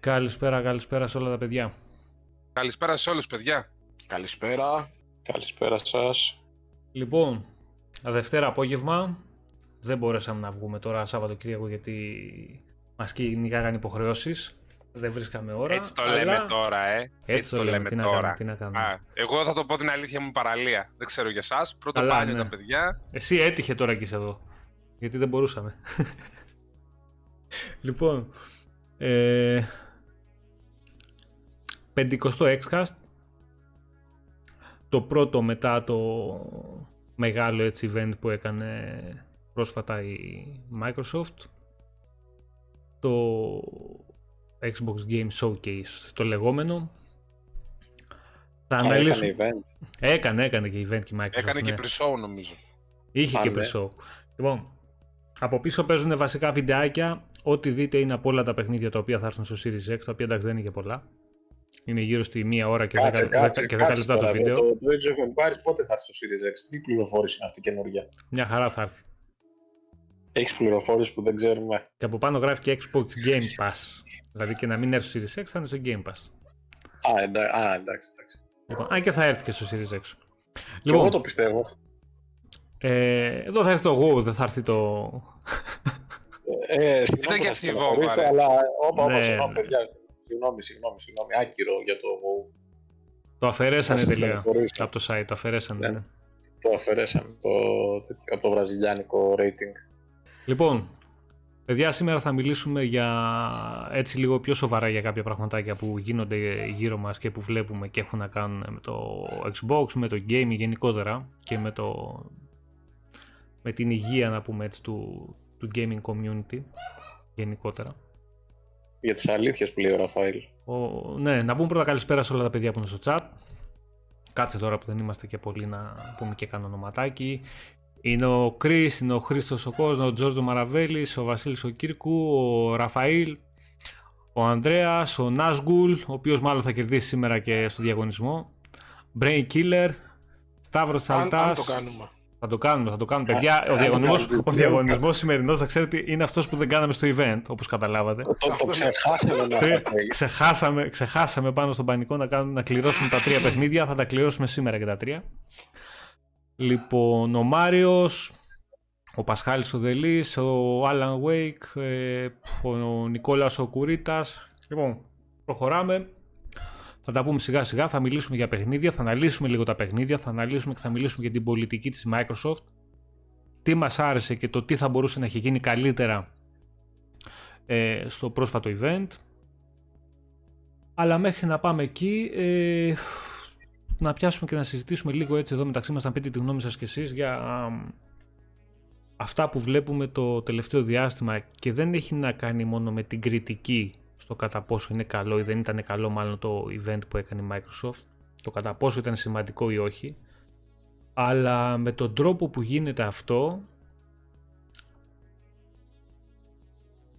Καλησπέρα, καλησπέρα σε όλα τα παιδιά. Καλησπέρα σε όλους παιδιά. Καλησπέρα. Καλησπέρα σας. Λοιπόν, Δευτέρα απόγευμα. Δεν μπορέσαμε να βγούμε τώρα Σαββατοκύριακο γιατί μας κυνηγάγαν υποχρεώσεις. Δεν βρίσκαμε ώρα. Έτσι το αλλά... λέμε τώρα, ε. Έτσι, το λέμε, τι να τώρα. κάνουμε, τι να κάνουμε. Α, εγώ θα το πω την αλήθεια μου παραλία. Δεν ξέρω για εσάς. Πρώτο Καλά, μπάνιο ναι. τα παιδιά. Εσύ έτυχε τώρα και είσαι εδώ. Γιατί δεν μπορούσαμε. λοιπόν, ε, 50ο Xcast. Το πρώτο μετά το μεγάλο έτσι event που έκανε πρόσφατα η Microsoft. Το Xbox Game Showcase, το λεγόμενο. Θα Α, αναλύσουμε. έκανε event. Έκανε, έκανε και event και η Microsoft. Έκανε και ναι. pre-show νομίζω. Είχε Α, και ναι. pre-show. Λοιπόν, από πίσω παίζουν βασικά βιντεάκια. Ό,τι δείτε είναι από όλα τα παιχνίδια τα οποία θα έρθουν στο Series X, τα οποία εντάξει δεν είναι και πολλά. Είναι γύρω στη μία ώρα και 10, Κάτσε, κάτσε, και 10 κάτσε λεπτά το τώρα, βίντεο. Το Age of Empires πότε θα έρθει στο Series X; Τι πληροφόρηση είναι αυτή καινούργια; Μια χαρά θα έρθει. Έχεις πληροφόρηση που δεν ξέρουμε; Και από πάνω γράφει και Xbox Game Pass. δηλαδή και να μην έρθει στο Series X θα είναι στο Game Pass. Α, εντά, α εντάξει, εντάξει. Λοιπόν, αν και θα έρθει και στο Series X. Και Λοιπόν, εγώ το πιστεύω. ε, εδώ θα έρθει το WoW, δεν θα έρθει το... Ε, Ήταν συγγνώμη και να αυτή η στεναχωρήσω, βόμβα, ρε. αλλά όπα, όπα, Ναι, συγγνώμη, ναι. παιδιά. Συγγνώμη, συγγνώμη, συγγνώμη. Άκυρο για το WoW. το αφαιρέσανε Θα σας τελεία στεναχωρήσω. από το site. Το αφαιρέσανε. Ναι. ναι. Το αφαιρέσαμε το, τέτοιο, από το βραζιλιάνικο rating. Λοιπόν, παιδιά, σήμερα θα μιλήσουμε για έτσι λίγο πιο σοβαρά για κάποια πραγματάκια που γίνονται γύρω μας και που βλέπουμε και έχουν να κάνουν με το Xbox, με το gaming γενικότερα και με, το, με την υγεία, να πούμε έτσι, του, του gaming community γενικότερα. Για τις αλήθειες που λέει ο Ραφαήλ. Ο, ναι, να πούμε πρώτα καλησπέρα σε όλα τα παιδιά που είναι στο chat. Κάτσε τώρα που δεν είμαστε και πολλοί να πούμε και κανένα ονοματάκι. Είναι ο Κρίς, είναι ο Χρήστος ο Κόσμος, ο Τζόρτζο Μαραβέλης, ο Βασίλης ο Κύρκου, ο Ραφαήλ, ο Ανδρέας, ο Νάσγκουλ, ο οποίος μάλλον θα κερδίσει σήμερα και στο διαγωνισμό. Brain Killer, Σταύρος Αν, Σαλτάς. αν το κάνουμε. Θα το κάνουμε, θα το κάνουμε. Παιδιά, ο αν διαγωνισμός, το κάνουμε. ο διαγωνισμός σημερινός, θα ξέρετε, είναι αυτός που δεν κάναμε στο event, όπως καταλάβατε. Το, το, Αυτός το είναι- ξεχάσαμε να Τρία- πούμε. ξεχάσαμε, ξεχάσαμε πάνω στον πανικό να, κάνουμε, να κληρώσουμε τα τρία παιχνίδια. Θα τα κληρώσουμε σήμερα και τα τρία. Λοιπόν, ο Μάριος, ο Πασχάλης ο Δελής, ο Άλαν Wake, ε, ο Νικόλας ο Κουρίτας. Λοιπόν, προχωράμε. Θα τα πούμε σιγά σιγά, θα μιλήσουμε για παιχνίδια, θα αναλύσουμε λίγο τα παιχνίδια, θα αναλύσουμε και θα μιλήσουμε για την πολιτική της Microsoft. Τι μας άρεσε και το τι θα μπορούσε να έχει γίνει καλύτερα ε, στο πρόσφατο event. Αλλά μέχρι να πάμε εκεί, ε, να πιάσουμε και να συζητήσουμε λίγο έτσι εδώ μεταξύ μας, να πείτε τη γνώμη σας κι εσείς για α, αυτά που βλέπουμε το τελευταίο διάστημα και δεν έχει να κάνει μόνο με την κριτική στο κατά πόσο είναι καλό ή δεν ήταν καλό μάλλον το event που έκανε η Microsoft, το κατά πόσο ήταν σημαντικό ή όχι, αλλά με τον τρόπο που γίνεται αυτό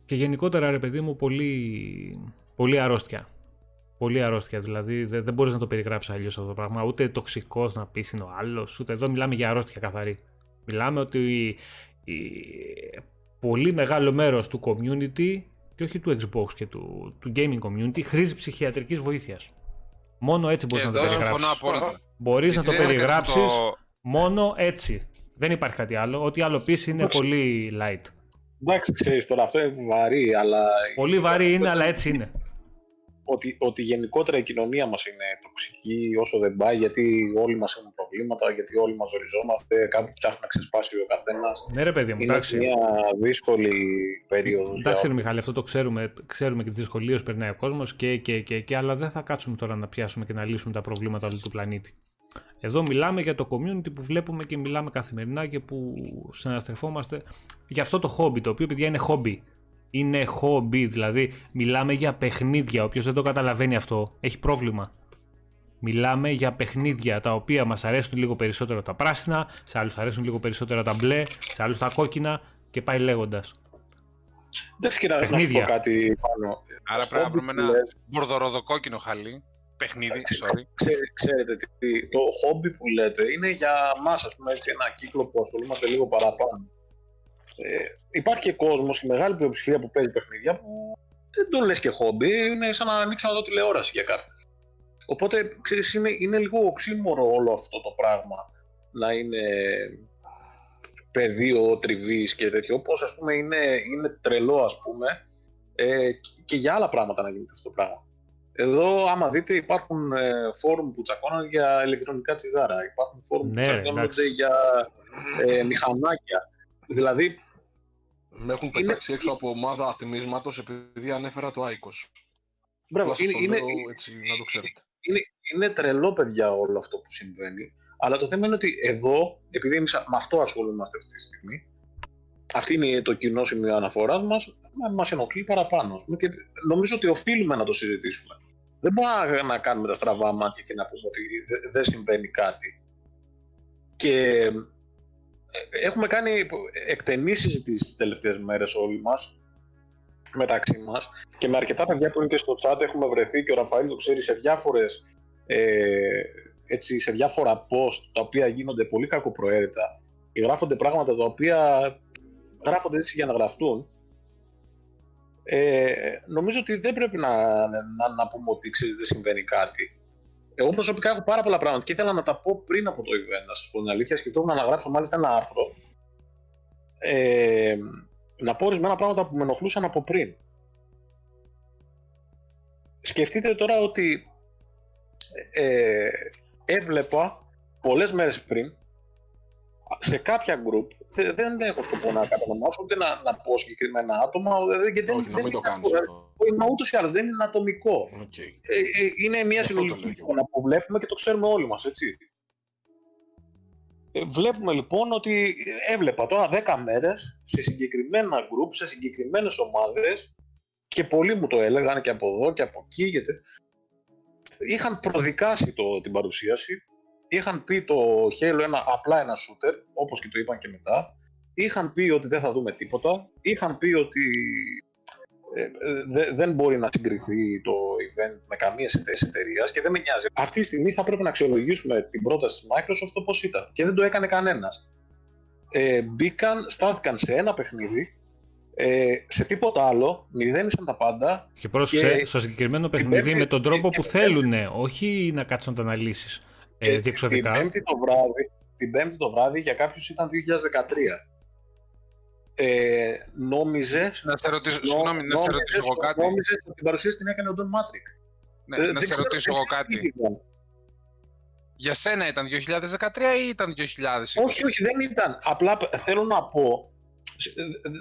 και γενικότερα ρε παιδί μου πολύ, πολύ αρρώστια. Πολύ αρρώστια, δηλαδή δεν, δεν μπορείς να το περιγράψεις αλλιώς αυτό το πράγμα. Ούτε τοξικός να πεις είναι ο άλλος, ούτε εδώ μιλάμε για αρρώστια καθαρή. Μιλάμε ότι η, πολύ μεγάλο μέρος του community και όχι του Xbox και του, του gaming community χρήζει ψυχιατρικής βοήθειας. Μόνο έτσι Και μπορείς να το εδώ συμφωνώ περιγράψεις. απόλυτα. Μπορείς να το Γιατί δεν έκανε περιγράψεις το- μόνο έτσι. Δεν υπάρχει κάτι άλλο. Ό,τι άλλο πεις είναι Εντάξει. πολύ light. Εντάξει, ξέρεις τώρα, αυτό είναι βαρύ, αλλά Πολύ βαρύ είναι, αλλά έτσι είναι. ότι, ότι γενικότερα η κοινωνία μας είναι τοξική όσο δεν πάει, γιατί όλοι μας έχουν προβλήματα, γιατί όλοι μας ζοριζόμαστε, κάπου ψάχνει να ξεσπάσει ο καθένας. Ναι, ρε παιδί μου, Είναι εντάξει. μια δύσκολη περίοδο. Εντάξει, ρε για... Μιχάλη, αυτό το ξέρουμε. Ξέρουμε και τις δυσκολίες που περνάει ο κόσμος και, και, και, και, αλλά δεν θα κάτσουμε τώρα να πιάσουμε και να λύσουμε τα προβλήματα όλου του πλανήτη. Εδώ μιλάμε για το community που βλέπουμε και μιλάμε καθημερινά και που συναστρεφόμαστε για αυτό το χόμπι, το οποίο παιδιά είναι χόμπι. Είναι χόμπι, δηλαδή μιλάμε για παιχνίδια. Όποιος δεν το καταλαβαίνει αυτό έχει πρόβλημα. Μιλάμε για παιχνίδια τα οποία μας αρέσουν λίγο περισσότερο τα πράσινα, σε άλλους αρέσουν λίγο περισσότερο τα μπλε, σε άλλους τα κόκκινα και πάει λέγοντας. Εντάξει, κοίτα, να σου Παιχνίδια. πω κάτι πάνω. Άρα Το πρέπει να χόμπι βρούμε που ένα λες, μπορδοροδοκόκκινο χαλί. Παιχνίδι, sorry. ξέ- ξέρετε, τι, το χόμπι που λέτε είναι για μας, ας πούμε, έτσι, ένα κύκλο που ασχολούμαστε λίγο παραπάνω. Ε, υπάρχει και κόσμος, η μεγάλη πλειοψηφία που παίζει παιχνίδια που δεν το λες και χόμπι, είναι σαν να ανοίξω να δω τηλεόραση για κάποιον. Οπότε, ξέρεις, είναι, είναι λίγο οξύμορο όλο αυτό το πράγμα να είναι πεδίο τριβής και τέτοιο, όπως ας πούμε είναι, είναι τρελό ας πούμε ε, και για άλλα πράγματα να γίνεται αυτό το πράγμα. Εδώ, άμα δείτε, υπάρχουν ε, φόρουμ που τσακώνονται για ηλεκτρονικά τσιγάρα. Υπάρχουν φόρουμ Ναι, που τσακώνονται εντάξει. για ε, μηχανάκια. Δηλαδή, Με έχουν Είναι- πετάξει έξω από ομάδα ατμίσματος επειδή ανέφερα το Άικος. μπράβο, Απλά σας είναι, το είναι, λέω έτσι να το ξέρετε. Είναι, είναι τρελό, παιδιά, όλο αυτό που συμβαίνει. Αλλά το θέμα είναι ότι εδώ, επειδή εμείς με αυτό ασχολούμαστε αυτή τη στιγμή, αυτή είναι το κοινό σημείο αναφοράς μας, μα ενοχλεί παραπάνω. ας πούμε, Και νομίζω ότι οφείλουμε να το συζητήσουμε. Δεν μπορούμε να κάνουμε τα στραβά μάτια και να πούμε ότι δε- δεν συμβαίνει κάτι. Και ε, έχουμε κάνει εκτενείς συζητήσεις τις τελευταίες μέρες όλοι μας μεταξύ μας και με αρκετά παιδιά που είναι και στο chat έχουμε βρεθεί και ο Ραφαήλ το ξέρει σε διάφορες ε, έτσι, σε διάφορα post τα οποία γίνονται πολύ κακοπροαίρετα και γράφονται πράγματα τα οποία γράφονται έτσι για να γραφτούν ε, νομίζω ότι δεν πρέπει να, να, να πούμε ότι ξέρεις, δεν συμβαίνει κάτι. Εγώ προσωπικά έχω πάρα πολλά πράγματα και ήθελα να τα πω πριν από το event, να σας πω την αλήθεια. Σκεφτόμουν να γράψω μάλιστα ένα άρθρο. Ε, να πω ορισμένα πράγματα που με ενοχλούσαν από πριν. Σκεφτείτε τώρα ότι ε, έβλεπα πολλές μέρες πριν σε κάποια group, θε- δεν έχω σκοπό να κατανομάσω ούτε να, να πω συγκεκριμένα άτομα, ε, γιατί δεν, Όχι, να δεν μην το είναι κάνεις αυτό. αυτό. Ε, Μα ούτως ή άλλως δεν είναι ατομικό. Οκ. Ε, ε, είναι μια Αυτό το συνολική λέω κι εγώ. εικόνα που βλέπουμε και το ξέρουμε όλοι μας, έτσι. Ε, βλέπουμε λοιπόν ότι έβλεπα τώρα 10 μέρες σε συγκεκριμένα group, σε συγκεκριμένες ομάδες και πολλοί μου το έλεγαν και από εδώ και από εκεί γιατί είχαν προδικάσει το, την παρουσίαση είχαν πει το Halo ένα, απλά ένα shooter, όπως και το είπαν και μετά είχαν πει ότι δεν θα δούμε τίποτα είχαν πει ότι ε, ε, δε- δεν μπορεί να συγκριθεί το event με καμία εταιρείας και δεν με νοιάζει. Αυτή τη στιγμή θα πρέπει να αξιολογήσουμε την πρόταση της Microsoft όπως ήταν και δεν το έκανε κανένας. Ε, μπήκαν, στάθηκαν σε ένα παιχνίδι, ε, σε τίποτα άλλο, μηδένισαν τα πάντα. Και πρόσεξε Και στο συγκεκριμένο την παιχνίδι Πέμπτη- με τον τρόπο και που την Πέμπτη- θέλουν, όχι να κάτσουν να το αναλύσεις Και ε, διεξοδικά. Την πέμπτη, το βράδυ, την πέμπτη το βράδυ για κάποιους ήταν 2013. Ε, νόμιζε... Να σε ρωτήσω, νο- συγγνώμη, να σε νόμιζες- ρωτήσω εγώ κάτι. Νόμιζες ότι την παρουσίαση την έκανε ο Don Matrix. Ναι, Ε, να δεν σε ξέρω, ρωτήσω δεν εγώ ξέρω τι κάτι. ήταν. Για σένα ήταν 2013 ή ήταν 2020? Όχι, όχι, δεν ήταν. Απλά π- θέλω να πω. σε- ε, ε,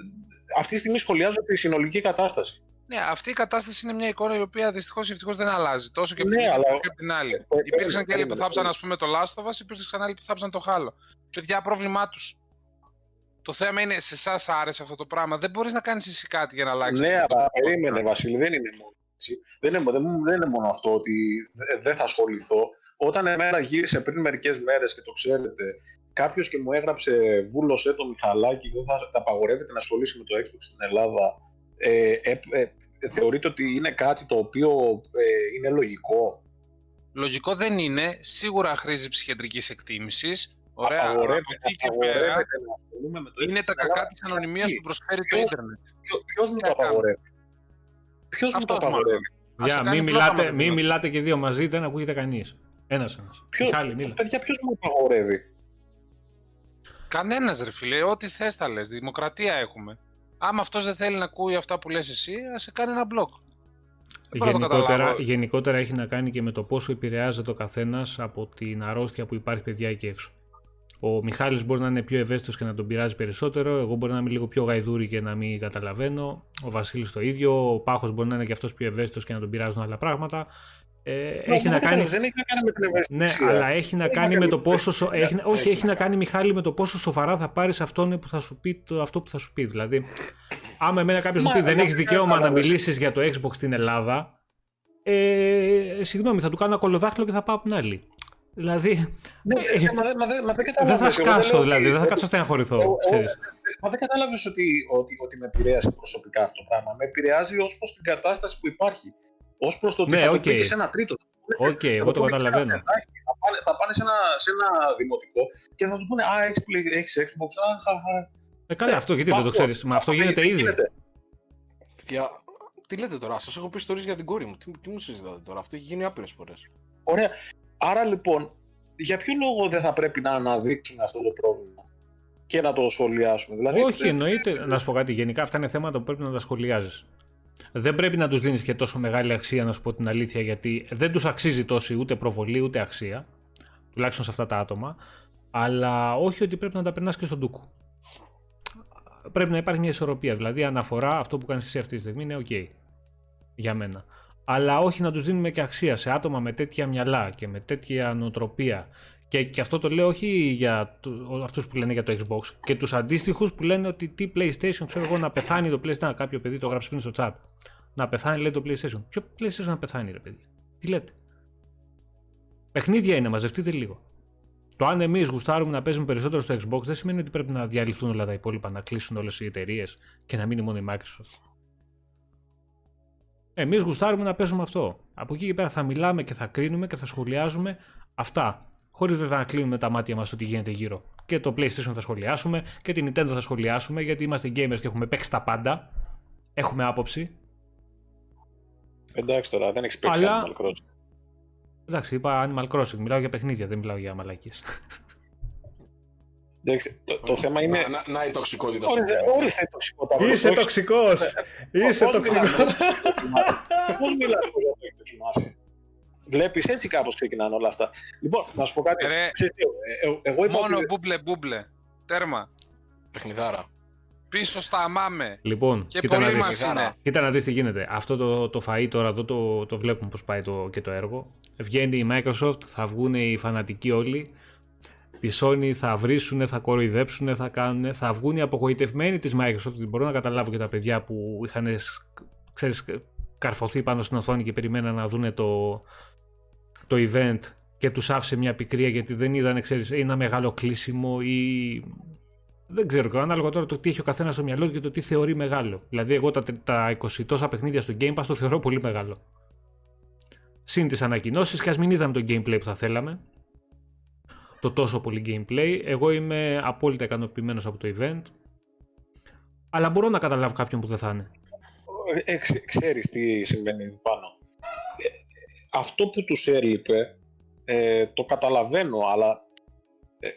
Αυτή τη στιγμή σχολιάζω τη συνολική κατάσταση. Ναι, αυτή η κατάσταση είναι μια εικόνα η οποία δυστυχώς ή ευτυχώς δεν αλλάζει. Τόσο και από Ναι, την μία αλλά- τόσο και από την άλλη. Ε, Υπήρξαν περίμενε, και άλλοι που περίμενε, θάψαν, ας πούμε, το Last of Us, υπήρξαν άλλοι που θάψαν το Halo. Παιδιά, πρόβλημά τους. Το θέμα είναι σε εσάς άρεσε αυτό το πράγμα. Δεν μπορείς να κάνεις εσύ κάτι για να αλλάξεις. Ναι, αυτό το αλλά πράγμα. περίμενε, Βασίλη, δεν είναι μόνο. έτσι. Δεν είναι, δεν, μου- δεν είναι μόνο αυτό ότι δε- δεν θα ασχοληθώ. Όταν εμένα γύρισε πριν μερικές μέρες και το ξέρετε, κάποιος και μου έγραψε βούλωσέ το Μιχαλάκι, δεν θα θα απαγορεύεται να ασχολήσει με το Xbox στην Ελλάδα. Ε, ε, ε, θεωρείτε ότι είναι κάτι το οποίο ε, είναι λογικό; Λογικό δεν είναι. Σίγουρα χρήζει ψυχιατρικής εκτίμησης. Ωραία. αλλά Απαγορεύεται, από εκεί και πέρα απαγορεύεται να ασχολούμαι με το είναι Xbox τα στην κακά Ελλάδα. της ανωνυμίας που προσφέρει το Ποιο- Ιντερνετ. Ποιο μου Τι το να κάνουμε. απαγορεύει; Ποιος μου Αυτό το έχουμε να απαγορεύει; Ας σε Για, κάνει μην πλάκα μιλάτε, με το μην κοινό. μιλάτε και δύο μαζί, δεν ακούγεται κανείς. Ένας ένας. Ποιο- Μιχάλη, μίλα. Παιδιά, ποιος μου απαγορεύει; Κανένας ρε φίλε, ό,τι θες τα λες. Δημοκρατία έχουμε. Άμα αυτός δεν θέλει να ακούει αυτά που λες εσύ, α σε κάνει ένα blog. Δεν μπορώ να το Γενικότερα, καταλάβω. γενικότερα έχει να κάνει και με το πόσο επηρεάζεται ο καθένας από την αρρώστια που υπάρχει παιδιά εκεί έξω. Ο Μιχάλης μπορεί να είναι πιο ευαίσθητος και να τον πειράζει περισσότερο. Εγώ μπορεί να είμαι λίγο πιο γαϊδούρη και να μην καταλαβαίνω. Ο Βασίλης το ίδιο. Ο Πάχος μπορεί να είναι και αυτός πιο ευαίσθητος και να τον πειράζουν άλλα πράγματα. Ε, έχει Μα, να δεν κάνει. κατάλαβες, Δεν έχει να κάνει με την Ναι, ευαισθησία. αλλά έχει να Δεν κάνει έχει με να το κάνει πόσο. σο- Έχει, Ναι, όχι, έχει έχει να να κάνει, Μιχάλη, με το πόσο σοβαρά θα πάρεις αυτόν που θα σου πει το, αυτό που θα σου πει. Δηλαδή, άμα εμένα κάποιος μου Μα, πει δεν μα, έχεις δεν δικαίωμα να κατάλαβες. μιλήσεις για το Xbox στην Ελλάδα, ε, συγγνώμη, θα του κάνω ένα κολοδάχτυλο και θα πάω από την άλλη. Δηλαδή, Ναι, ε, ε, μα, δεν- μα, δεν- μα δεν δεν κατάλαβες. θα Εγώ σκάσω, λέω δηλαδή, ότι- δεν θα κάτσω να στεναχωρηθώ. Εγώ- εγώ- ξέρεις. Μα δεν κατάλαβες ότι, ότι, ότι με επηρέασε προσωπικά αυτό το πράγμα. Με επηρεάζει ως προς την κατάσταση που υπάρχει. Ως προς το ότι Ναι, θα οκ. το πει και σε ένα τρίτο. Οκ, εγώ το πούνε και ένα καταλαβαίνω. παιδάκι, Θα πάνε, θα πάνε σε, ένα, σε ένα δημοτικό και θα του πούνε Α, έχεις, play- έχεις Xbox. Α, χα, χα. Ε, καλά, αυτό γιατί δεν το Αυτό- ξέρεις. Μα αυτό γίνεται δεν ήδη. Παιδιά, Τι λέτε τώρα, σας έχω πει ιστορίες για την κόρη μου. Τι, τι μου συζητάτε τώρα, αυτό έχει γίνει άπειρες φορές. Ωραία. Άρα λοιπόν, για ποιο λόγο δεν θα πρέπει να αναδείξουμε αυτό το πρόβλημα και να το σχολιάσουμε; Δηλαδή, Όχι, ε, εννοείται. Να σου πω κάτι. Γενικά αυτά είναι θέματα που πρέπει να τα σχολιάζεις. Δεν πρέπει να τους δίνεις και τόσο μεγάλη αξία, να σου πω την αλήθεια, γιατί δεν τους αξίζει τόση ούτε προβολή ούτε αξία. Τουλάχιστον σε αυτά τα άτομα. Αλλά όχι ότι πρέπει να τα περνάς και στον τούκο. Πρέπει να υπάρχει μια ισορροπία. Δηλαδή, αναφορά αυτό που κάνεις εσύ αυτή τη στιγμή είναι OK. Για μένα. Αλλά όχι να τους δίνουμε και αξία σε άτομα με τέτοια μυαλά και με τέτοια νοοτροπία. Και, και αυτό το λέω όχι για αυτούς που λένε για το Xbox. Και τους αντίστοιχους που λένε ότι τι PlayStation, ξέρω εγώ, να πεθάνει το PlayStation. Κάποιο παιδί το γράψει πριν στο chat. Να πεθάνει, λέει το PlayStation. Ποιο PlayStation να πεθάνει, ρε παιδί; Τι λέτε; Παιχνίδια είναι, μαζευτείτε λίγο. Το αν εμείς γουστάρουμε να παίζουμε περισσότερο στο Xbox δεν σημαίνει ότι πρέπει να διαλυθούν όλα τα υπόλοιπα, να κλείσουν όλες οι εταιρείες και να μείνει μόνο η Microsoft. Εμείς γουστάρουμε να παίζουμε αυτό. Από εκεί και πέρα θα μιλάμε και θα κρίνουμε και θα σχολιάζουμε αυτά. Χωρίς βέβαια να κλείνουμε τα μάτια μας ότι γίνεται γύρω. Και το PlayStation θα σχολιάσουμε και την Nintendo θα σχολιάσουμε γιατί είμαστε gamers και έχουμε παίξει τα πάντα. Έχουμε άποψη. Εντάξει τώρα, δεν έχει παίξει Αλλά- Animal Crossing. Εντάξει, είπα Animal Crossing. Μιλάω για παιχνίδια, δεν μιλάω για μαλακίες. Εντάξει, το, το θέμα είναι. Να, να, να η τοξικότητα. στο Ορίστε, game. ορίστε τοξικότητα. Είσαι Όχι, τοξικός! Είσαι πώς τοξικός! μιλάς, πώς έχεις δοκιμάσει. Πώς μιλάς πως δεν το έχεις δοκιμάσει. Βλέπεις έτσι κάπως ξεκινάνε όλα αυτά. Λοιπόν, να σου πω κάτι. Ρε, Ξέρεις τι, ε, ε, εγώ είπα Μόνο ότι... μπούμπλε μπούμπλε. Τέρμα. Παιχνιδάρα. Πίσω στα αμάμε. Λοιπόν, Και κοίτα να, πολύ δεις, μας είναι. κοίτα να δεις τι γίνεται. Αυτό το, το φαΐ τώρα εδώ το, το βλέπουμε πώς πάει το, και το έργο. Βγαίνει η Microsoft, θα βγουν οι φανατικοί όλοι. Τη Sony θα βρίσουν, θα κοροϊδέψουν, θα κάνουν. Θα βγουν οι απογοητευμένοι της Microsoft. Δεν μπορώ να καταλάβω και τα παιδιά που είχαν ξέρεις, καρφωθεί πάνω στην οθόνη και περιμέναν να δουν το, το event και τους άφησε μια πικρία γιατί δεν είδαν, ξέρεις, ένα μεγάλο κλείσιμο ή δεν ξέρω και ανάλογα τώρα το τι έχει ο καθένας στο μυαλό του και το τι θεωρεί μεγάλο. Δηλαδή, εγώ τα, τα 20 τόσα παιχνίδια στο Game Pass το θεωρώ πολύ μεγάλο. Συν τις ανακοινώσεις και ας μην είδαμε το gameplay που θα θέλαμε. Το τόσο πολύ gameplay. Εγώ είμαι απόλυτα ικανοποιημένος από το event. Αλλά μπορώ να καταλάβω κάποιον που δεν θα είναι. Ε, ξε- ξέρεις τι συμβαίνει εδώ πάνω. Ε, αυτό που τους έλειπε, ε, το καταλαβαίνω, αλλά ε,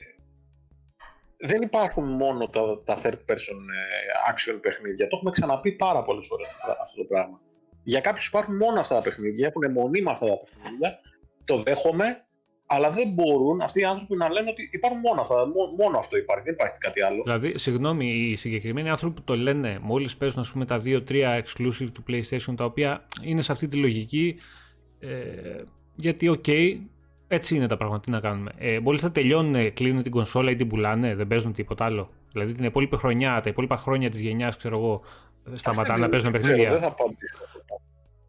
δεν υπάρχουν μόνο τα, τα third person ε, action παιχνίδια. Το έχουμε ξαναπεί πάρα πολλές φορές αυτό το πράγμα. Για κάποιους υπάρχουν μόνο αυτά τα παιχνίδια, έχουν μόνιμα αυτά τα παιχνίδια, το δέχομαι, αλλά δεν μπορούν αυτοί οι άνθρωποι να λένε ότι υπάρχουν μόνο αυτά, μό- μόνο αυτό υπάρχει, δεν υπάρχει κάτι άλλο. Δηλαδή, συγγνώμη, οι συγκεκριμένοι άνθρωποι που το λένε μόλις παίζουν ας πούμε, τα 2-3 exclusive του PlayStation, τα οποία είναι σε αυτή τη λογική. Ε, γιατί, οκ, έτσι είναι τα πράγματα. Τι να κάνουμε. Ε, Μόλις θα τελειώνουν, κλείνουν την κονσόλα ή την πουλάνε, δεν παίζουν τίποτα άλλο. Δηλαδή, την υπόλοιπη χρονιά, τα υπόλοιπα χρόνια της γενιάς, ξέρω εγώ, σταματάνε να Δεν- παίζουν δεν ξέρω, παιχνίδια. Δεν θα απαντήσω.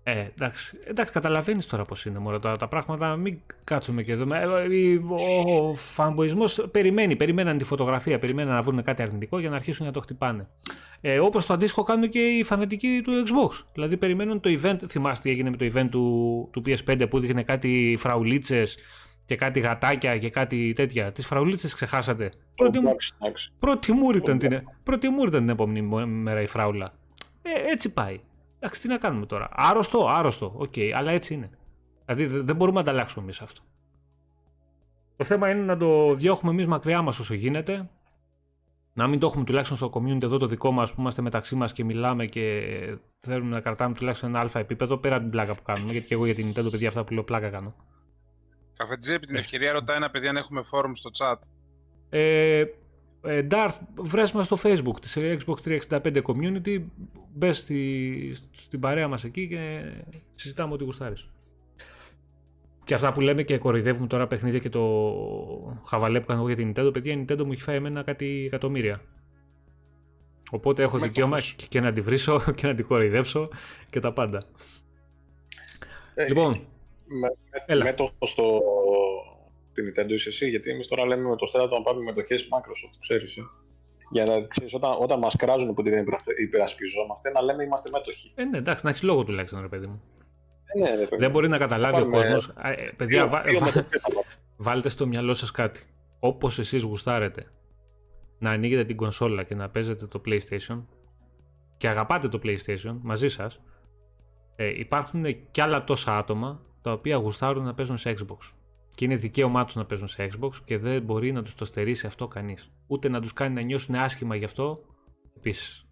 Ε, εντάξει, εντάξει καταλαβαίνεις τώρα πώς είναι μόνο τα, τα πράγματα. Μην κάτσουμε και εδώ. Ε, ε, Ο, ο φανμποϊσμό περιμένει, περιμέναν τη φωτογραφία, περιμέναν να βρουν κάτι αρνητικό για να αρχίσουν να το χτυπάνε. Ε, Όπως το αντίστοιχο κάνουν και οι φανατικοί του Xbox. Δηλαδή περιμένουν το event. Θυμάστε τι έγινε με το event του, του PS5 που δείχνε κάτι φραουλίτσες και κάτι γατάκια και κάτι τέτοια. Τις φραουλίτσες ξεχάσατε; Πρώτη, μου- Εντάξει, εντάξει. πρώτη μούρη ήταν την, πρώτη μούρη ήταν την επόμενη μο- μέρα η φράουλα. Ε, έτσι πάει. Εντάξει, τι να κάνουμε τώρα. Άρρωστο, άρρωστο. Οκ, αλλά έτσι είναι. Δηλαδή δε- δεν μπορούμε να ανταλλάξουμε εμείς αυτό. Το θέμα είναι να το διώχνουμε εμείς μακριά μας όσο γίνεται. Να μην το έχουμε τουλάχιστον στο community εδώ το δικό μας που είμαστε μεταξύ μας και μιλάμε και θέλουμε να κρατάμε τουλάχιστον ένα αλφα επίπεδο πέρα από την πλάκα που κάνουμε. Γιατί και εγώ για την Nintendo, παιδιά, αυτά που λέω πλάκα κάνω. Καφετζή, επί την ευκαιρία ρωτάει ένα παιδί αν έχουμε forum στο chat. Ε, ε, Darth, βρες μας στο facebook της Xbox 365 Community, μπες στη, στην παρέα μας εκεί και συζητάμε ό,τι γουστάρεις. Και αυτά που λέμε και κοροϊδεύουμε τώρα παιχνίδια και το χαβαλέ που κάνω εγώ για την Nintendo, παιδιά, η Nintendo μου έχει φάει εμένα κάτι εκατομμύρια. Οπότε έχω Μέτοχος. δικαίωμα και- και να τη βρίσω και να την κοροϊδέψω και τα πάντα. Ε, Λοιπόν, με, Έλα. με το στο την Nintendo είσαι εσύ, γιατί εμείς τώρα λέμε με το στράτο να πάρουμε μετοχέ Microsoft, ξέρεις. Ε. Για να ξέρεις, όταν, όταν μα κράζουν που την υπερα- υπερασπιζόμαστε, να λέμε είμαστε μέτοχοι. ε, ναι, εντάξει, να έχεις λόγο τουλάχιστον, ρε παιδί μου. Ε, ναι, ρε, παιδί. Δεν μπορεί να καταλάβει ο πάρουμε κόσμος. παιδιά, Δύο- βα- δύο βα- μετοχές θα πάρουμε. Βάλτε στο μυαλό σας κάτι. Όπως εσείς γουστάρετε να ανοίγετε την κονσόλα και να παίζετε το PlayStation και αγαπάτε το PlayStation μαζί σας, Ε, υπάρχουν και άλλα τόσα άτομα τα οποία γουστάρουν να παίζουν σε Xbox. Και είναι δικαίωμά τους να παίζουν σε Xbox και δεν μπορεί να τους το στερήσει αυτό κανείς. Ούτε να τους κάνει να νιώσουν άσχημα γι' αυτό επίσης.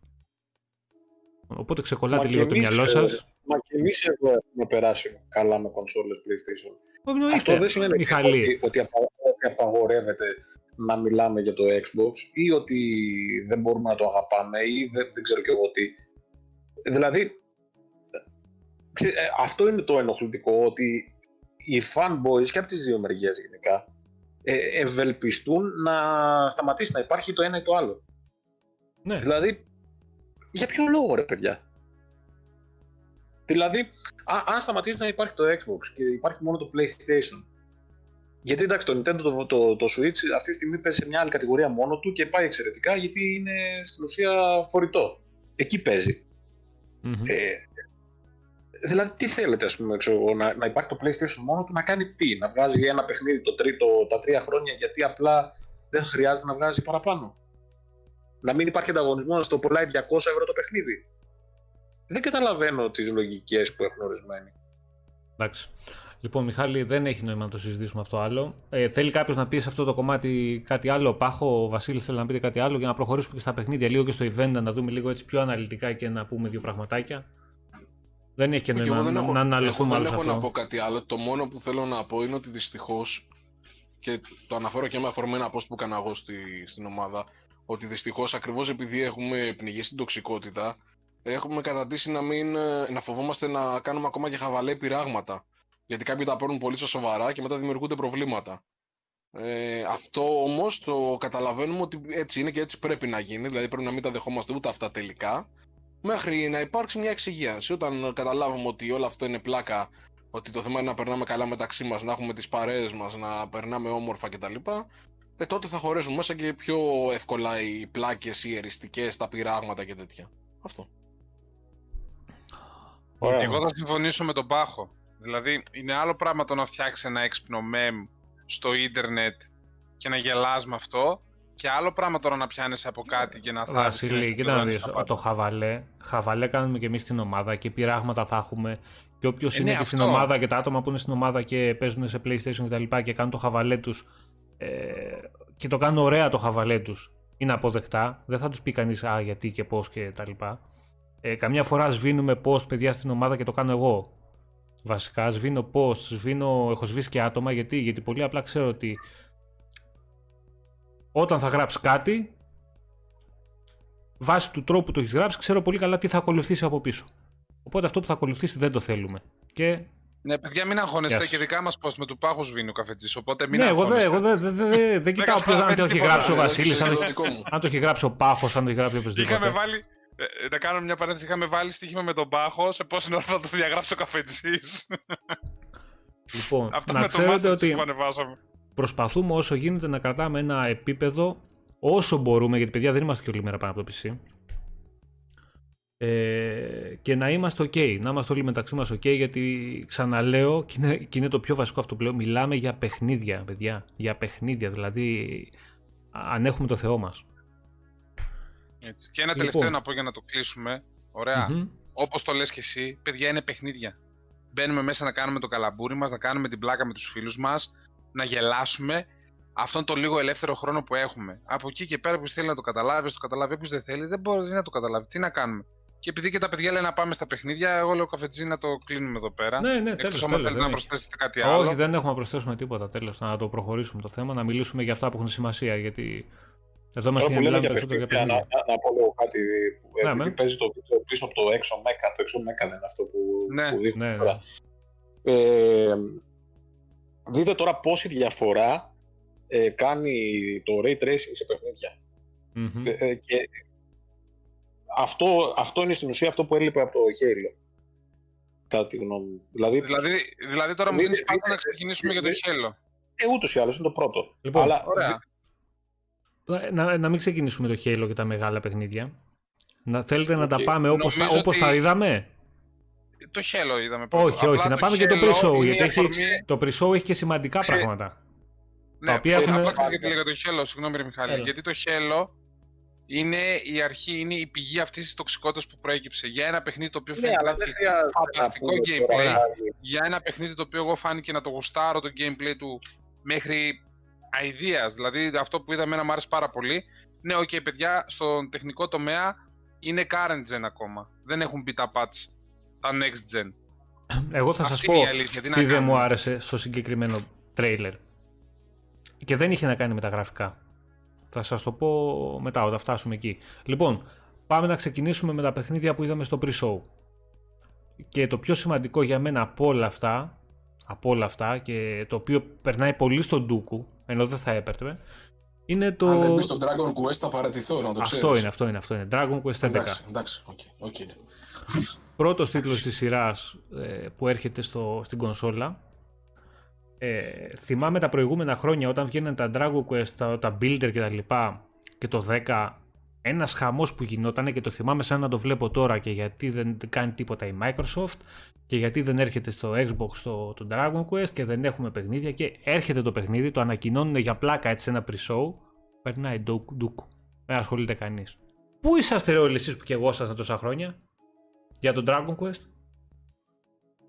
Οπότε ξεκολλάτε Μα λίγο και το εμείς, μυαλό ε, σας. Μα και εμείς εδώ έχουμε περάσει καλά με κονσόλες PlayStation. Εννοείται, Αυτό δεν σημαίνει Μιχαλή. ότι, ότι, απα- ότι απαγορεύεται να μιλάμε για το Xbox ή ότι δεν μπορούμε να το αγαπάμε ή δεν, δεν ξέρω και εγώ τι. Δηλαδή, ξέ- ε, αυτό είναι το ενοχλητικό, ότι οι fanboys και από τις δύο μεριές γενικά ε, ευελπιστούν να σταματήσει να υπάρχει το ένα ή το άλλο. Ναι, Δηλαδή, για ποιο λόγο ρε παιδιά; Δηλαδή, α, αν σταματήσει να υπάρχει το Xbox και υπάρχει μόνο το PlayStation. Γιατί εντάξει, το Nintendo το, το, το Switch αυτή τη στιγμή παίζει σε μια άλλη κατηγορία μόνο του και πάει εξαιρετικά γιατί είναι στην ουσία φορητό. Εκεί παίζει. Μμμ. Ε, δηλαδή, τι θέλετε, ας πούμε, ξέρω, εγώ, να, να υπάρχει το PlayStation μόνο του, να κάνει τι, να βγάζει ένα παιχνίδι το τρίτο, τα τρία χρόνια γιατί απλά δεν χρειάζεται να βγάζει παραπάνω. Να μην υπάρχει ανταγωνισμός να στο πουλάει 200 ευρώ το παιχνίδι. Δεν καταλαβαίνω τις λογικές που έχουν ορισμένοι. Εντάξει. Λοιπόν, Μιχάλη, δεν έχει νόημα να το συζητήσουμε αυτό άλλο. Ε, θέλει κάποιος να πει σε αυτό το κομμάτι κάτι άλλο; Πάχο, ο Βασίλη θέλει να πείτε κάτι άλλο για να προχωρήσουμε και στα παιχνίδια λίγο και στο event να δούμε λίγο έτσι πιο αναλυτικά και να πούμε δύο πραγματάκια. Δεν έχει και Και νόημα εγώ δεν να, έχω, να εγώ αναλυθούμε δεν άλλο σε έχω να αυτό. πω κάτι άλλο. Το μόνο που θέλω να πω είναι ότι δυστυχώς. Και το αναφέρω και με αφορμή ένα post που έκανα εγώ στη, στην ομάδα. Ότι δυστυχώς ακριβώς επειδή έχουμε πνιγεί στην τοξικότητα, έχουμε καταντήσει να, μην, ε, να φοβόμαστε να κάνουμε ακόμα και χαβαλέ πειράγματα. Γιατί κάποιοι τα παίρνουν πολύ στα σοβαρά και μετά δημιουργούνται προβλήματα. Ε, αυτό όμως το καταλαβαίνουμε ότι έτσι είναι και έτσι πρέπει να γίνει. Δηλαδή πρέπει να μην τα δεχόμαστε ούτε αυτά τελικά. Μέχρι να υπάρξει μια εξυγίανση. Όταν καταλάβουμε ότι όλο αυτό είναι πλάκα, ότι το θέμα είναι να περνάμε καλά μεταξύ μας, να έχουμε τις παρέες μας, να περνάμε όμορφα κτλ. Ε, τότε θα χωρέσουν μέσα και πιο εύκολα οι πλάκες, οι εριστικές, τα πειράγματα και τέτοια. Αυτό. Ωραία. Εγώ θα συμφωνήσω με τον Πάχο. Δηλαδή, είναι άλλο πράγμα το να φτιάξεις ένα έξυπνο meme στο ίντερνετ και να γελάς με αυτό και άλλο πράγμα τώρα να πιάνεις από κάτι και να θάβεις και Βασίλη, να κοίτα να σκοτώνεις δεις, τα πάντα. το χαβαλέ, χαβαλέ κάνουμε και εμείς στην ομάδα και πειράγματα θα έχουμε και όποιος Ε, είναι ναι, και στην αυτό. ομάδα και τα άτομα που είναι στην ομάδα και παίζουν σε PlayStation και τα λοιπά και κάνουν το χαβαλέ τους ε, και το κάνουν ωραία το χαβαλέ τους είναι αποδεκτά, δεν θα τους πει κανείς α, γιατί και πώς και τα λοιπά. Ε, καμιά φορά σβήνουμε post παιδιά στην ομάδα και το κάνω εγώ. Βασικά σβήνω post, σβήνω, έχω σβήσει και άτομα γιατί, γιατί πολύ απλά ξέρω ότι όταν θα γράψει κάτι βάσει του τρόπου που το έχεις γράψει, ξέρω πολύ καλά τι θα ακολουθήσει από πίσω. Οπότε αυτό που θα ακολουθήσει δεν το θέλουμε. Και Ναι, παιδιά, μην αγχώνεστε Γεια σας. και δικά μας post με του Πάχου σβήνει ο καφετζής. Οπότε μην ναι, εγώ δεν αγχώνεστε. εγώ δεν δε, δε, δεν κοιτάω ποιο αν το έχει καταλαβαίνει γράψει ο τίποτα. Βασίλης, Έτσι αν, είναι το- το δικό μου. αν το έχει γράψει ο Πάχος, αν το έχει γράψει Είχαμε οποιοδήποτε. βάλει. ε, να κάνω μια παρένθεση. Είχαμε βάλει στοίχημα με τον Πάχο σε πόση ώρα θα το διαγράψει ο καφετζής. Λοιπόν, Αυτό να με το ξέρετε Master Chief ότι που ανεβάσαμε. Προσπαθούμε όσο γίνεται να κρατάμε ένα επίπεδο όσο μπορούμε, γιατί παιδιά δεν είμαστε και όλη μέρα πάνω από το PC. Ε, και να είμαστε ok, να είμαστε όλοι μεταξύ μας ok, γιατί ξαναλέω, και είναι, και είναι το πιο βασικό αυτό που λέω, μιλάμε για παιχνίδια, παιδιά, για παιχνίδια, δηλαδή αν έχουμε το Θεό μας. Έτσι. Και ένα Λοιπόν. τελευταίο να πω για να το κλείσουμε. Ωραία. Μμμ. Όπως το λες και εσύ, παιδιά είναι παιχνίδια. Μπαίνουμε μέσα να κάνουμε το καλαμπούρι μας, να κάνουμε την πλάκα με τους φίλους μας, να γελάσουμε. Αυτόν τον λίγο ελεύθερο χρόνο που έχουμε. Από εκεί και πέρα που θέλει να το καταλάβει, το καταλάβει. Όποιος δεν θέλει, δεν μπορεί να το καταλάβει. Τι να κάνουμε. Και επειδή και τα παιδιά λένε να πάμε στα παιχνίδια, εγώ λέω καφετζή να το κλείνουμε εδώ πέρα. Ναι, ναι, Εκτός τέλος, άμα τέλος, θέλετε δεν να έχει. προσθέσετε κάτι άλλο. Όχι, δεν έχουμε να προσθέσουμε τίποτα. Τέλος, να το προχωρήσουμε το θέμα, να μιλήσουμε για αυτά που έχουν σημασία. Γιατί εδώ Τώρα είμαστε που για να λέμε μιλάμε για περισσότερο για παιχνίδια, να, παιχνίδια. να, να πω λίγο κάτι που Ναι, επειδή με. παίζει το βίντεο πίσω από το έξω μέκα. Το έξω μέκα δεν είναι αυτό που, Ναι. που δείχνει Ναι, ναι. τώρα. Ε, δείτε τώρα πόση διαφορά ε, κάνει το ray tracing σε παιχνίδια. Μμμ. Ε, ε, και αυτό, αυτό είναι στην ουσία αυτό που έλειπε από το Halo. Κατά τη γνώμη μου. Δηλαδή, Δηλαδή, δηλαδή τώρα μου Δείτε- δίνεις πάντα δείτε- να ξεκινήσουμε για το δείτε- χέλο. ε, ούτως ή άλλως είναι το πρώτο. Λοιπόν, Αλλά Ωραία. να, να μην ξεκινήσουμε το Halo και τα μεγάλα παιχνίδια. Να, θέλετε να τα Οκ. πάμε όπως, τα, Νομίζω όπως ότι- τα είδαμε; Το Halo είδαμε πρώτο. Όχι, Απλά όχι. Να πάμε και το Halo pre-show. είναι Γιατί η έχει, αφορμή- το pre-show έχει και σημαντικά Ξέ- πράγματα. Ναι, οποία ξέρεις, έχουν- απλά ξέρεις γιατί λέγα το Halo, συγγνώμη ρε Μιχάλη. Έλα. Γιατί το Halo είναι η αρχή, είναι η πηγή αυτής της τοξικότητας που προέκυψε. Για ένα παιχνίδι το οποίο Ναι, φαίνεται αλλά να δεν έχει χρειάζεται να φανταστικό πούμε gameplay. τώρα, για ένα παιχνίδι το οποίο εγώ φάνηκε να το γουστάρω το gameplay του μέχρι αηδίας, δηλαδή αυτό που είδα εμένα μου άρεσε πάρα πολύ. Ναι, οκ, παιδιά, στον τεχνικό τομέα είναι current gen ακόμα. Δεν έχουν μπει τα patch, τα next gen. Εγώ θα σας Αυτή πω είναι η αλήθεια, τι να τι δεν κάνουμε. μου άρεσε στο συγκεκριμένο τρέιλερ. Και δεν είχε να κάνει με τα γραφικά. Θα σας το πω μετά όταν φτάσουμε εκεί. Λοιπόν, πάμε να ξεκινήσουμε με τα παιχνίδια που είδαμε στο pre-show. Και το πιο σημαντικό για μένα από όλα αυτά, από όλα αυτά και το οποίο περνάει πολύ στο ντούκου, ενώ δεν θα έπαιρνε, είναι το... Αν δεν μπεις στο Dragon Quest θα παρατηθώ, να το ξέρεις. Αυτό είναι, αυτό είναι, αυτό είναι. Dragon Quest 11. Εντάξει, εντάξει, OK, OK. πρώτος τίτλος της σειράς ε, που έρχεται στο, στην κονσόλα. Ε, θυμάμαι τα προηγούμενα χρόνια όταν βγαίναν τα Dragon Quest, τα, τα Builders και τα λοιπά και το 10 ένας χαμός που γινόταν και το θυμάμαι σαν να το βλέπω τώρα και γιατί δεν κάνει τίποτα η Microsoft και γιατί δεν έρχεται στο Xbox το, το Dragon Quest και δεν έχουμε παιχνίδια και έρχεται το παιχνίδι, το ανακοινώνουν για πλάκα έτσι σε ένα pre-show περνάει ντουκ ντουκ δεν ασχολείται κανείς Πού είσαστε ρε όλοι εσείς που και εγώ ήσασταν τόσα χρόνια; Για τον Dragon Quest;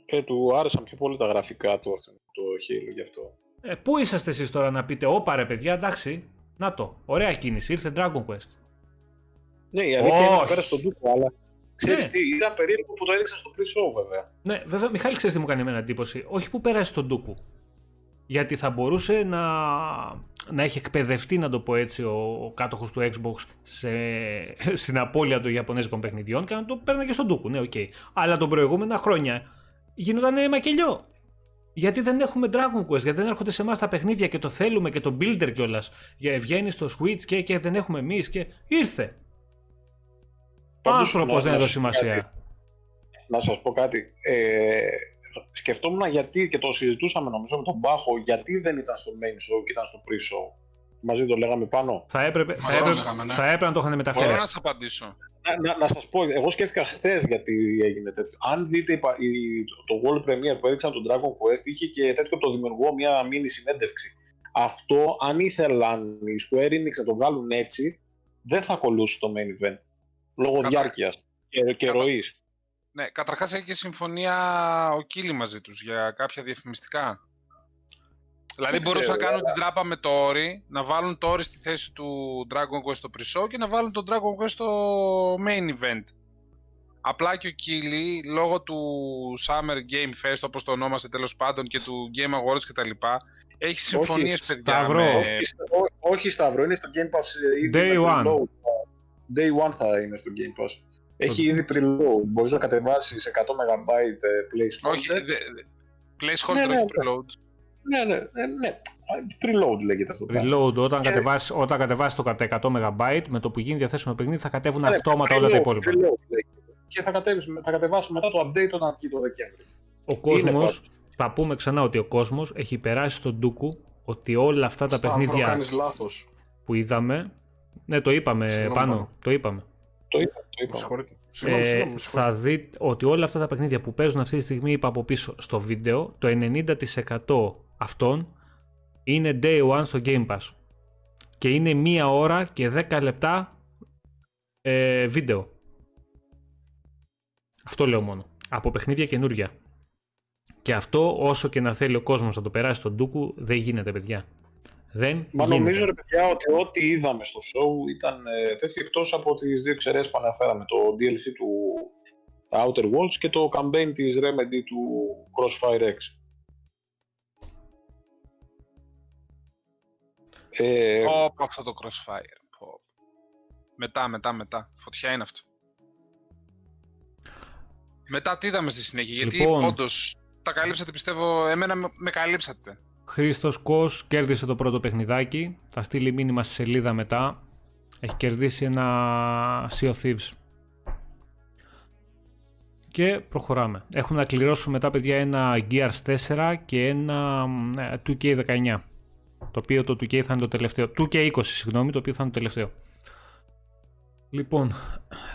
Ε, του άρεσαν πιο πολύ τα γραφικά του αυτό το Halo γι' αυτό. Ε, πού είσαστε εσείς τώρα να πείτε, όπα ρε παιδιά, εντάξει, να το, ωραία κίνηση, ήρθε Dragon Quest. Ναι, η αλήθεια είναι Όχι. να πέρασε στο ντούκου, αλλά ξέρεις Ναι. τι, ήταν περίεργο που το έδειξα στο pre-show βέβαια. Ναι, βέβαια, Μιχάλη, ξέρεις τι μου κάνει εμένα εντύπωση; Όχι που πέρασε στο ντούκου. Γιατί θα μπορούσε να, να έχει εκπαιδευτεί, να το πω έτσι, ο, ο κάτοχος του Xbox σε, στην απώλεια των Ιαπωνέζικων παιχνιδιών και να το παίρνει στο ντούκου. Ναι, οκ. Αλλά τον προηγούμενα χρόνια γινόταν μακελιό. Γιατί δεν έχουμε Dragon Quest, γιατί δεν έρχονται σε εμάς τα παιχνίδια και το θέλουμε και το Builder κιόλας. Για βγαίνει στο Switch και, και δεν έχουμε εμείς και ήρθε. Πάντως, Άνθρωπος να- δεν να έδωσε σου πω κάτι. σημασία. Να σας πω κάτι. Ε, σκεφτόμουν γιατί και το συζητούσαμε νομίζω με τον Μπάχο, γιατί δεν ήταν στο main show και ήταν στο pre-show. Μαζί το λέγαμε πάνω. Θα έπρεπε, θα Μαζί έπρεπε, λέγαμε, ναι. θα έπρεπε να το είχαν μεταφέρει. Μπορώ να σας απαντήσω. Να, να, να σας πω, εγώ σκέφτηκα χθες γιατί έγινε τέτοιο. Αν δείτε η- η- το World Premiere που έδειξαν τον Dragon Quest, είχε και τέτοιο από το δημιουργό μια μίνι συνέντευξη. Αυτό, αν ήθελαν οι Square Enix να το βγάλουν έτσι, δεν θα ακολούσει το main event. Λόγω Κατα- διάρκειας και, και Κατα- ροής. Ναι, καταρχάς έχει και συμφωνία ο Κίλι μαζί τους για κάποια διαφημιστικά. Δηλαδή Δεν μπορούσαν να ξέρω, κάνουν την τράπα με το Ori, να βάλουν το Ori στη θέση του Dragon Quest στο pre-show και να βάλουν το Dragon Quest στο main event. Απλά και ο Κίλι, λόγω του Summer Game Fest, όπως το ονόμασε τέλος πάντων, και του Game Awards κτλ. Έχει συμφωνίες, παιδιά. Σταυρό. με- Όχι, ό- όχι Σταύρο, είναι στο Game Pass ε, ήδη Day με one. Preload. Day one θα είναι στο Game Pass. Έχει ήδη preload. Μπορείς να κατεβάσεις 100 MB placeholder. Όχι, δε- δε- placeholder, Ναι, ναι, όχι ναι. preload. Ναι, ναι, ναι, ναι. Preload λέγεται αυτό. το πράγμα. Reload, όταν Και- κατεβάσεις, όταν κατεβάσεις το κατά 100 MB, με το που γίνει διαθέσιμο παιχνίδι θα κατέβουν Ναι, αυτόματα όλα τα preload, υπόλοιπα. preload λέγεται. Και θα, κατέβεις, θα κατεβάσω μετά το update όταν βγει το Δεκέμβρη. Ο Είναι κόσμος, πάντως. θα πούμε ξανά ότι ο κόσμος έχει περάσει στον Ντούκου ότι όλα αυτά τα Σταύρο, παιχνίδια κάνεις λάθος. που είδαμε. Ναι, το είπαμε Συγγνώμη, πάνω. πάνω. Το είπαμε. Το είπα, το Με είπα. συγχωρείτε. Συγγνώμη, Ε, συγγνώμη, με συγχωρείτε. θα δείτε ότι όλα αυτά τα παιχνίδια που παίζουν αυτή τη στιγμή, είπα από πίσω στο βίντεο, το 90% αυτών είναι day one στο Game Pass. Και είναι μία ώρα και 10 λεπτά ε, βίντεο. Αυτό λέω μόνο. Από παιχνίδια καινούρια. Και αυτό όσο και να θέλει ο κόσμος να το περάσει στον Ντούκου δεν γίνεται παιδιά. Δεν Μα γίνεται. νομίζω ρε παιδιά ότι ό,τι είδαμε στο show ήταν ε, τέτοιο εκτός από τις δύο εξαιρέσεις που αναφέραμε. Το DLC του Outer Worlds και το campaign της Remedy του Crossfire X. Ε, Πω, αυτό το crossfire. Πω. Μετά, μετά, μετά. Φωτιά είναι αυτό. Μετά τι είδαμε στη συνέχεια, γιατί Λοιπόν. όντως τα καλύψατε πιστεύω, εμένα με, με καλύψατε. Χρήστος Κος κέρδισε το πρώτο παιχνιδάκι. Θα στείλει μήνυμα στη σελίδα μετά. Έχει κερδίσει ένα Sea of Thieves. Και προχωράμε. Έχουμε να κληρώσουμε μετά, παιδιά, ένα Gears 4 και ένα ε, 2K19. Το οποίο το 2K θα είναι το τελευταίο. 2K20, συγγνώμη, το οποίο θα είναι το τελευταίο. Λοιπόν,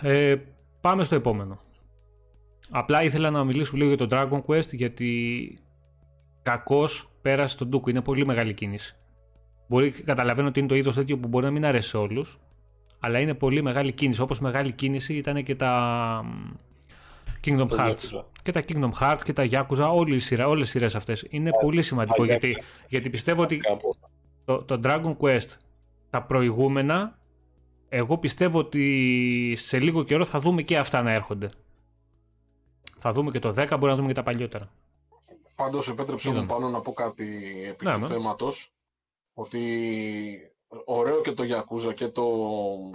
ε, πάμε στο επόμενο. Απλά ήθελα να μιλήσουμε λίγο για το Dragon Quest γιατί κακώς πέρασε τον Ντούκου. Είναι πολύ μεγάλη κίνηση. Μπορεί, καταλαβαίνω ότι είναι το είδος τέτοιο που μπορεί να μην αρέσει σε όλους, αλλά είναι πολύ μεγάλη κίνηση. Όπως μεγάλη κίνηση ήταν και τα Kingdom Το Hearts. Yakuza. Και τα Kingdom Hearts και τα Yakuza, όλη η σειρά, όλες οι σειρές αυτές. Είναι πολύ σημαντικό α, γιατί, Yakuza. γιατί πιστεύω ότι Κάπου. το, το Dragon Quest, τα προηγούμενα, εγώ πιστεύω ότι σε λίγο καιρό θα δούμε και αυτά να έρχονται. Θα δούμε και το 10, μπορεί να δούμε και τα παλιότερα. Πάντως, επέτρεψε μου Είδαμε. πάνω να πω κάτι επί Ναι, του ναι. θέματος. Ότι ωραίο και το Yakuza και, το,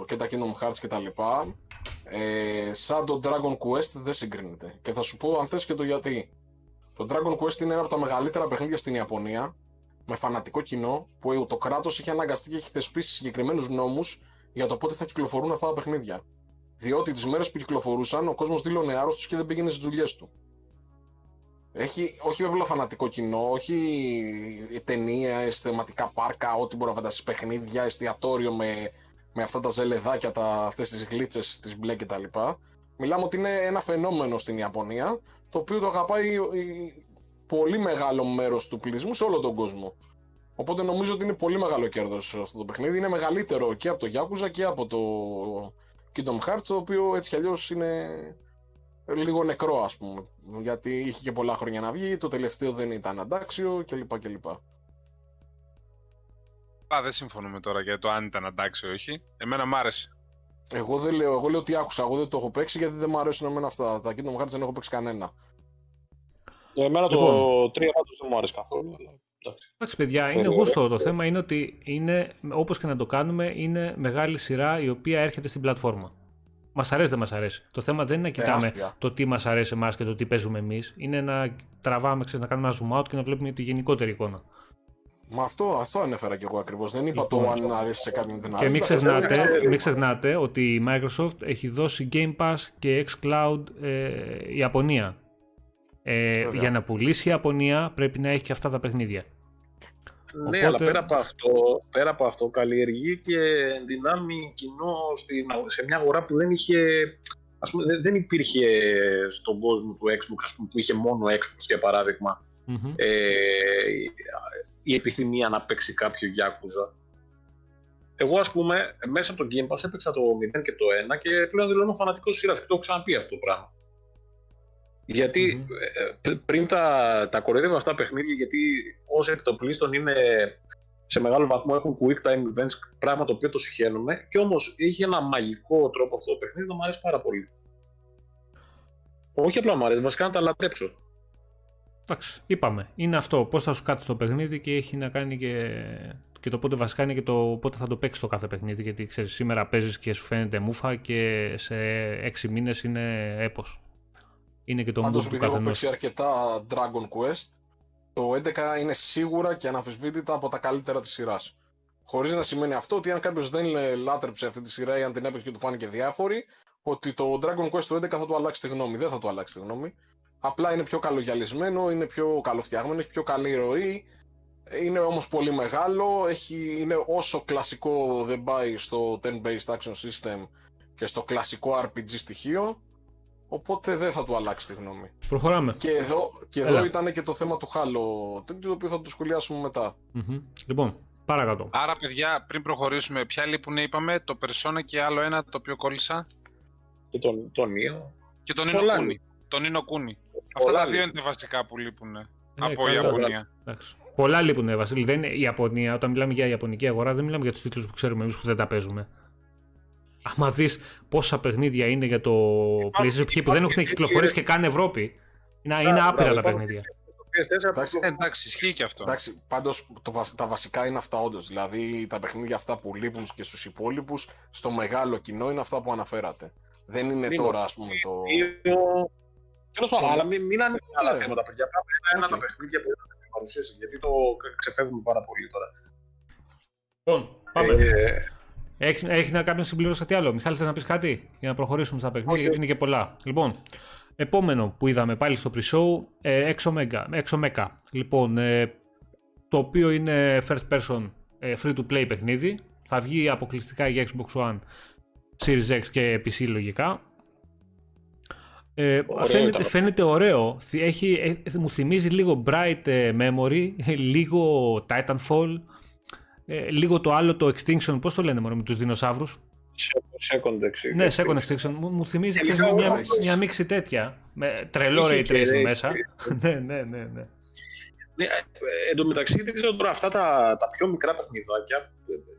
και τα Kingdom Hearts και τα λοιπά. Ε, σαν το Dragon Quest δεν συγκρίνεται. Και θα σου πω αν θες και το γιατί. Το Dragon Quest είναι ένα από τα μεγαλύτερα παιχνίδια στην Ιαπωνία. Με φανατικό κοινό που το κράτο έχει αναγκαστεί και έχει θεσπίσει συγκεκριμένους νόμους για το πότε θα κυκλοφορούν αυτά τα παιχνίδια. Διότι τις μέρες που κυκλοφορούσαν ο κόσμος δήλωνε άρρωστος και δεν πήγαινε στις δουλειές του. Έχει όχι βέβαια φανατικό κοινό, όχι ταινία, θεματικά πάρκα, ό,τι μπορεί να φανταστείς, παιχνίδια, εστιατόριο με, με αυτά τα ζελεδάκια, τα, αυτές τις γλίτσες, τις μπλε και τα λοιπά. Μιλάμε ότι είναι ένα φαινόμενο στην Ιαπωνία, το οποίο το αγαπάει η- πολύ μεγάλο μέρος του πληθυσμού σε όλο τον κόσμο. Οπότε νομίζω ότι είναι πολύ μεγάλο κέρδος αυτό το παιχνίδι. Είναι μεγαλύτερο και από το Yakuza και από το Kingdom Hearts, το οποίο έτσι κι αλλιώς είναι λίγο νεκρό ας πούμε γιατί είχε και πολλά χρόνια να βγει το τελευταίο δεν ήταν αντάξιο κλπ κλπ Α, δεν συμφωνούμε τώρα για το αν ήταν αντάξει ή όχι. Εμένα μ' άρεσε. εγώ δεν λέω, εγώ λέω τι άκουσα, εγώ δεν το έχω παίξει γιατί δεν μου αρέσουν εμένα αυτά τα Kingdom Hearts δεν έχω παίξει κανένα Εμένα το Λοιπόν. 3 πάντως δεν μου άρεσε καθόλου. Αλλά... εντάξει. Εντάξει, παιδιά, είναι Ωραία. γούστο. Το θέμα είναι ότι είναι, όπως και να το κάνουμε, είναι μεγάλη σειρά η οποία έρχεται στην πλατφόρμα. Μας αρέσει, δεν μας αρέσει. Το θέμα δεν είναι να κοιτάμε Τεράστια. το τι μας αρέσει εμάς και το τι παίζουμε εμείς. Είναι να τραβάμε, ξέρεις, να κάνουμε ένα zoom out και να βλέπουμε τη γενικότερη εικόνα. Μα αυτό, αυτό ανέφερα κι εγώ ακριβώς δεν είπα Λοιπόν. το αν αρέσει σε κάποιον δεν Και αρέσει μην Τα ξέρουμε, ξεχνάτε, ξέρουμε. μην ξεχνάτε ότι η Microsoft έχει δώσει Game Pass και xCloud ε, η Ιαπωνία. Ε, Βέβαια. για να πουλήσει η Ιαπωνία πρέπει να έχει και αυτά τα παιχνίδια. Ναι, Οπότε- αλλά πέρα από, αυτό, πέρα από αυτό καλλιεργεί και δυνάμει κοινό στην, σε μια αγορά που δεν είχε. Ας πούμε, δεν- δεν υπήρχε στον κόσμο του Xbox, ας πούμε, που είχε μόνο Xbox για παράδειγμα, Μμμ. ε, η επιθυμία να παίξει κάποιο Yakuza. Εγώ, ας πούμε, μέσα από το Game Pass έπαιξα το 0 και το 1 και πλέον δηλώνω φανατικό σειρά και το έχω ξαναπεί αυτό το πράγμα. Γιατί Μμμ. ε, πρι- πριν τα, τα κοροϊδεύω αυτά τα παιχνίδια, γιατί όσο εκ των πλήστων είναι σε μεγάλο βαθμό έχουν quick time events, πράγμα το οποίο το συχαίνουμε, και όμως είχε ένα μαγικό τρόπο αυτό το παιχνίδι, το μου αρέσει πάρα πολύ. Όχι απλά μου αρέσει, βασικά να τα λατρέψω. Εντάξει, είπαμε. Είναι αυτό. Πώς θα σου κάτσει το παιχνίδι και έχει να κάνει και, και το πότε βασικά είναι και το πότε θα το παίξεις το κάθε παιχνίδι. Γιατί ξέρεις, σήμερα παίζεις και σου φαίνεται μούφα και σε έξι μήνες είναι έπος. Είναι και το mood Πάντως του επειδή έχω καθενός. παίξει αρκετά Dragon Quest το 11 είναι σίγουρα και αναμφισβήτητα από τα καλύτερα της σειράς. Χωρίς να σημαίνει αυτό ότι αν κάποιος δεν λάτρεψε αυτή τη σειρά ή αν την έπαιξε και του φάνηκε διάφοροι, ότι το Dragon Quest το 11 θα του αλλάξει τη γνώμη. Δεν θα του αλλάξει τη γνώμη. Απλά είναι πιο καλογιαλισμένο, είναι πιο καλοφτιαγμένο, έχει πιο καλή ροή. Είναι όμως πολύ μεγάλο, έχει, είναι όσο κλασικό δεν πάει στο 10-based action system και στο κλασικό RPG στοιχείο, οπότε δεν θα του αλλάξει τη γνώμη. Προχωράμε. Και εδώ, και Έλα. εδώ ήταν και το θέμα του Halo, το οποίο θα το σχολιάσουμε μετά. Μμμ. Λοιπόν, παρακάτω. Άρα, παιδιά, πριν προχωρήσουμε, ποια λείπουν είπαμε, το Persona και άλλο ένα το οποίο κόλλησα. Και τον, τον Neo. Και τον Νίνο Πολλά Κούνι. λείπουν. Τον Νίνο Κούνι. Αυτά Πολλά τα δύο λείπουν. είναι τα βασικά που λείπουν Ε, από καλά. Ιαπωνία. Εντάξει. Πολλά λείπουν, Βασίλη. Δεν είναι η Ιαπωνία. Όταν μιλάμε για Ιαπωνική αγορά, δεν μιλάμε για τους τίτλους που ξέρουμε εμείς που δεν τα παίζουμε. Άμα δεις πόσα παιχνίδια είναι για το PlayStation που δεν έχουν υπάρχουν κυκλοφορήσει και καν Ευρώπη, είναι, είναι Μπράβο, άπειρα τα υπάρχουν παιχνίδια. Το PS4 Εντάξει, Ε, εντάξει, ισχύει και αυτό. Εντάξει, πάντως τα βασικά είναι αυτά όντως. Δηλαδή τα παιχνίδια αυτά που λείπουν και στους υπόλοιπους, στο μεγάλο κοινό είναι αυτά που αναφέρατε. Δεν είναι Είναι τώρα, ας πούμε, το. Neo. Τέλος πάντων, Το- αλλά μην, μην ανοίγουμε άλλα Ναι. θέματα, παιδιά. Πάμε ένα-ένα Οκ. τα παιχνίδια που είχαμε στην παρουσίαση, γιατί το ξεφεύγουμε πάρα πολύ τώρα. Λοιπόν, πάμε. Ε, Έχεις, έχει να κάποιο συμπληρώσει κάτι άλλο. Μιχάλη, θες να πεις κάτι για να προχωρήσουμε στα παιχνίδια, Όχι, γιατί όχι. είναι και πολλά. Λοιπόν, επόμενο που είδαμε πάλι στο pre-show, ε, Exomecha. Exomecha. Λοιπόν, ε, το οποίο είναι first person ε, free to play παιχνίδι. Θα βγει αποκλειστικά για Xbox One, Series X και PC λογικά. Ε, Ωραίο φαίνεται, ήταν. φαίνεται ωραίο. Θυ- Έχει, ε, μου θυμίζει λίγο Bright ε, Memory, λίγο Titanfall, ε, λίγο το άλλο το Extinction, πώς το λένε μόνο με τους δεινοσαύρους; Second extinction. Ναι, second extinction. Μου, μου θυμίζει Τελικά ξέρεις, μια, όλα. μια μίξη τέτοια. Με τρελό Είχε ray και tracing ray μέσα. ναι, ναι, ναι, ναι. Ναι, ε, εν τω μεταξύ δεν ξέρω τώρα αυτά τα, τα πιο μικρά παιχνιδάκια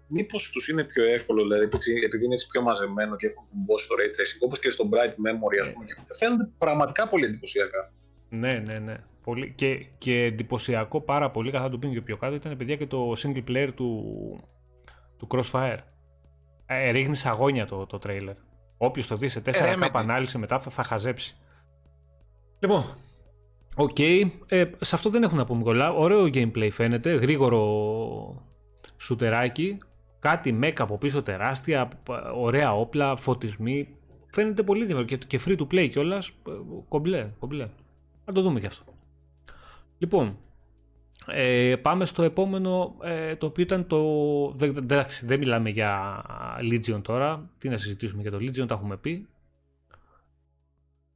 μήπως τους είναι πιο εύκολο, δηλαδή επειδή επειδή είναι έτσι πιο μαζεμένο και έχουν μπει στο ray tracing, όπως και στο Bright Memory, ας πούμε. και Φαίνονται πραγματικά πολύ εντυπωσιακά. Ναι, ναι, ναι. Πολύ, και, και εντυπωσιακό πάρα πολύ, καθά το πήγαινε και πιο κάτω, ήταν παιδιά και το single player του, του Crossfire. Ε, ρίχνεις αγώνια το, το trailer. Όποιος το δει σε 4K έμεινε. ανάλυση μετά θα, θα χαζέψει. Λοιπόν, οκ. Ε, σε αυτό δεν έχω να πούμε πολλά. Ωραίο gameplay φαίνεται. Γρήγορο shooterάκι. Κάτι mecha από πίσω τεράστια. π- Ωραία όπλα, φωτισμοί. Φαίνεται πολύ γρήγορο και, και free to play κιόλας. Κομπλέ, κομπλέ. Θα το δούμε κι αυτό. Λοιπόν, ε, πάμε στο επόμενο, ε, το οποίο ήταν το... Δεν, εντάξει, δεν μιλάμε για Legion τώρα. Τι να συζητήσουμε για το Legion, τα έχουμε πει.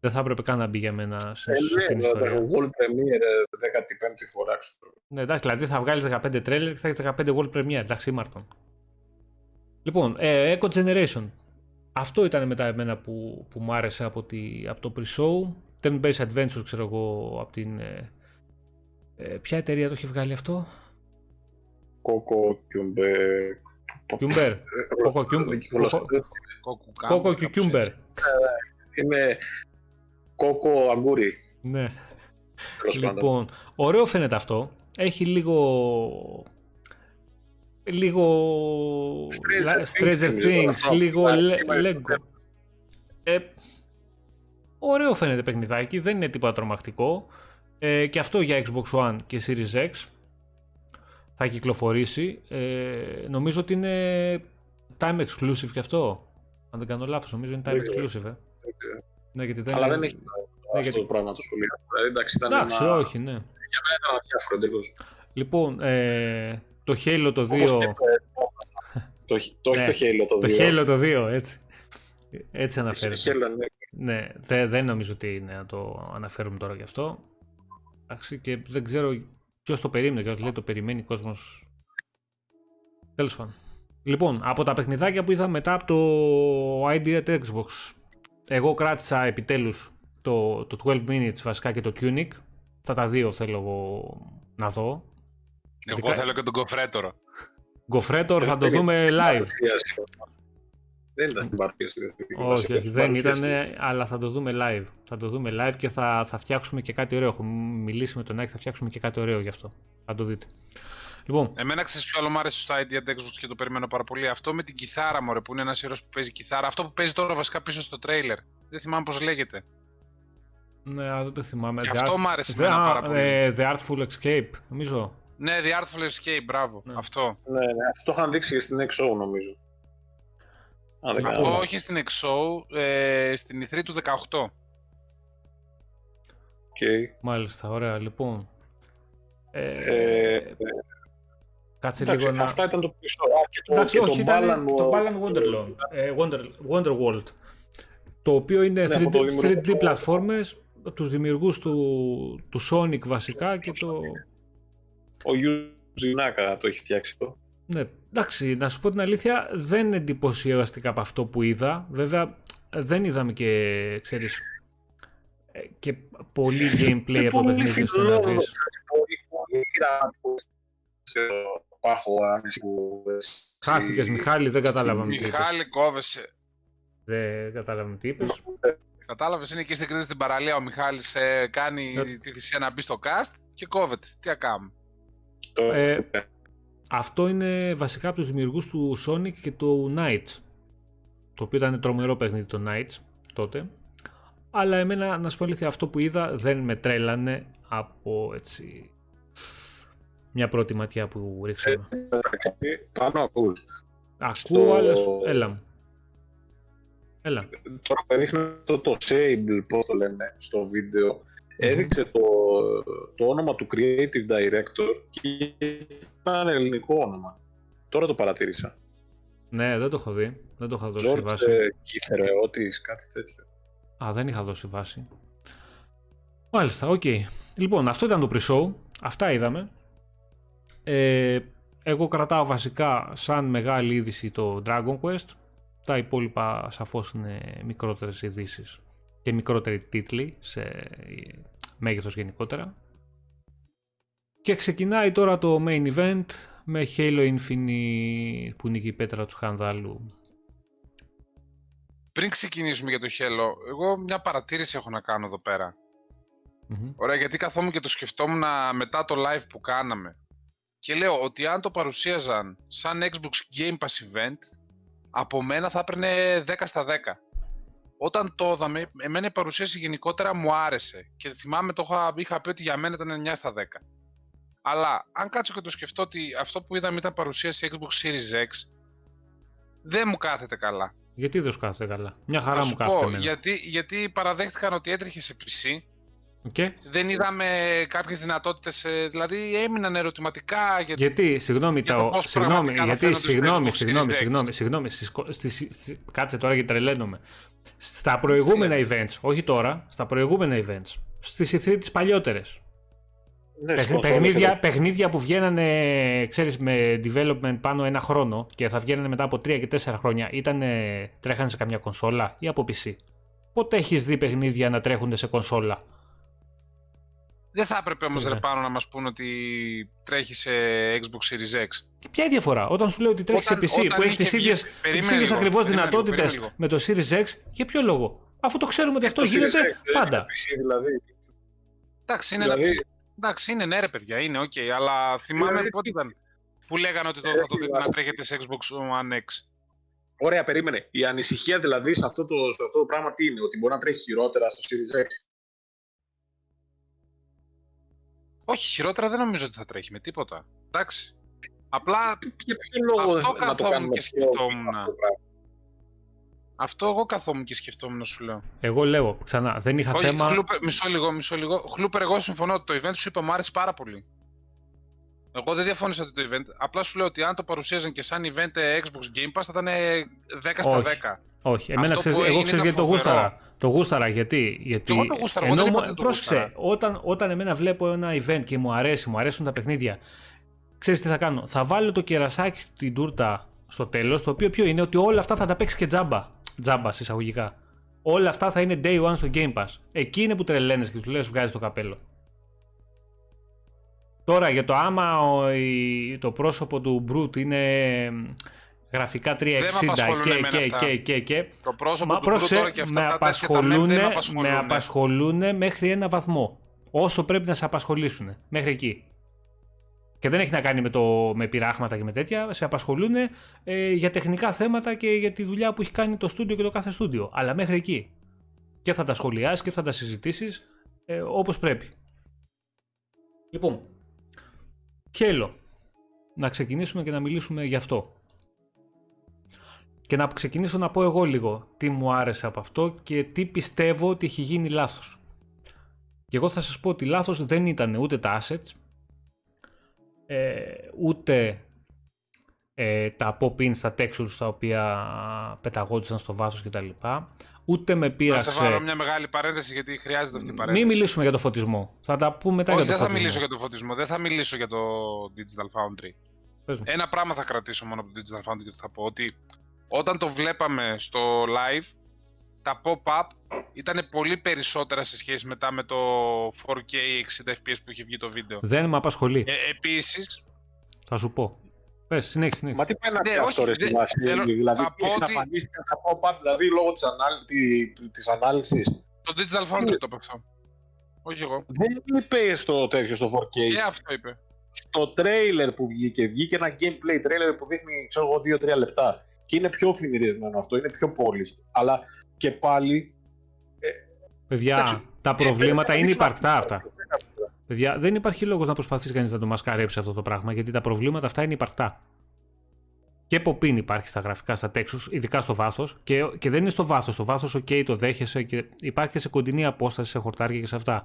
Δεν θα έπρεπε καν να μπει για μένα σε, σε αυτήν την Ε, ναι, ιστορία. το World Premiere 15η φορά, ξέρω. Ναι, εντάξει, δηλαδή θα βγάλεις 15 τρέλερ και θα έχεις 15 World Premiere. Εντάξει, ήμαρτον. Λοιπόν, ε, Echo Generation. Αυτό ήταν μετά εμένα που, που μου άρεσε από, τη, από το pre-show. Turn-based adventures, ξέρω εγώ, από την. Ε, ε, ποια εταιρεία το έχει βγάλει αυτό, Κόκο, Κιούμπε. Cucumber. Coco Cucumber. Κόκου Coco Cucumber. Είναι Κόκο Αγκούρι. Ναι. τέλος πάντων. Λοιπόν, ωραίο φαίνεται αυτό. Έχει λίγο. Λίγο. Stranger Stranger Things, νομίζω, Things, αυτό. λίγο Υπάρχει Le- και Lego. Ε, ωραίο φαίνεται παιχνιδάκι, δεν είναι τίποτα τρομακτικό. Ε, και αυτό για Xbox One και Series X θα κυκλοφορήσει. Ε, νομίζω ότι είναι time exclusive και αυτό. Αν δεν κάνω λάθος, νομίζω είναι time Δεν ξέρω. exclusive. Ε. Ναι, γιατί δεν Αλλά είναι- δεν έχει αυτό γιατί- το πράγμα το σχολείο. Δηλαδή, εντάξει, ήταν Εντάξει, ένα... όχι, ναι. Για μένα ήταν αδιάφορο εντελώς. Λοιπόν, ε, το Halo το 2. Όπως και Το, έχει- το έχει Ναι, το Halo το Το 2. Halo το 2, έτσι. Έτσι Έχει αναφέρεται. Halo, ναι. Ναι, δε- δεν νομίζω ότι είναι να το αναφέρουμε τώρα γι' αυτό. Εντάξει, και δεν ξέρω ποιο το περίμενε. Και λέει το περιμένει ο κόσμο. Τέλο πάντων. Λοιπόν, από τα παιχνιδάκια που είδα μετά από το idea του Xbox, εγώ κράτησα επιτέλου το, το 12 minutes βασικά και το Tunic. Αυτά τα δύο θέλω εγώ να δω. Εγώ Ειδικά- θέλω και τον κοφρέτορο. Γκοφρέτορ θα το Δεν δούμε ήταν live. Παρουσίαση. Δεν ήταν στην παρουσίαση. δεν ήταν Όχι, στην όχι, δεν παρουσίαση. ήταν, αλλά θα το δούμε live. Θα το δούμε live και θα, θα φτιάξουμε και κάτι ωραίο. Έχω μιλήσει με τον Άκη, θα φτιάξουμε και κάτι ωραίο γι' αυτό. Θα το δείτε. Λοιπόν, Εμένα ξέρεις ποιο άλλο μου άρεσε στο idea του Xbox και το περιμένω πάρα πολύ. Αυτό με την κιθάρα μου, που είναι ένας ήρωας που παίζει κιθάρα. Αυτό που παίζει τώρα βασικά πίσω στο τρέιλερ. Δεν θυμάμαι πώς λέγεται. ναι, α, δεν το θυμάμαι. Και The αυτό Art- μου άρεσε The- εμένα α, πάρα πολύ. ε, The Artful Escape, νομίζω. Ναι, The Artful Escape, μπράβο. Ναι. Αυτό. Ναι, ναι, αυτό το είχαν δείξει και στην XO νομίζω. Αν δεν κάνω Αυτό λάθος. όχι στην XO, ε, στην E3 του 18. Οκ. Μάλιστα, ωραία, λοιπόν. Ε, Ε, κάτσε Εντάξει, λίγο να... αυτά ήταν το πίσω. Α, και το, Εντάξει, και όχι, το ήταν Balan το Balan Wonderland, ε, Wonder, Wonderworld, το οποίο είναι Ναι, 3D, από το δημιουργό 3D του- πλατφόρμες, τους δημιουργούς του, του Sonic βασικά και το... Ο Yuji Naka το έχει φτιάξει αυτό. Ναι, εντάξει, να σου πω την αλήθεια, δεν είναι εντυπωσιαστικά από αυτό που είδα. Βέβαια, δεν είδαμε και, ξέρεις, ε, και πολύ gameplay από το παιχνίδι ώστε να φιλόδοξο, δεις. Πολύ, πολύ πειραματικό. Ξέρω, Πάχο, άνεση που... Χάθηκες, Μιχάλη, δεν κατάλαβα τι είπες. Μιχάλη, κόβεσαι. Δεν κατάλαβα τι είπες. Κατάλαβες, είναι εκεί στην Κρήτη στην παραλία. Ο Μιχάλης ε, κάνει Έτσι. τη θυσία να μπει στο cast και κόβεται. Τι να κάνουμε. Το... Ε, Αυτό είναι βασικά από τους δημιουργούς του Sonic και του Knights. Το οποίο ήταν τρομερό παιχνίδι το Knights τότε. Αλλά εμένα, να σου πω αλήθεια, αυτό που είδα δεν με τρέλανε από έτσι μια πρώτη ματιά που ρίξαμε. μεταξύ, Πάνω ακούς. Ακούω, στο- αλλά σου... Έλα μου. Έλα. Τώρα που έδειχνε το, το Sable, πώς το λένε, στο βίντεο, έδειξε το, το όνομα του Creative Director και ήταν ελληνικό όνομα. Τώρα το παρατήρησα. Ναι, δεν το έχω δει. Δεν το είχα δώσει George βάση. ε, Κυθηρεώτης, κάτι τέτοιο. Α, δεν είχα δώσει βάση. Μάλιστα, οκ. Λοιπόν, αυτό ήταν το pre-show. Αυτά είδαμε. Ε, εγώ κρατάω βασικά σαν μεγάλη είδηση το Dragon Quest. Τα υπόλοιπα σαφώς είναι μικρότερες ειδήσεις και μικρότεροι τίτλοι σε μέγεθος γενικότερα. Και ξεκινάει τώρα το main event με Halo Infinite που είναι και η πέτρα του σκανδάλου. Πριν ξεκινήσουμε για το Halo, εγώ μια παρατήρηση έχω να κάνω εδώ Ωραία, γιατί καθόμουν και το σκεφτόμουν μετά το live που κάναμε. Και λέω ότι αν το παρουσίαζαν σαν Xbox Game Pass event, από μένα θα έπαιρνε 10 στα 10. Όταν το είδαμε, εμένα η παρουσίαση γενικότερα μου άρεσε. Και θυμάμαι το είχα, είχα πει ότι για μένα ήταν 9 στα 10. Αλλά αν κάτσω και το σκεφτώ ότι αυτό που είδαμε ήταν παρουσίαση Xbox Series X, δεν μου κάθεται καλά. Γιατί δεν σου κάθεται καλά; Μια χαρά μου κάθεται. Πω, γιατί, γιατί παραδέχτηκαν ότι έτρεχε σε PC. Okay. Δεν είδαμε κάποιες δυνατότητες. Ε, δηλαδή έμειναν ερωτηματικά. Για... Γιατί, συγγνώμη, για τα... συγγνώμη, γιατί, συγγνώμη, συγγνώμη, συγγνώμη, συγγνώμη, κάτσε τώρα και τρελαίνομαι. Στα προηγούμενα events, όχι τώρα, στα προηγούμενα events, στις e τις παλιότερες, ναι, παιχνίδια, παιχνίδια που βγαίνανε ξέρεις, με development πάνω ένα χρόνο και θα βγαίνανε μετά από 3 και 4 χρόνια ήταν τρέχανε σε καμιά κονσόλα ή από PC. Πότε έχεις δει παιχνίδια να τρέχουν σε κονσόλα; Δεν θα έπρεπε όμως ναι. πάνω να μας πούνε ότι τρέχει σε Xbox Series X. Και ποια είναι η διαφορά; Όταν σου λέω ότι τρέχει σε PC που έχει τις ίδιε ακριβώς δυνατότητες με το Series X, για ποιο λόγο; Αφού το ξέρουμε ότι αυτό γίνεται πάντα. Δηλαδή. Εντάξει, είναι δηλαδή... Εντάξει, είναι ναι, ρε παιδιά, είναι OK. Okay, αλλά θυμάμαι δηλαδή, πότε ήταν που λέγανε ότι το, θα το δείτε να τρέχετε σε Xbox One X. Ωραία, περίμενε. Η ανησυχία δηλαδή σε αυτό, το, σε αυτό το πράγμα τι είναι, ότι μπορεί να τρέχει χειρότερα στο Series X; Όχι, χειρότερα δεν νομίζω ότι θα τρέχει με τίποτα. Εντάξει. Απλά για ποιο λόγο αυτό καθόμουν και σκεφτόμουν. Αυτό εγώ καθόμουν και σκεφτόμουν να σου λέω. Εγώ λέω ξανά, δεν είχα Όχι, θέμα. Χλούπερ, μισό λίγο, μισό λίγο. Χλούπερ, εγώ συμφωνώ ότι το event σου είπα μου άρεσε πάρα πολύ. Εγώ δεν διαφώνησα το event. Απλά σου λέω ότι αν το παρουσίαζαν και σαν event Xbox Game Pass θα ήταν 10 στα 10. Όχι, εμένα ξέρεις, εγώ ξέρω γιατί το γούσταρα. Το γούσταρα γιατί; γιατί εγώ το γούσταρα, ενώ, εγώ δεν πρόσεξε, όταν, όταν εμένα βλέπω ένα event και μου αρέσει, μου αρέσουν τα παιχνίδια, ξέρεις τι θα κάνω; Θα βάλω το κερασάκι στην τούρτα στο τέλος, το οποίο ποιο είναι ότι όλα αυτά θα τα παίξεις και τζάμπα τζάμπα εισαγωγικά. Όλα αυτά θα είναι day one στο Game Pass. Εκεί είναι που τρελαίνεις και του λες βγάζεις το καπέλο. Τώρα για το άμα ο, το πρόσωπο του Brute είναι γραφικά 360 και, και, και, και, και, Το πρόσωπο Μα, του Brute τώρα και αυτά με απασχολούν, με απασχολούν. Με απασχολούν μέχρι ένα βαθμό. Όσο πρέπει να σε απασχολήσουν. Μέχρι εκεί και δεν έχει να κάνει με, το, με πειράγματα και με τέτοια, σε απασχολούν ε, για τεχνικά θέματα και για τη δουλειά που έχει κάνει το στούντιο και το κάθε στούντιο. Αλλά μέχρι εκεί. Και θα τα σχολιάσει και θα τα συζητήσεις ε, όπως πρέπει. Λοιπόν, θέλω να ξεκινήσουμε και να μιλήσουμε γι' αυτό. Και να ξεκινήσω να πω εγώ λίγο τι μου άρεσε από αυτό και τι πιστεύω ότι έχει γίνει λάθος. Και εγώ θα σας πω ότι λάθος δεν ήταν ούτε τα assets, ε, ούτε ε, τα pop-in στα textures τα οποία πεταγόντουσαν στο βάθος κτλ. Ούτε με πείραξε... Θα σε βάλω μια μεγάλη παρένθεση γιατί χρειάζεται αυτή η παρένθεση. Μην μιλήσουμε για το φωτισμό. Θα τα πούμε μετά Όχι, για το δεν θα μιλήσω για το φωτισμό. Δεν θα μιλήσω για το Digital Foundry. Ένα πράγμα θα κρατήσω μόνο από το Digital Foundry και θα πω ότι όταν το βλέπαμε στο live τα pop-up ήταν πολύ περισσότερα σε σχέση μετά με το 4K 60 fps που είχε βγει το βίντεο. Δεν με απασχολεί. Ε, επίσης... Θα σου πω. Πες, συνέχισε, συνέχισε. Μα τι πάει να πει αυτό ρε στη βάση, δηλαδή εξαφανίστηκαν τα pop-up, δηλαδή λόγω της, ανάλυ... της ανάλυσης. Το Digital Foundry το έπαιξα. Όχι εγώ. Δεν είπε στο τέτοιο, στο 4K. Και αυτό είπε. Στο τρέιλερ που βγήκε, βγήκε ένα gameplay trailer που δείχνει, ξέρω εγώ, 2-3 λεπτά. Και είναι πιο φινιρισμένο αυτό, είναι πιο polished. Αλλά και πάλι. Ε, Παιδιά, τα προβλήματα είναι υπαρκτά αυτά. Παιδιά, δεν υπάρχει λόγο να προσπαθήσει κανεί να το μασκαρέψει αυτό το πράγμα, γιατί τα προβλήματα αυτά είναι υπαρκτά. Και ποπίν υπάρχει στα γραφικά, στα τέξου, ειδικά στο βάθο. Και, και δεν είναι στο βάθο. Στο βάθο, OK, το δέχεσαι και υπάρχει και σε κοντινή απόσταση, σε χορτάρια και σε αυτά.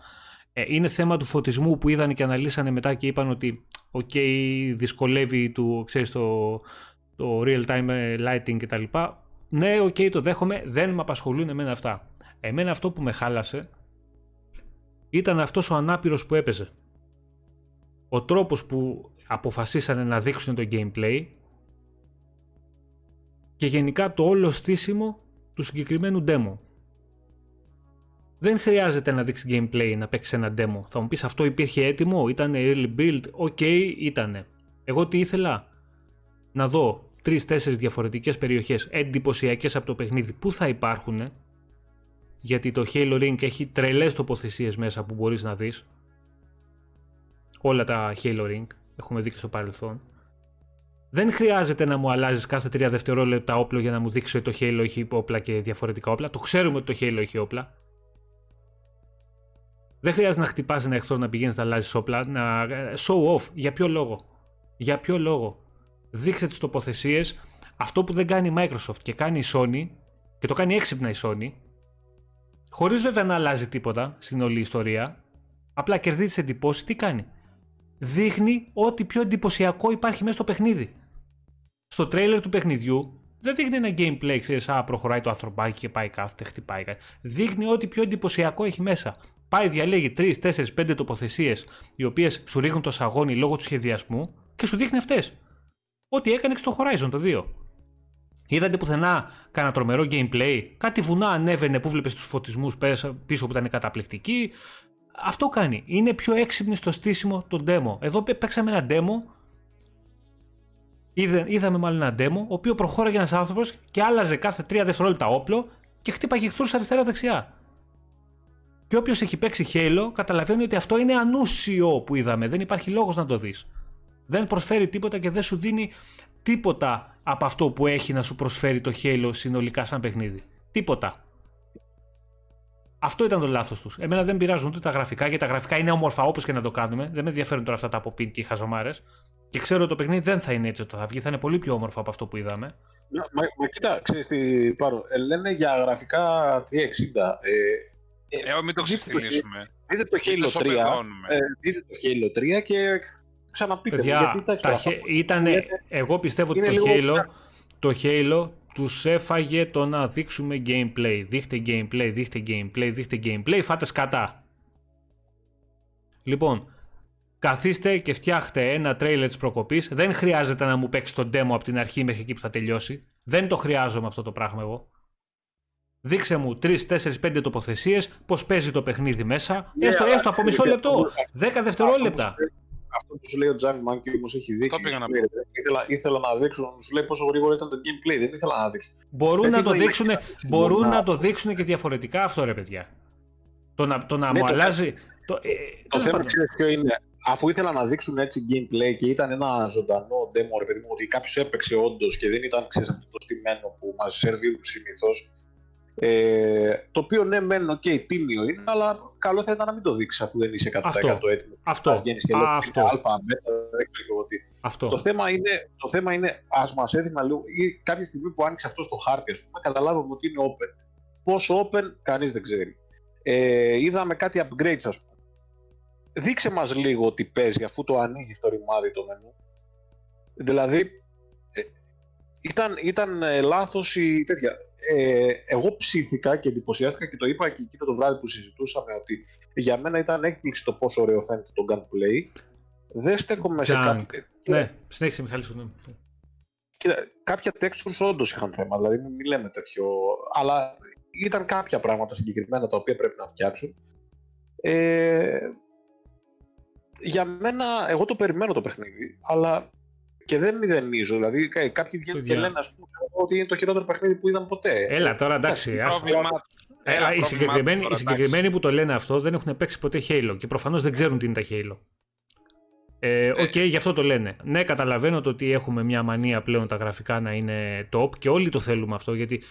Ε, είναι θέμα του φωτισμού που είδαν και αναλύσανε μετά και είπαν ότι, OK, δυσκολεύει του, ξέρεις, το, το real time lighting κτλ. Ναι, OK, okay, το δέχομαι, δεν με απασχολούν εμένα αυτά. Εμένα αυτό που με χάλασε ήταν αυτός ο ανάπηρος που έπαιζε. Ο τρόπος που αποφασίσανε να δείξουν το gameplay και γενικά το όλο στήσιμο του συγκεκριμένου demo. Δεν χρειάζεται να δείξει gameplay να παίξει ένα demo. Θα μου πεις αυτό υπήρχε έτοιμο, ήταν early build, OK, ήτανε. Εγώ τι ήθελα, να δω 3-4 διαφορετικές περιοχές εντυπωσιακές από το παιχνίδι που θα υπάρχουν γιατί το Halo Ring έχει τρελές τοποθεσίες μέσα που μπορείς να δεις όλα τα Halo Ring έχουμε δει και στο παρελθόν δεν χρειάζεται να μου αλλάζεις κάθε 3 δευτερόλεπτα όπλο για να μου δείξει ότι το Halo έχει όπλα και διαφορετικά όπλα. Το ξέρουμε ότι το Halo έχει όπλα. Δεν χρειάζεται να χτυπάς ένα εχθρό να πηγαίνεις να αλλάζεις όπλα. Να... Show off. Για ποιο λόγο; Για ποιο λόγο; Δείξτε τις τοποθεσίες. Αυτό που δεν κάνει η Microsoft και κάνει η Sony, και το κάνει έξυπνα η Sony, χωρίς βέβαια να αλλάζει τίποτα στην όλη ιστορία, απλά κερδίζει εντυπώσεις, τι κάνει. Δείχνει ό,τι πιο εντυπωσιακό υπάρχει μέσα στο παιχνίδι. Στο τρέιλερ του παιχνιδιού δεν δείχνει ένα gameplay, ξέρεις, α, προχωράει το ανθρωπάκι και πάει κάθεται, χτυπάει κάτι. Δείχνει ό,τι πιο εντυπωσιακό έχει μέσα. Πάει, διαλέγει 3, 4, 5 τοποθεσίες, οι οποίες σου ρίχνουν το σαγόνι λόγω του σχεδιασμού και σου δείχνει αυτές. Ό,τι έκανε και στο Horizon το 2. Είδατε πουθενά κανένα τρομερό gameplay, κάτι βουνά ανέβαινε που βλέπεις τους φωτισμούς πίσω που ήταν καταπληκτικοί. Αυτό κάνει. Είναι πιο έξυπνη στο στήσιμο το demo. Εδώ παίξαμε ένα demo. είδαμε μάλλον ένα demo, ο οποίος προχώραγε ένας άνθρωπος και άλλαζε κάθε 3 δευτερόλεπτα όπλο και χτύπαγε εχθρούς αριστερά-δεξιά. Και όποιος έχει παίξει Halo καταλαβαίνει ότι αυτό είναι ανούσιο που είδαμε. Δεν υπάρχει λόγος να το δεις. Δεν προσφέρει τίποτα και δεν σου δίνει τίποτα από αυτό που έχει να σου προσφέρει το Halo συνολικά σαν παιχνίδι. Τίποτα. Αυτό ήταν το λάθος τους. Εμένα δεν πειράζουν ούτε τα γραφικά, γιατί τα γραφικά είναι όμορφα όπως και να το κάνουμε. Δεν με ενδιαφέρουν τώρα αυτά τα από pin και οι χαζομάρες. Και ξέρω ότι το παιχνίδι δεν θα είναι έτσι όταν θα βγει, θα είναι πολύ πιο όμορφο από αυτό που είδαμε. Μα, μα κοίτα, ξέρεις τι πάρω. Ε, λένε για γραφικά 360. Ε, ε, μην το ξεφτυλίσουμε. Δείτε το Halo 3. Ε, δείτε το Halo 3 και ξαναπείτε Παιδιά, γιατί τα, τα ήτανε, εγώ πιστεύω ότι το Halo, το Halo τους έφαγε το να δείξουμε gameplay. Δείχτε gameplay, δείχτε gameplay, δείχτε gameplay, φάτε σκατά. Λοιπόν, καθίστε και φτιάχτε ένα τρέιλερ της προκοπής. Δεν χρειάζεται να μου παίξει το demo από την αρχή μέχρι εκεί που θα τελειώσει. Δεν το χρειάζομαι αυτό το πράγμα εγώ. Δείξε μου 3, 4, 5 τοποθεσίες, πώς παίζει το παιχνίδι μέσα. Yeah, έστω, έστω από μισό λεπτό, 10 δευτερόλεπτα αυτό που σου λέει ο Τζάμι Μάνκι όμως έχει δίκιο. Ήθελα, ήθελα να δείξω, σου λέει πόσο γρήγορα ήταν το gameplay. Δεν ήθελα να δείξω. Μπορούν, να το, δείξουν, μπορούν να το δείξουν και διαφορετικά αυτό ρε παιδιά. Το να, το να ναι, μου το αλλάζει. Το, ε, το θέμα ξέρεις ποιο είναι. Αφού ήθελα να δείξουν έτσι gameplay και ήταν ένα ζωντανό demo, ρε παιδί μου, ότι κάποιος έπαιξε όντως και δεν ήταν ξέρεις, αυτό το στημένο που μα σερβίρουν συνήθως. Ε, το οποίο ναι, μεν, OK, okay, τίμιο είναι, αλλά καλό θα ήταν να μην το δείξεις αφού δεν είσαι 100% έτοιμος. Αυτό. Να και λέω, αυτό. Άλφα, μπέτα, δεν ξέρω τι. Αυτό. Το θέμα είναι, το θέμα είναι ας μας έδινα λίγο, ή κάποια στιγμή που άνοιξε αυτό στο χάρτη, ας πούμε, καταλάβουμε ότι είναι open. Πόσο open, κανείς δεν ξέρει. Ε, είδαμε κάτι upgrades, ας πούμε. Δείξε μας λίγο τι παίζει αφού το ανοίγεις το ρημάδι το μενού. Δηλαδή, ε, ήταν, ήταν ε, λάθος η τέτοια ε, εγώ ψήθηκα και εντυπωσιάστηκα και το είπα και εκείνο το βράδυ που συζητούσαμε ότι για μένα ήταν έκπληξη το πόσο ωραίο φαίνεται το gunplay. Δεν στέκομαι σε κάποια... Ναι, συνέχισε Μιχάλη σου. Ναι. Κοίτα, κάποια textures όντως είχαν θέμα, δηλαδή μην λέμε τέτοιο, αλλά ήταν κάποια πράγματα συγκεκριμένα τα οποία πρέπει να φτιάξουν. Ε, για μένα, εγώ το περιμένω το παιχνίδι, αλλά και δεν μηδενίζω. Δηλαδή, κάποιοι βγαίνουν και λένε ας πούμε, ότι είναι το χειρότερο παιχνίδι που είδαν ποτέ. Έλα τώρα, εντάξει. Ας... Ε, οι, συγκεκριμένοι, οι συγκεκριμένοι που το λένε αυτό δεν έχουν παίξει ποτέ Halo και προφανώς δεν ξέρουν τι είναι τα Halo. Ε, οκ, okay, ε. γι' αυτό το λένε. Ναι, καταλαβαίνω το ότι έχουμε μια μανία πλέον τα γραφικά να είναι top και όλοι το θέλουμε αυτό γιατί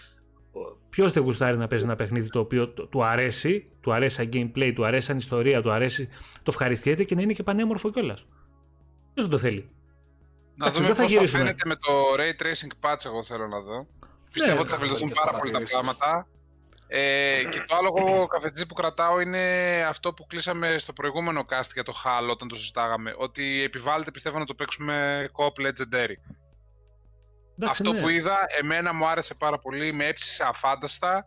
ποιος δεν γουστάρει να παίζει ένα παιχνίδι το οποίο του αρέσει, του αρέσει σαν gameplay, του αρέσει σαν ιστορία, του αρέσει, το ευχαριστιέται και να είναι και πανέμορφο κιόλας. Ποιος δεν το θέλει; Να δούμε πώς θα, φαίνεται με το Ray Tracing Patch, εγώ θέλω να δω. Ναι, Πιστεύω ότι θα βελτιωθούν πάρα πολύ τα πράγματα. Ε, και το άλλο καφετζί που κρατάω είναι αυτό που κλείσαμε στο προηγούμενο cast για το Halo όταν το συζητάγαμε. Ότι επιβάλλεται πιστεύω να το παίξουμε co-op Legendary. αυτό ναι. που είδα, εμένα μου άρεσε πάρα πολύ, με έψησε αφάνταστα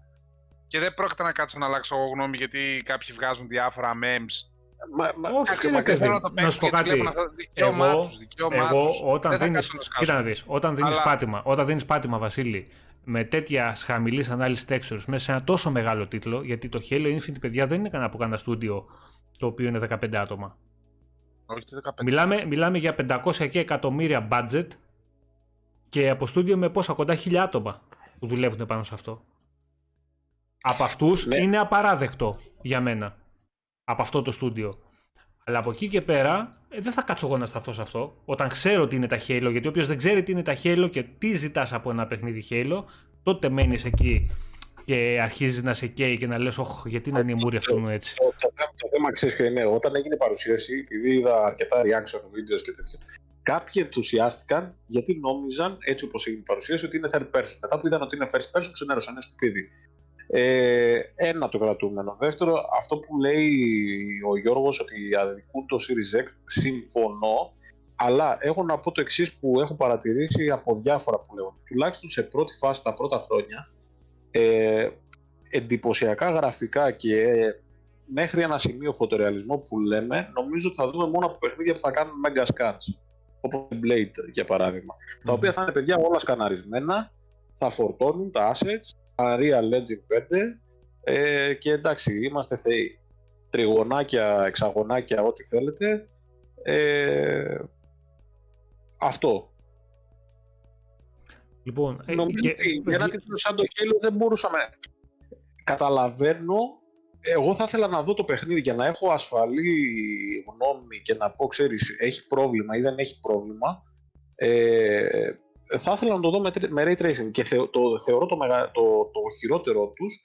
και δεν πρόκειται να κάτσω να αλλάξω εγώ γνώμη γιατί κάποιοι βγάζουν διάφορα memes Μα, μα, Όχι, Εντάξει, κύριε μα δεν Κέβιν, θέλω να το να σου πω παίξουν, γιατί κάτι. βλέπουν αυτά, δικαίωμά Εγώ, τους, δικαίωμά εγώ τους. όταν Δεν θα δίνεις, κάτσουν να σκάσουν. κοίτα να δεις, όταν δίνεις Αλλά- πάτημα, όταν δίνεις πάτημα Βασίλη, με τέτοια χαμηλής ανάλυσης textures μέσα σε ένα τόσο μεγάλο τίτλο, γιατί το Halo Infinite, παιδιά, δεν είναι κανένα από κανένα στούντιο το οποίο είναι 15 άτομα. Όχι, το 15. Μιλάμε, μιλάμε για 500 και εκατομμύρια budget και από στούντιο με πόσα κοντά χίλια άτομα που δουλεύουν πάνω σε αυτό. Από αυτούς Ναι. είναι απαράδεκτο για μένα. Από αυτό το στούντιο. Αλλά από εκεί και πέρα ε, δεν θα κάτσω εγώ να σταθώ σε αυτό. Όταν ξέρω τι είναι τα Halo, γιατί όποιος δεν ξέρει τι είναι τα Halo και τι ζητάς από ένα παιχνίδι Halo, τότε μένεις εκεί και αρχίζεις να σε καίει και να λες «Ωχ, γιατί να είναι η μούρη αυτού μου έτσι». Το, το, θέμα- το θέμα ξέρεις ποιο είναι. Όταν έγινε η παρουσίαση, επειδή είδα αρκετά reaction videos και τέτοια, κάποιοι ενθουσιάστηκαν γιατί νόμιζαν, έτσι όπως έγινε η παρουσίαση, ότι είναι third person. Μετά που είδαν ότι είναι first person, ξενέρωσαν ένα σκουπίδι. Ε, ένα το κρατούμενο. Δεύτερο, αυτό που λέει ο Γιώργος ότι αδικούν το Series X, συμφωνώ, αλλά έχω να πω το εξής που έχω παρατηρήσει από διάφορα που λέω. Τουλάχιστον σε πρώτη φάση τα πρώτα χρόνια, ε, εντυπωσιακά γραφικά και ε, μέχρι ένα σημείο φωτορεαλισμό που λέμε, νομίζω ότι θα δούμε μόνο από παιχνίδια που θα κάνουν mega scans. Όπως το Blade, για παράδειγμα. Τα οποία θα είναι παιδιά όλα σκαναρισμένα, θα φορτώνουν τα assets, Unreal Engine 5 ε, και εντάξει, είμαστε θεοί. Τριγωνάκια, εξαγωνάκια, ό,τι θέλετε. Ε, αυτό. Λοιπόν, ε, Νομίζω και- ότι για ένα τίτλο σαν το Halo δεν μπορούσαμε. Καταλαβαίνω. Εγώ θα ήθελα να δω το παιχνίδι για να έχω ασφαλή γνώμη και να πω, ξέρεις, έχει πρόβλημα ή δεν έχει πρόβλημα. Ε, θα ήθελα να το δω με, τρι- με Ray Tracing και θεω- το, θεωρώ το, μεγα, το, το χειρότερο τους,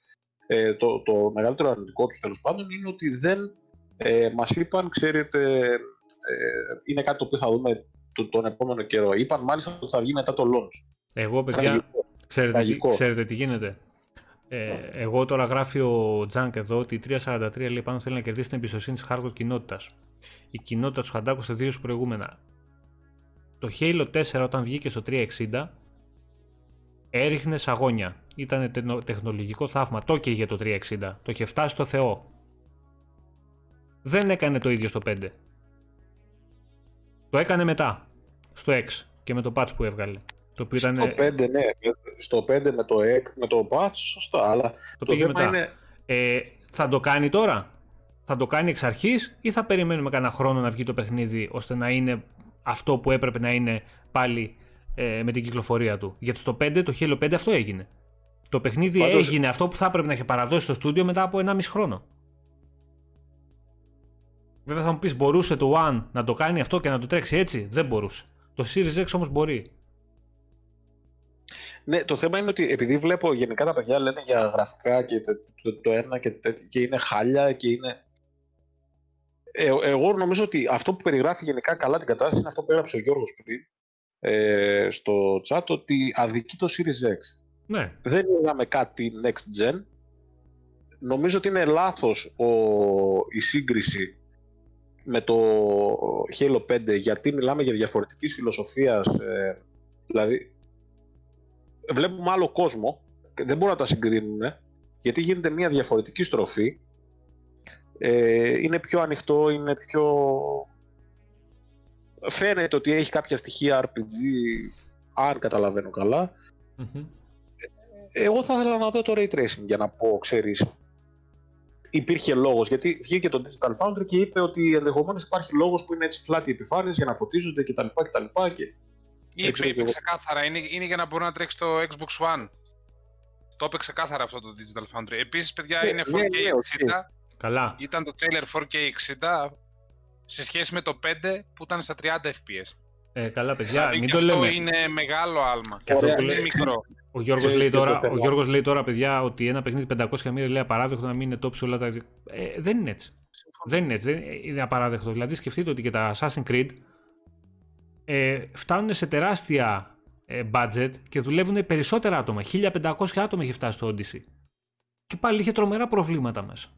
ε, το, το μεγαλύτερο αρνητικό τους τέλος πάντων, είναι ότι δεν ε, μας είπαν, ξέρετε, ε, είναι κάτι το οποίο θα δούμε το- τον επόμενο καιρό. Είπαν μάλιστα ότι θα βγει μετά το launch. Εγώ, παιδιά, Τραγικό. ξέρετε τι, Τραγικό. ξέρετε τι γίνεται. Ε, εγώ τώρα γράφει ο Τζάνκ εδώ ότι η 343 λέει πάνω θέλει να κερδίσει την εμπιστοσύνη της hardcore κοινότητας. Η κοινότητα του χαντάκωσε δύο σου προηγούμενα. Το Halo 4 όταν βγήκε στο 360 έριχνε σαγόνια. Ήταν τεχνολογικό θαύμα. Το για το 360. Το είχε φτάσει στο Θεό. Δεν έκανε το ίδιο στο 5. Το έκανε μετά. Στο 6 και με το patch που έβγαλε. Το οποίο ήταν. Στο 5, ναι. Στο 5 με το, EC, με το patch, σωστά. Αλλά Το το, πήγε θέμα μετά. είναι. Ε, θα το κάνει τώρα; Θα το κάνει εξ αρχής ή θα περιμένουμε κανένα χρόνο να βγει το παιχνίδι ώστε να είναι αυτό που έπρεπε να είναι πάλι ε, με την κυκλοφορία του. Γιατί στο 5, το Halo 5 αυτό έγινε. Το παιχνίδι Πάντως- έγινε αυτό που θα έπρεπε να είχε παραδώσει στο στούντιο μετά από 1,5 χρόνο. Βέβαια θα μου πεις, μπορούσε το One να το κάνει αυτό και να το τρέξει έτσι; Δεν μπορούσε. Το Series X όμως μπορεί. Ναι, το θέμα είναι ότι επειδή βλέπω γενικά τα παιδιά λένε για γραφικά και το, το, το ένα και, τέτοιο, και είναι χάλια και είναι. Ε, εγώ νομίζω ότι αυτό που περιγράφει γενικά καλά την κατάσταση είναι αυτό που έγραψε ο Γιώργος πριν ε, στο chat ότι αδικεί το Series X. Ναι. δεν είδαμε κάτι next gen. Νομίζω ότι είναι λάθος ο, η σύγκριση με το Halo 5 γιατί μιλάμε για διαφορετικής φιλοσοφίας ε, δηλαδή βλέπουμε άλλο κόσμο και δεν μπορούμε να τα συγκρίνουμε γιατί γίνεται μια διαφορετική στροφή ε, είναι πιο ανοιχτό, είναι πιο φαίνεται ότι έχει κάποια στοιχεία RPG αν καταλαβαίνω καλά Μμμ. εγώ θα ήθελα να δω το Ray Tracing για να πω, ξέρεις, υπήρχε λόγος, γιατί βγήκε το Digital Foundry και είπε ότι ενδεχομένως υπάρχει λόγος που είναι έτσι flat οι επιφάνειες για να φωτίζονται κτλ. κτλ. Και... Είπε, ξέρω κι είπε εγώ. ξεκάθαρα, είναι, είναι για να μπορεί να τρέξει το Xbox One. Το είπε ξεκάθαρα αυτό το Digital Foundry. Επίσης, παιδιά, Ναι, είναι ναι, 4K ναι, 60. Καλά. Ήταν το trailer 4K 60 σε σχέση με το 5 που ήταν στα 30 FPS. Ε, καλά, παιδιά, Δηλαδή μην και το αυτό λέμε. είναι μεγάλο άλμα. Και αυτό Ωραία, που Είναι λέει- μικρό. Ο Γιώργος, Ξέρεις λέει και το τώρα, ο θέμα. Γιώργος λέει τώρα, παιδιά, ότι ένα παιχνίδι 500 εκατομμύρια λέει απαράδεκτο να μην είναι top σε όλα τα. Ε, δεν είναι έτσι. Δεν είναι έτσι. Δεν είναι απαράδεκτο. Δηλαδή, σκεφτείτε ότι και τα Assassin's Creed ε, φτάνουν σε τεράστια ε, budget και δουλεύουν περισσότερα άτομα. 1500 άτομα έχει φτάσει στο Odyssey. Και πάλι είχε τρομερά προβλήματα μέσα.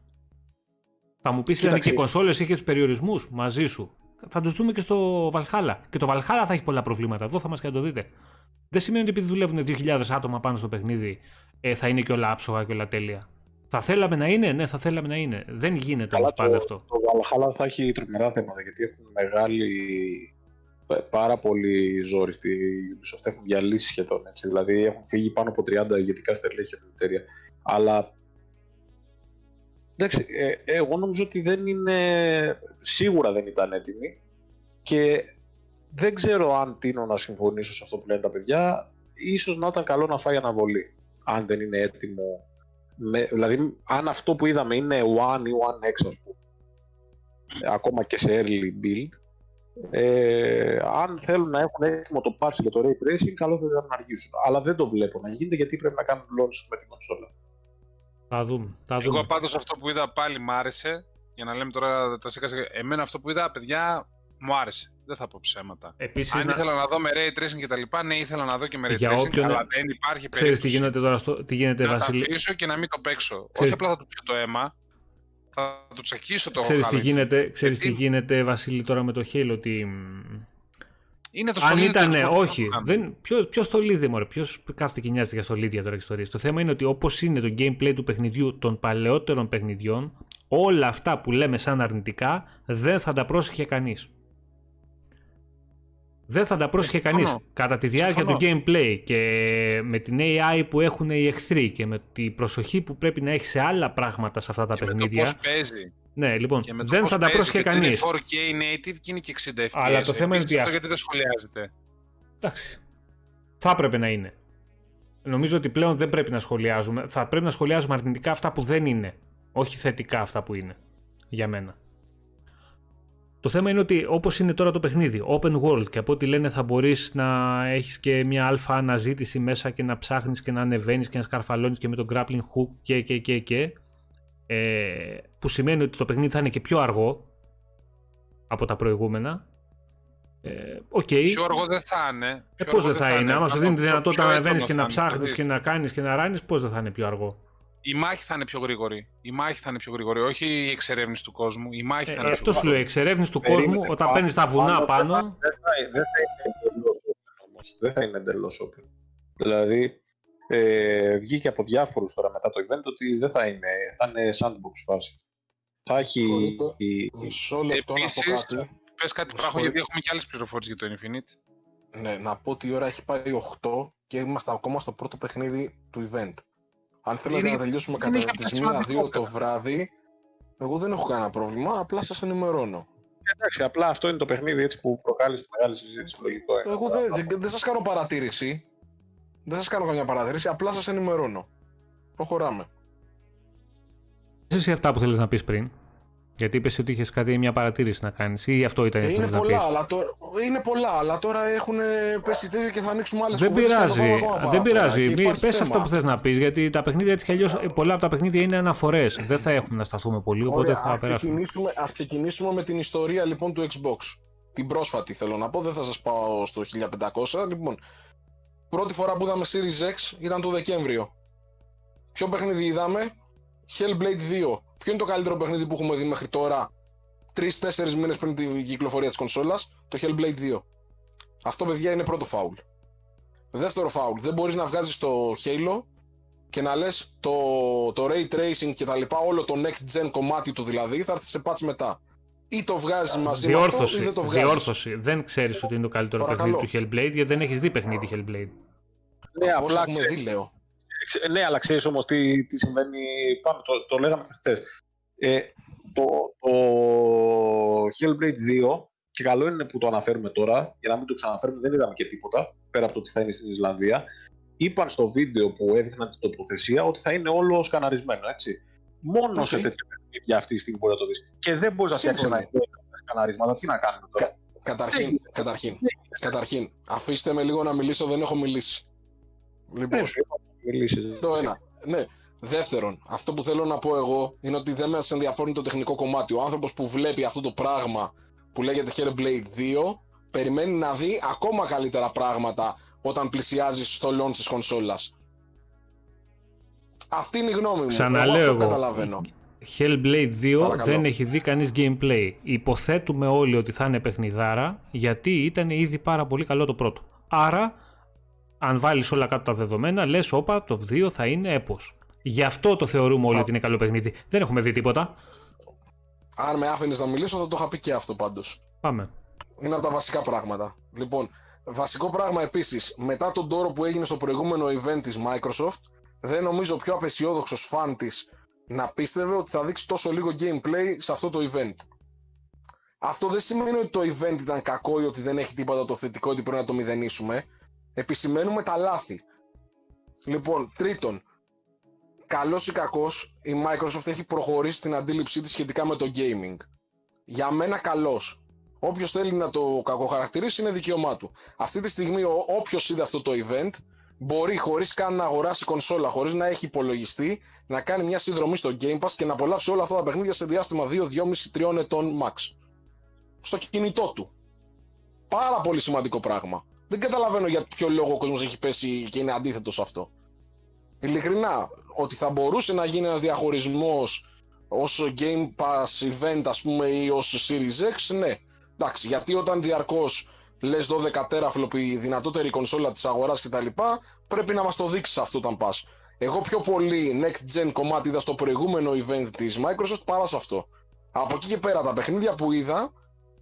Θα μου πεις, ήταν Κοίταξε. και οι κονσόλες, είχε τους περιορισμούς μαζί σου. Θα τους δούμε και στο Valhalla. Και το Valhalla θα έχει πολλά προβλήματα. Εδώ θα μας και να το δείτε. Δεν σημαίνει ότι επειδή δουλεύουν 2.000 άτομα πάνω στο παιχνίδι ε, θα είναι και όλα άψογα και όλα τέλεια. Θα Θα θέλαμε να είναι, ναι, θα θέλαμε να είναι. Δεν γίνεται Καλά, όμως πάντα το, αυτό. το Valhalla θα έχει τρομερά θέματα γιατί έχουν μεγάλη. πα- πάρα πολύ ζόρι στη Ubisoft. Έχουν διαλύσει σχεδόν έτσι. Δηλαδή έχουν φύγει πάνω από 30 ηγετικά στελέχη από την εταιρεία. Αλλά. Εντάξει, ε, εγώ νομίζω ότι δεν είναι. Σίγουρα δεν ήταν έτοιμοι και δεν ξέρω αν τίνω να συμφωνήσω σε αυτό που λένε τα παιδιά. Ίσως να ήταν καλό να φάει αναβολή. Αν δεν είναι έτοιμο. Με, δηλαδή, αν αυτό που είδαμε είναι One ή One X, ας πούμε, ε, ακόμα και σε early build, ε, αν θέλουν να έχουν έτοιμο το patch για το Ray Tracing, καλό θα ήταν να αργήσουν. Αλλά δεν το βλέπω να γίνεται γιατί πρέπει να κάνουν launch με την κονσόλα. Θα δούμε. Θα δούμε. Εγώ πάντως αυτό που είδα πάλι μ' άρεσε. Για να λέμε τώρα τα σίκα σίκα. Εμένα αυτό που είδα, παιδιά, μου άρεσε. Δεν θα πω ψέματα. Επίσης, Αν να- ήθελα να δω με ray tracing και τα λοιπά, ναι, ήθελα να δω και με ray Για tracing, όποιον- αλλά δεν υπάρχει Ξέρεις τι περίπτωση γίνεται τώρα, στο, τι γίνεται να τα Βασίλη. αφήσω και να μην το παίξω. Όχι Ξέρεις- απλά θα του πιω το αίμα, θα του τσακίσω το Ξέρεις τι Halo γίνεται, ξέρεις τι Γιατί- γίνεται Βασίλη τώρα με το Halo ότι... μ, Είναι το Αν στολίδι του ήταν, Xbox που όχι, το κάνουν. δεν, ποιο, ποιος στολίδι μωρέ, ποιος κάθεται και νοιάζεται για στολίδια τώρα και ιστορίες. Το θέμα είναι ότι όπως είναι το gameplay του παιχνιδιού των παλαιότερων παιχνιδιών, όλα αυτά που λέμε σαν αρνητικά δεν θα τα πρόσεχε κανείς. Δεν θα τα πρόσεχε συμφωνώ. κανείς. Κατά τη διάρκεια Συμφωνώ. του gameplay και με την AI που έχουν οι εχθροί και με την προσοχή που πρέπει να έχει σε άλλα πράγματα σε αυτά τα Και με το παιχνίδια. πώς παίζει. Ναι, λοιπόν, Και με το δεν πώς θα τα παίζει, πρόσεχε γιατί είναι κανείς. 4K native και είναι και 60 FPS. Αλλά το θέμα είναι Επίσης, ότι αυτό αυ- γιατί δεν σχολιάζεται. Εντάξει. Θα έπρεπε να είναι. Νομίζω ότι πλέον δεν πρέπει να σχολιάζουμε. Θα πρέπει να σχολιάζουμε αρνητικά αυτά που δεν είναι. Όχι θετικά αυτά που είναι. Για μένα. Το θέμα είναι ότι όπως είναι τώρα το παιχνίδι, open world και από ό,τι λένε θα μπορείς να έχεις και μια άλφα αναζήτηση μέσα και να ψάχνεις και να ανεβαίνεις και να σκαρφαλώνεις και με το grappling hook και και και και. Ε, που σημαίνει ότι το παιχνίδι θα είναι και πιο αργό από τα προηγούμενα. Ε, οκ. Πιο αργό δεν θα είναι. Ε, Πιο πώς αργό δεν θα είναι, άμα σου Να δίνει πω, τη δυνατότητα πιο να ανεβαίνεις έντονο και να θα είναι, ψάχνεις δηλαδή. και να κάνεις και να ράνεις, πώς δεν θα είναι πιο αργό; Η μάχη θα είναι πιο γρήγορη. Η μάχη θα είναι πιο γρήγορη, όχι η εξερεύνηση του κόσμου. Η μάχη θα Ε, είναι αυτό πιο σου λέω, η εξερεύνηση του Περίμενε, κόσμου, όταν πάνω- παίρνεις τα βουνά πάνω. Δεν θα, δεν θα είναι εντελώς open όμως. Δεν θα είναι εντελώς open. Δηλαδή, ε, βγήκε από διάφορους τώρα μετά το event ότι δεν θα είναι, θα είναι sandbox φάση. Θα έχει... Συγχωρείτε. η- Μισό λεπτό να πω Επίσης, κάτι. Πες κάτι Με πράγμα, συγχωρείτε. γιατί έχουμε και άλλες πληροφορίες για το Infinite. Ναι, να πω ότι η ώρα έχει πάει 8 και είμαστε ακόμα στο πρώτο παιχνίδι του event. Αν θέλετε Είναι- να τελειώσουμε είναι κατά για τις τα 1-2 το σημαντικότερα. βράδυ, εγώ δεν έχω κανένα πρόβλημα, απλά σας ενημερώνω. Εντάξει, απλά αυτό είναι το παιχνίδι έτσι που προκάλεσε τη μεγάλη συζήτηση. Λογικό είναι. Εγώ δεν, δεν, δεν σας κάνω παρατήρηση. Δεν σας κάνω καμιά παρατήρηση, απλά σας ενημερώνω. Προχωράμε. Εσύ αυτά που θέλεις να πεις πριν. Γιατί είπες ότι είχες κάτι μια παρατήρηση να κάνεις, ή αυτό ήταν Ε, που είναι, θέλεις να πεις; πολλά, αλλά τώρα, είναι πολλά, αλλά τώρα έχουν πέσει τέτοιο και θα ανοίξουμε άλλες Δεν κουβέντες και θα το πειράζει. πάμε ακόμα Δεν παραπέρα. πειράζει. Και Μη, υπάρχει πες θέμα. αυτό που θες να πεις, γιατί τα παιχνίδια έτσι κι αλλιώ πολλά από τα παιχνίδια είναι αναφορές. Δεν θα έχουν να σταθούμε πολύ, οπότε Ωραία, θα ας περάσουμε. ξεκινήσουμε, ας ξεκινήσουμε με την ιστορία λοιπόν του Xbox. Την πρόσφατη θέλω να πω, δεν θα σας πάω στο 1500. Λοιπόν, πρώτη φορά που είδαμε Series X ήταν το Δεκέμβριο. Ποιο παιχνίδι είδαμε; Hellblade 2. Ποιο είναι το καλύτερο παιχνίδι που έχουμε δει μέχρι τώρα, 3-4 μήνες πριν την κυκλοφορία της κονσόλας, το Hellblade 2. Αυτό παιδιά είναι πρώτο φάουλ. Δεύτερο φάουλ, δεν μπορείς να βγάζεις το Halo και να λες το, το ray tracing και τα λοιπά, όλο το next gen κομμάτι του δηλαδή, θα έρθει σε patch μετά. Ή το βγάζεις μαζί με αυτό ή Διόρθωση. δεν το βγάζεις. Διόρθωση. Δεν ξέρεις ότι είναι το καλύτερο Παρακαλώ. παιχνίδι του Hellblade, γιατί δεν έχεις δει παιχνίδι Hellblade. Ναι, Πώς απλά έχουμε ξέρεις- δει, λέω. Ξε- Ναι, αλλά ξέρεις όμως τι, τι συμβαίνει. Πάμε, το, το λέγαμε και χθες. Ε, το, το Hellblade 2, και καλό είναι που το αναφέρουμε τώρα, για να μην το ξαναφέρουμε, δεν είδαμε και τίποτα, πέρα από το ότι θα είναι στην Ισλανδία. Είπαν στο βίντεο που έδειχναν την τοποθεσία ότι θα είναι όλο σκαναρισμένο, έτσι. Μόνο Οκ. σε τέτοια παιχνίδια αυτή τη στιγμή μπορεί να το δεις. Και δεν μπορείς να φτιάξεις ένα Σύμφωνοι. ίδιο σκαναρίσματα. Τι να κάνουμε τώρα. Καταρχήν, καταρχήν, καταρχήν, αφήστε με λίγο να μιλήσω, δεν έχω μιλήσει. Λοιπόν, Ναι, σου είπα να μιλήσεις. το ένα. Ναι. Δεύτερον, αυτό που θέλω να πω εγώ είναι ότι δεν μας ενδιαφέρει το τεχνικό κομμάτι. Ο άνθρωπος που βλέπει αυτό το πράγμα που λέγεται Hellblade 2 περιμένει να δει ακόμα καλύτερα πράγματα όταν πλησιάζει στο launch της κονσόλας. Αυτή είναι η γνώμη μου. Ξαναλέω αυτό εγώ. καταλαβαίνω. Hellblade 2 Παρακαλώ. δεν έχει δει κανείς gameplay. Υποθέτουμε όλοι ότι θα είναι παιχνιδάρα, γιατί ήταν ήδη πάρα πολύ καλό το πρώτο. Άρα, αν βάλεις όλα κάτω τα δεδομένα, λες όπα, το 2 θα είναι έπος. Γι' αυτό το θεωρούμε όλοι ότι είναι καλό παιχνίδι. Δεν έχουμε δει τίποτα. Αν με άφηνες να μιλήσω, θα το είχα πει και αυτό πάντως. Πάμε. Είναι από τα βασικά πράγματα. Λοιπόν, βασικό πράγμα επίσης, μετά τον τόρο που έγινε στο προηγούμενο event της Microsoft, δεν νομίζω πιο απεσιόδοξος φαν της να πίστευε ότι θα δείξει τόσο λίγο gameplay σε αυτό το event. Αυτό δεν σημαίνει ότι το event ήταν κακό ή ότι δεν έχει τίποτα το θετικό ότι πρέπει να το μηδενίσουμε. Επισημαίνουμε τα λάθη. Λοιπόν, τρίτον, καλός ή κακός, η Microsoft έχει προχωρήσει στην αντίληψή της σχετικά με το gaming. Για μένα καλός. Όποιος θέλει να το κακοχαρακτηρίσει είναι δικαίωμά του. Αυτή τη στιγμή, όποιος είδε αυτό το event, μπορεί χωρίς καν να αγοράσει κονσόλα, χωρίς να έχει υπολογιστή, να κάνει μια συνδρομή στο Game Pass και να απολαύσει όλα αυτά τα παιχνίδια σε διάστημα 2, 2,5-3 ετών max. Στο κινητό του. Πάρα πολύ σημαντικό πράγμα. Δεν καταλαβαίνω για ποιο λόγο ο κόσμος έχει πέσει και είναι αντίθετο σε αυτό. Ειλικρινά, ότι θα μπορούσε να γίνει ένας διαχωρισμός ως Game Pass event, ας πούμε, ή ως Series X, ναι. Εντάξει, γιατί όταν διαρκώς λες 12 teraflop η δυνατότερη κονσόλα της αγοράς κτλ., πρέπει να μας το δείξεις αυτό όταν πας. Εγώ πιο πολύ next gen κομμάτι είδα στο προηγούμενο event της Microsoft παρά σε αυτό. Από εκεί και πέρα τα παιχνίδια που είδα,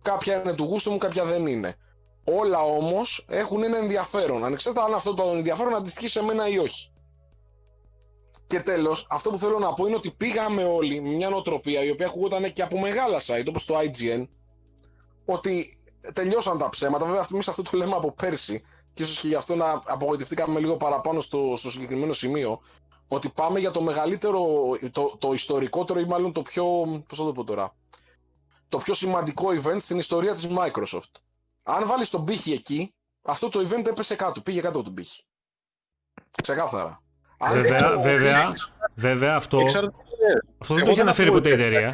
κάποια είναι του γούστου μου, κάποια δεν είναι. Όλα όμως έχουν ένα ενδιαφέρον. Ανεξάρτητα αν αυτό το ενδιαφέρον αντιστοιχεί σε μένα ή όχι. Και τέλος, αυτό που θέλω να πω είναι ότι πήγαμε όλοι με μια νοοτροπία η οποία ακούγονταν και από μεγάλα site όπως το IGN, ότι τελειώσαν τα ψέματα. Βέβαια, εμείς αυτό το λέμε από πέρσι, και ίσως και γι' αυτό να απογοητευτήκαμε λίγο παραπάνω στο, στο συγκεκριμένο σημείο, ότι πάμε για το μεγαλύτερο, το, το ιστορικότερο ή μάλλον το πιο. Πώς θα το πω τώρα. Το πιο σημαντικό event στην ιστορία της Microsoft. Αν βάλεις τον πύχη εκεί, αυτό το event έπεσε κάτω. Πήγε κάτω από τον πύχη. Ξεκάθαρα. Βέβαια, βέβαια, βέβαια αυτό, αυτό δεν το έχει αναφέρει ποτέ η εταιρεία.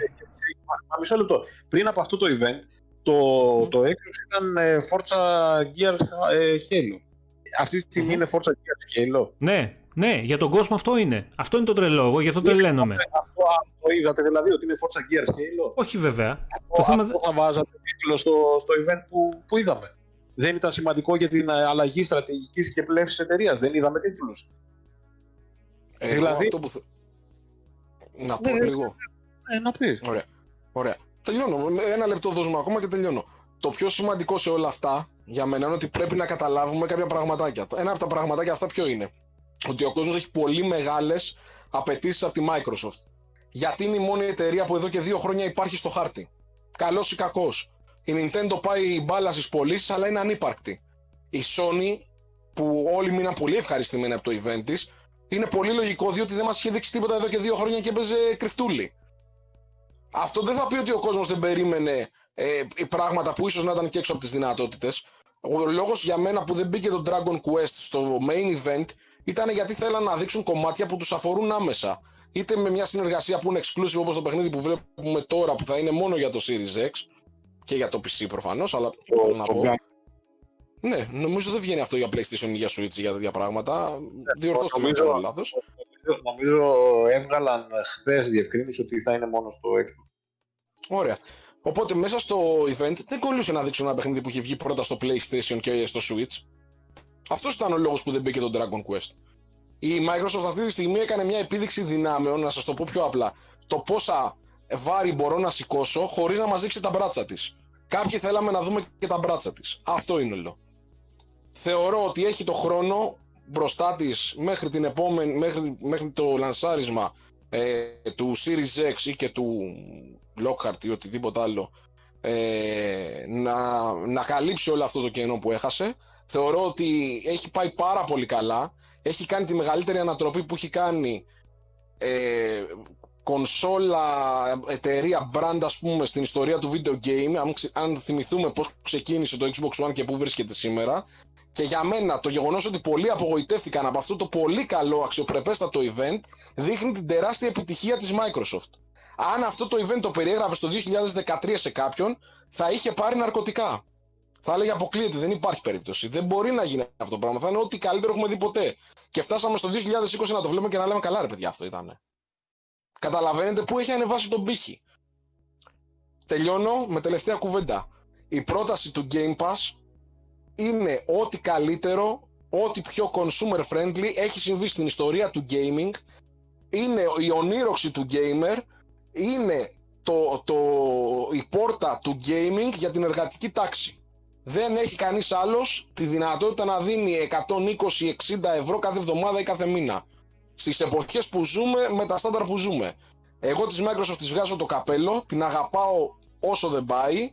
Μισό λεπτό. Πριν από αυτό το event, το, το έκδοση ήταν ε, Forza Gears ε, Halo. Αυτή τη στιγμη είναι Forza Gears Halo. Ναι, ναι, για τον κόσμο αυτό είναι. Αυτό είναι το τρελό, εγώ γι' αυτό τρελαίνομαι. Αυτό το είδατε δηλαδή, ότι είναι Forza Gears Halo. Όχι βέβαια. Αυτό, το θέμα... αυτό θα βάζατε τίτλο στο, στο event που, που είδαμε. Δεν ήταν σημαντικό για την ε, αλλαγή στρατηγικής και πλεύσης εταιρείας. Δεν είδαμε τίτλους. Ε, δηλαδή... Αυτό που... Να πω ναι, λίγο. Ε, να πεις. Ωραία. Ωραία. Τελειώνω. Ένα λεπτό δώσουμε ακόμα και τελειώνω. Το πιο σημαντικό σε όλα αυτά για μένα είναι ότι πρέπει να καταλάβουμε κάποια πραγματάκια. Ένα από τα πραγματάκια αυτά ποιο είναι; Ότι ο κόσμος έχει πολύ μεγάλες απαιτήσεις από τη Microsoft. Γιατί είναι η μόνη εταιρεία που εδώ και δύο χρόνια υπάρχει στο χάρτη. Καλός ή κακός. Η Nintendo πάει μπάλα στις πωλήσεις, αλλά είναι ανύπαρκτη. Η Sony, που όλοι μείναν πολύ ευχαριστημένοι από το event της, είναι πολύ λογικό διότι δεν μας είχε δείξει τίποτα εδώ και δύο χρόνια και έπαιζε κρυφτούλη. Αυτό δεν θα πει ότι ο κόσμος δεν περίμενε ε, πράγματα που ίσως να ήταν και έξω από τις δυνατότητες. Ο λόγος για μένα που δεν μπήκε το Dragon Quest στο main event ήταν γιατί θέλαν να δείξουν κομμάτια που τους αφορούν άμεσα. Είτε με μια συνεργασία που είναι exclusive όπως το παιχνίδι που βλέπουμε τώρα που θα είναι μόνο για το Series X και για το PC προφανώς, αλλά θέλω να πω. Ναι, νομίζω δεν βγαίνει αυτό για PlayStation ή για Switch για τέτοια πράγματα. Ναι, Διορθώστε με αν λάθος. Νομίζω έβγαλαν χθες διευκρίνηση ότι θα είναι μόνο στο Xbox. Ωραία. Οπότε μέσα στο event δεν κολλούσε να δείξουν ένα παιχνίδι που είχε βγει πρώτα στο PlayStation και στο Switch. Αυτός ήταν ο λόγος που δεν μπήκε το Dragon Quest. Η Microsoft αυτή τη στιγμή έκανε μια επίδειξη δυνάμεων, να σας το πω πιο απλά. Το πόσα βάρη μπορώ να σηκώσω χωρίς να μα δείξει τα μπράτσα της. Κάποιοι θέλαμε να δούμε και τα μπράτσα της. Αυτό είναι όλο θεωρώ ότι έχει το χρόνο μπροστά της μέχρι, την επόμενη, μέχρι, μέχρι το λανσάρισμα ε, του Series X ή και του Lockhart ή οτιδήποτε άλλο ε, να, να καλύψει όλο αυτό το κενό που έχασε. Θεωρώ ότι έχει πάει πάρα πολύ καλά. Έχει κάνει τη μεγαλύτερη ανατροπή που έχει κάνει ε, κονσόλα, εταιρεία, brand ας πούμε στην ιστορία του video game αν, αν θυμηθούμε πώς ξεκίνησε το Xbox One και πού βρίσκεται σήμερα και για μένα το γεγονός ότι πολλοί απογοητεύτηκαν από αυτό το πολύ καλό αξιοπρεπέστατο event δείχνει την τεράστια επιτυχία της Microsoft. Αν αυτό το event το περιέγραφε το 2013 σε κάποιον, θα είχε πάρει ναρκωτικά. Θα έλεγε αποκλείεται, δεν υπάρχει περίπτωση. Δεν μπορεί να γίνει αυτό το πράγμα. Θα είναι ό,τι καλύτερο έχουμε δει ποτέ. Και φτάσαμε στο 2020 να το βλέπουμε και να λέμε καλά, ρε παιδιά, αυτό ήταν. Καταλαβαίνετε πού έχει ανεβάσει τον πύχη. Τελειώνω με τελευταία κουβέντα. Η πρόταση του Game Pass είναι ό,τι καλύτερο, ό,τι πιο consumer friendly έχει συμβεί στην ιστορία του gaming είναι η ονείροξη του gamer, είναι το, το, η πόρτα του gaming για την εργατική τάξη. Δεν έχει κανείς άλλος τη δυνατότητα να δίνει 120-60 ευρώ κάθε εβδομάδα ή κάθε μήνα. Στις εποχές που ζούμε, με τα στάνταρ που ζούμε. Εγώ της Microsoft της βγάζω το καπέλο, την αγαπάω όσο δεν πάει,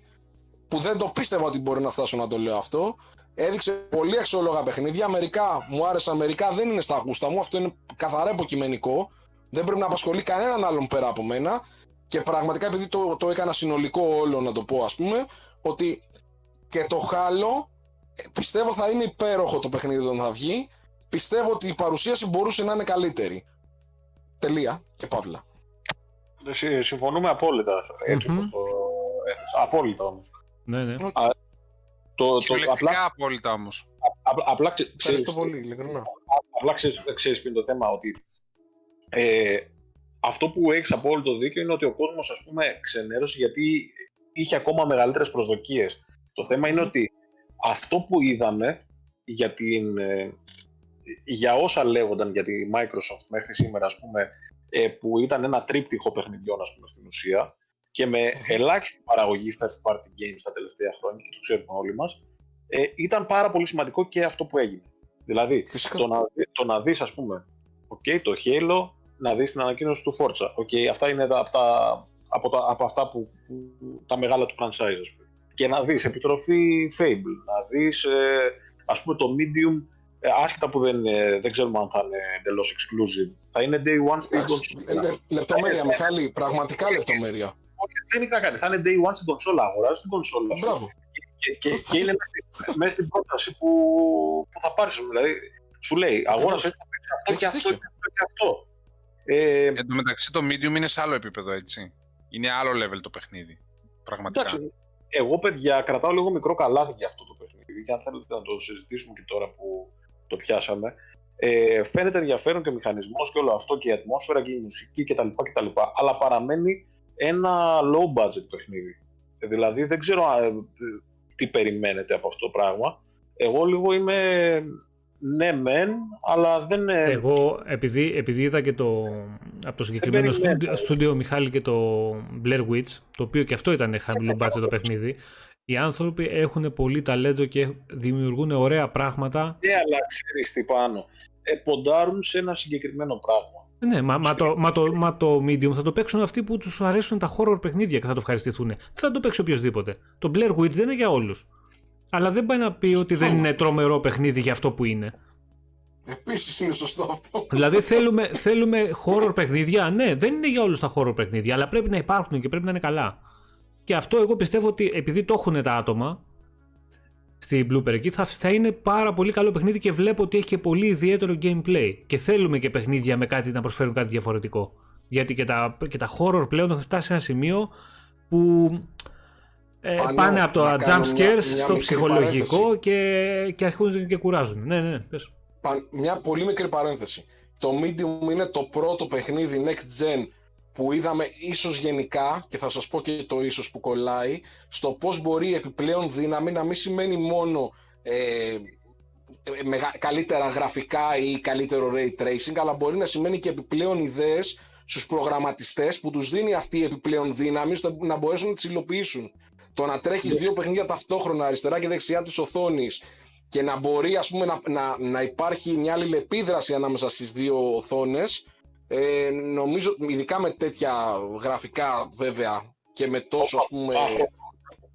που δεν το πίστευα ότι μπορεί να φτάσω να το λέω αυτό. Έδειξε πολύ αξιόλογα παιχνίδια. Μερικά μου άρεσαν, μερικά δεν είναι στα γούστα μου. Αυτό είναι καθαρά υποκειμενικό. Δεν πρέπει να απασχολεί κανέναν άλλον πέρα από μένα. Και πραγματικά επειδή το, το έκανα συνολικό όλο να το πω ας πούμε, ότι και το χάλο πιστεύω θα είναι υπέροχο το παιχνίδι όταν θα βγει. Πιστεύω ότι η παρουσίαση μπορούσε να είναι καλύτερη. Τελεία και παύλα. Συμφωνούμε απόλυτα. Έτσι όπως το... Απόλυτα όμως. Ναι, ναι. Α, το, το, απλά, απόλυτα όμως. απλά ξέρεις, πολύ, ειλικρινά. Απλά ξέρεις, ξέρεις ποιο είναι το θέμα, ότι ε, αυτό που έχεις απόλυτο δίκιο είναι ότι ο κόσμος, ας πούμε, ξενέρωσε γιατί είχε ακόμα μεγαλύτερες προσδοκίες. Το θέμα είναι ότι αυτό που είδαμε για, την, ε, για όσα λέγονταν για τη Microsoft μέχρι σήμερα, ας πούμε, ε, που ήταν ένα τρίπτυχο παιχνιδιών, ας πούμε, στην ουσία, και με ελάχιστη παραγωγή first party games τα τελευταία χρόνια, και το ξέρουμε όλοι μας, ε, ήταν πάρα πολύ σημαντικό και αυτό που έγινε. Δηλαδή, το να, το να δεις, ας πούμε, okay, το Halo, να δεις την ανακοίνωση του Forza. Okay, αυτά είναι τα, από, τα, από, τα, από αυτά που, που, τα μεγάλα του franchise, ας πούμε. Και να δεις επιστροφή Fable, να δεις, ε, ας πούμε, το Medium, ε, άσχετα που δεν, ε, δεν ξέρουμε αν θα είναι εντελώ exclusive. Θα είναι day one στην κονσόλα. Λεπτομέρεια, Μιχάλη, πραγματικά λεπτομέρεια. Όχι, δεν θα κάνει. Θα είναι day one στην κονσόλα, αγοράζει την κονσόλα. Μπράβο. Και, και, και είναι μέσα στην πρόταση που, που θα πάρει. Δηλαδή, σου λέει, αγόρασε αυτό και αυτό και αυτό. Ε, Εν τω μεταξύ το medium είναι σε άλλο επίπεδο, έτσι. Είναι άλλο level το παιχνίδι. Πραγματικά. Εντάξει, εγώ παιδιά κρατάω λίγο μικρό καλάθι για αυτό το παιχνίδι. Και αν θέλετε να το συζητήσουμε και τώρα που το πιάσαμε. Ε, φαίνεται ενδιαφέρον και ο μηχανισμός και όλο αυτό και η ατμόσφαιρα και η μουσική κτλ. κτλ αλλά παραμένει ένα low budget παιχνίδι. Ε, δηλαδή δεν ξέρω ε, τι περιμένετε από αυτό το πράγμα. Εγώ λίγο είμαι ναι μεν, αλλά δεν... Εγώ, επειδή, επειδή είδα και το, από το συγκεκριμένο στούντιο Μιχάλη και το Blair Witch, το οποίο και αυτό ήταν χαμηλό budget το παιχνίδι, οι άνθρωποι έχουν πολύ ταλέντο και δημιουργούν ωραία πράγματα. Ναι, αλλά ξέρεις τι πάνω. Ε, ποντάρουν σε ένα συγκεκριμένο πράγμα. Ναι, μα, μα, το, μα, το, μα το Medium θα το παίξουν αυτοί που τους αρέσουν τα horror παιχνίδια και θα το ευχαριστηθούν. Δεν θα το παίξει οποιοδήποτε. Το Blair Witch δεν είναι για όλους. Αλλά δεν πάει να πει ότι δεν είναι τρομερό παιχνίδι για αυτό που είναι. Επίσης είναι σωστό αυτό. Δηλαδή θέλουμε, θέλουμε horror παιχνίδια. Ναι, δεν είναι για όλους τα horror παιχνίδια, αλλά πρέπει να υπάρχουν και πρέπει να είναι καλά. Και αυτό εγώ πιστεύω ότι επειδή το έχουν τα άτομα στην Blooper εκεί, θα, θα είναι πάρα πολύ καλό παιχνίδι και βλέπω ότι έχει και πολύ ιδιαίτερο gameplay. Και θέλουμε και παιχνίδια με κάτι να προσφέρουν κάτι διαφορετικό. Γιατί και τα, και τα horror πλέον έχουν φτάσει σε ένα σημείο που ε, πάνε από το jump scares στο ψυχολογικό και, και αρχίζουν και κουράζουν. Ναι, ναι, πες. Μια πολύ μικρή παρένθεση. Το Medium είναι το πρώτο παιχνίδι Next Gen που είδαμε ίσως γενικά και θα σας πω και το ίσως που κολλάει στο πώς μπορεί επιπλέον δύναμη να μην σημαίνει μόνο ε, καλύτερα γραφικά ή καλύτερο ray tracing αλλά μπορεί να σημαίνει και επιπλέον ιδέες στους προγραμματιστές που τους δίνει αυτή η επιπλέον δύναμη να μπορέσουν να τις υλοποιήσουν. Το να τρέχεις δύο παιχνίδια ταυτόχρονα αριστερά και δεξιά τη οθόνη και να μπορεί ας πούμε, να, να, να υπάρχει μια αλληλεπίδραση ανάμεσα στις δύο οθόνες ε, νομίζω ειδικά με τέτοια γραφικά βέβαια και με τόσο ας πούμε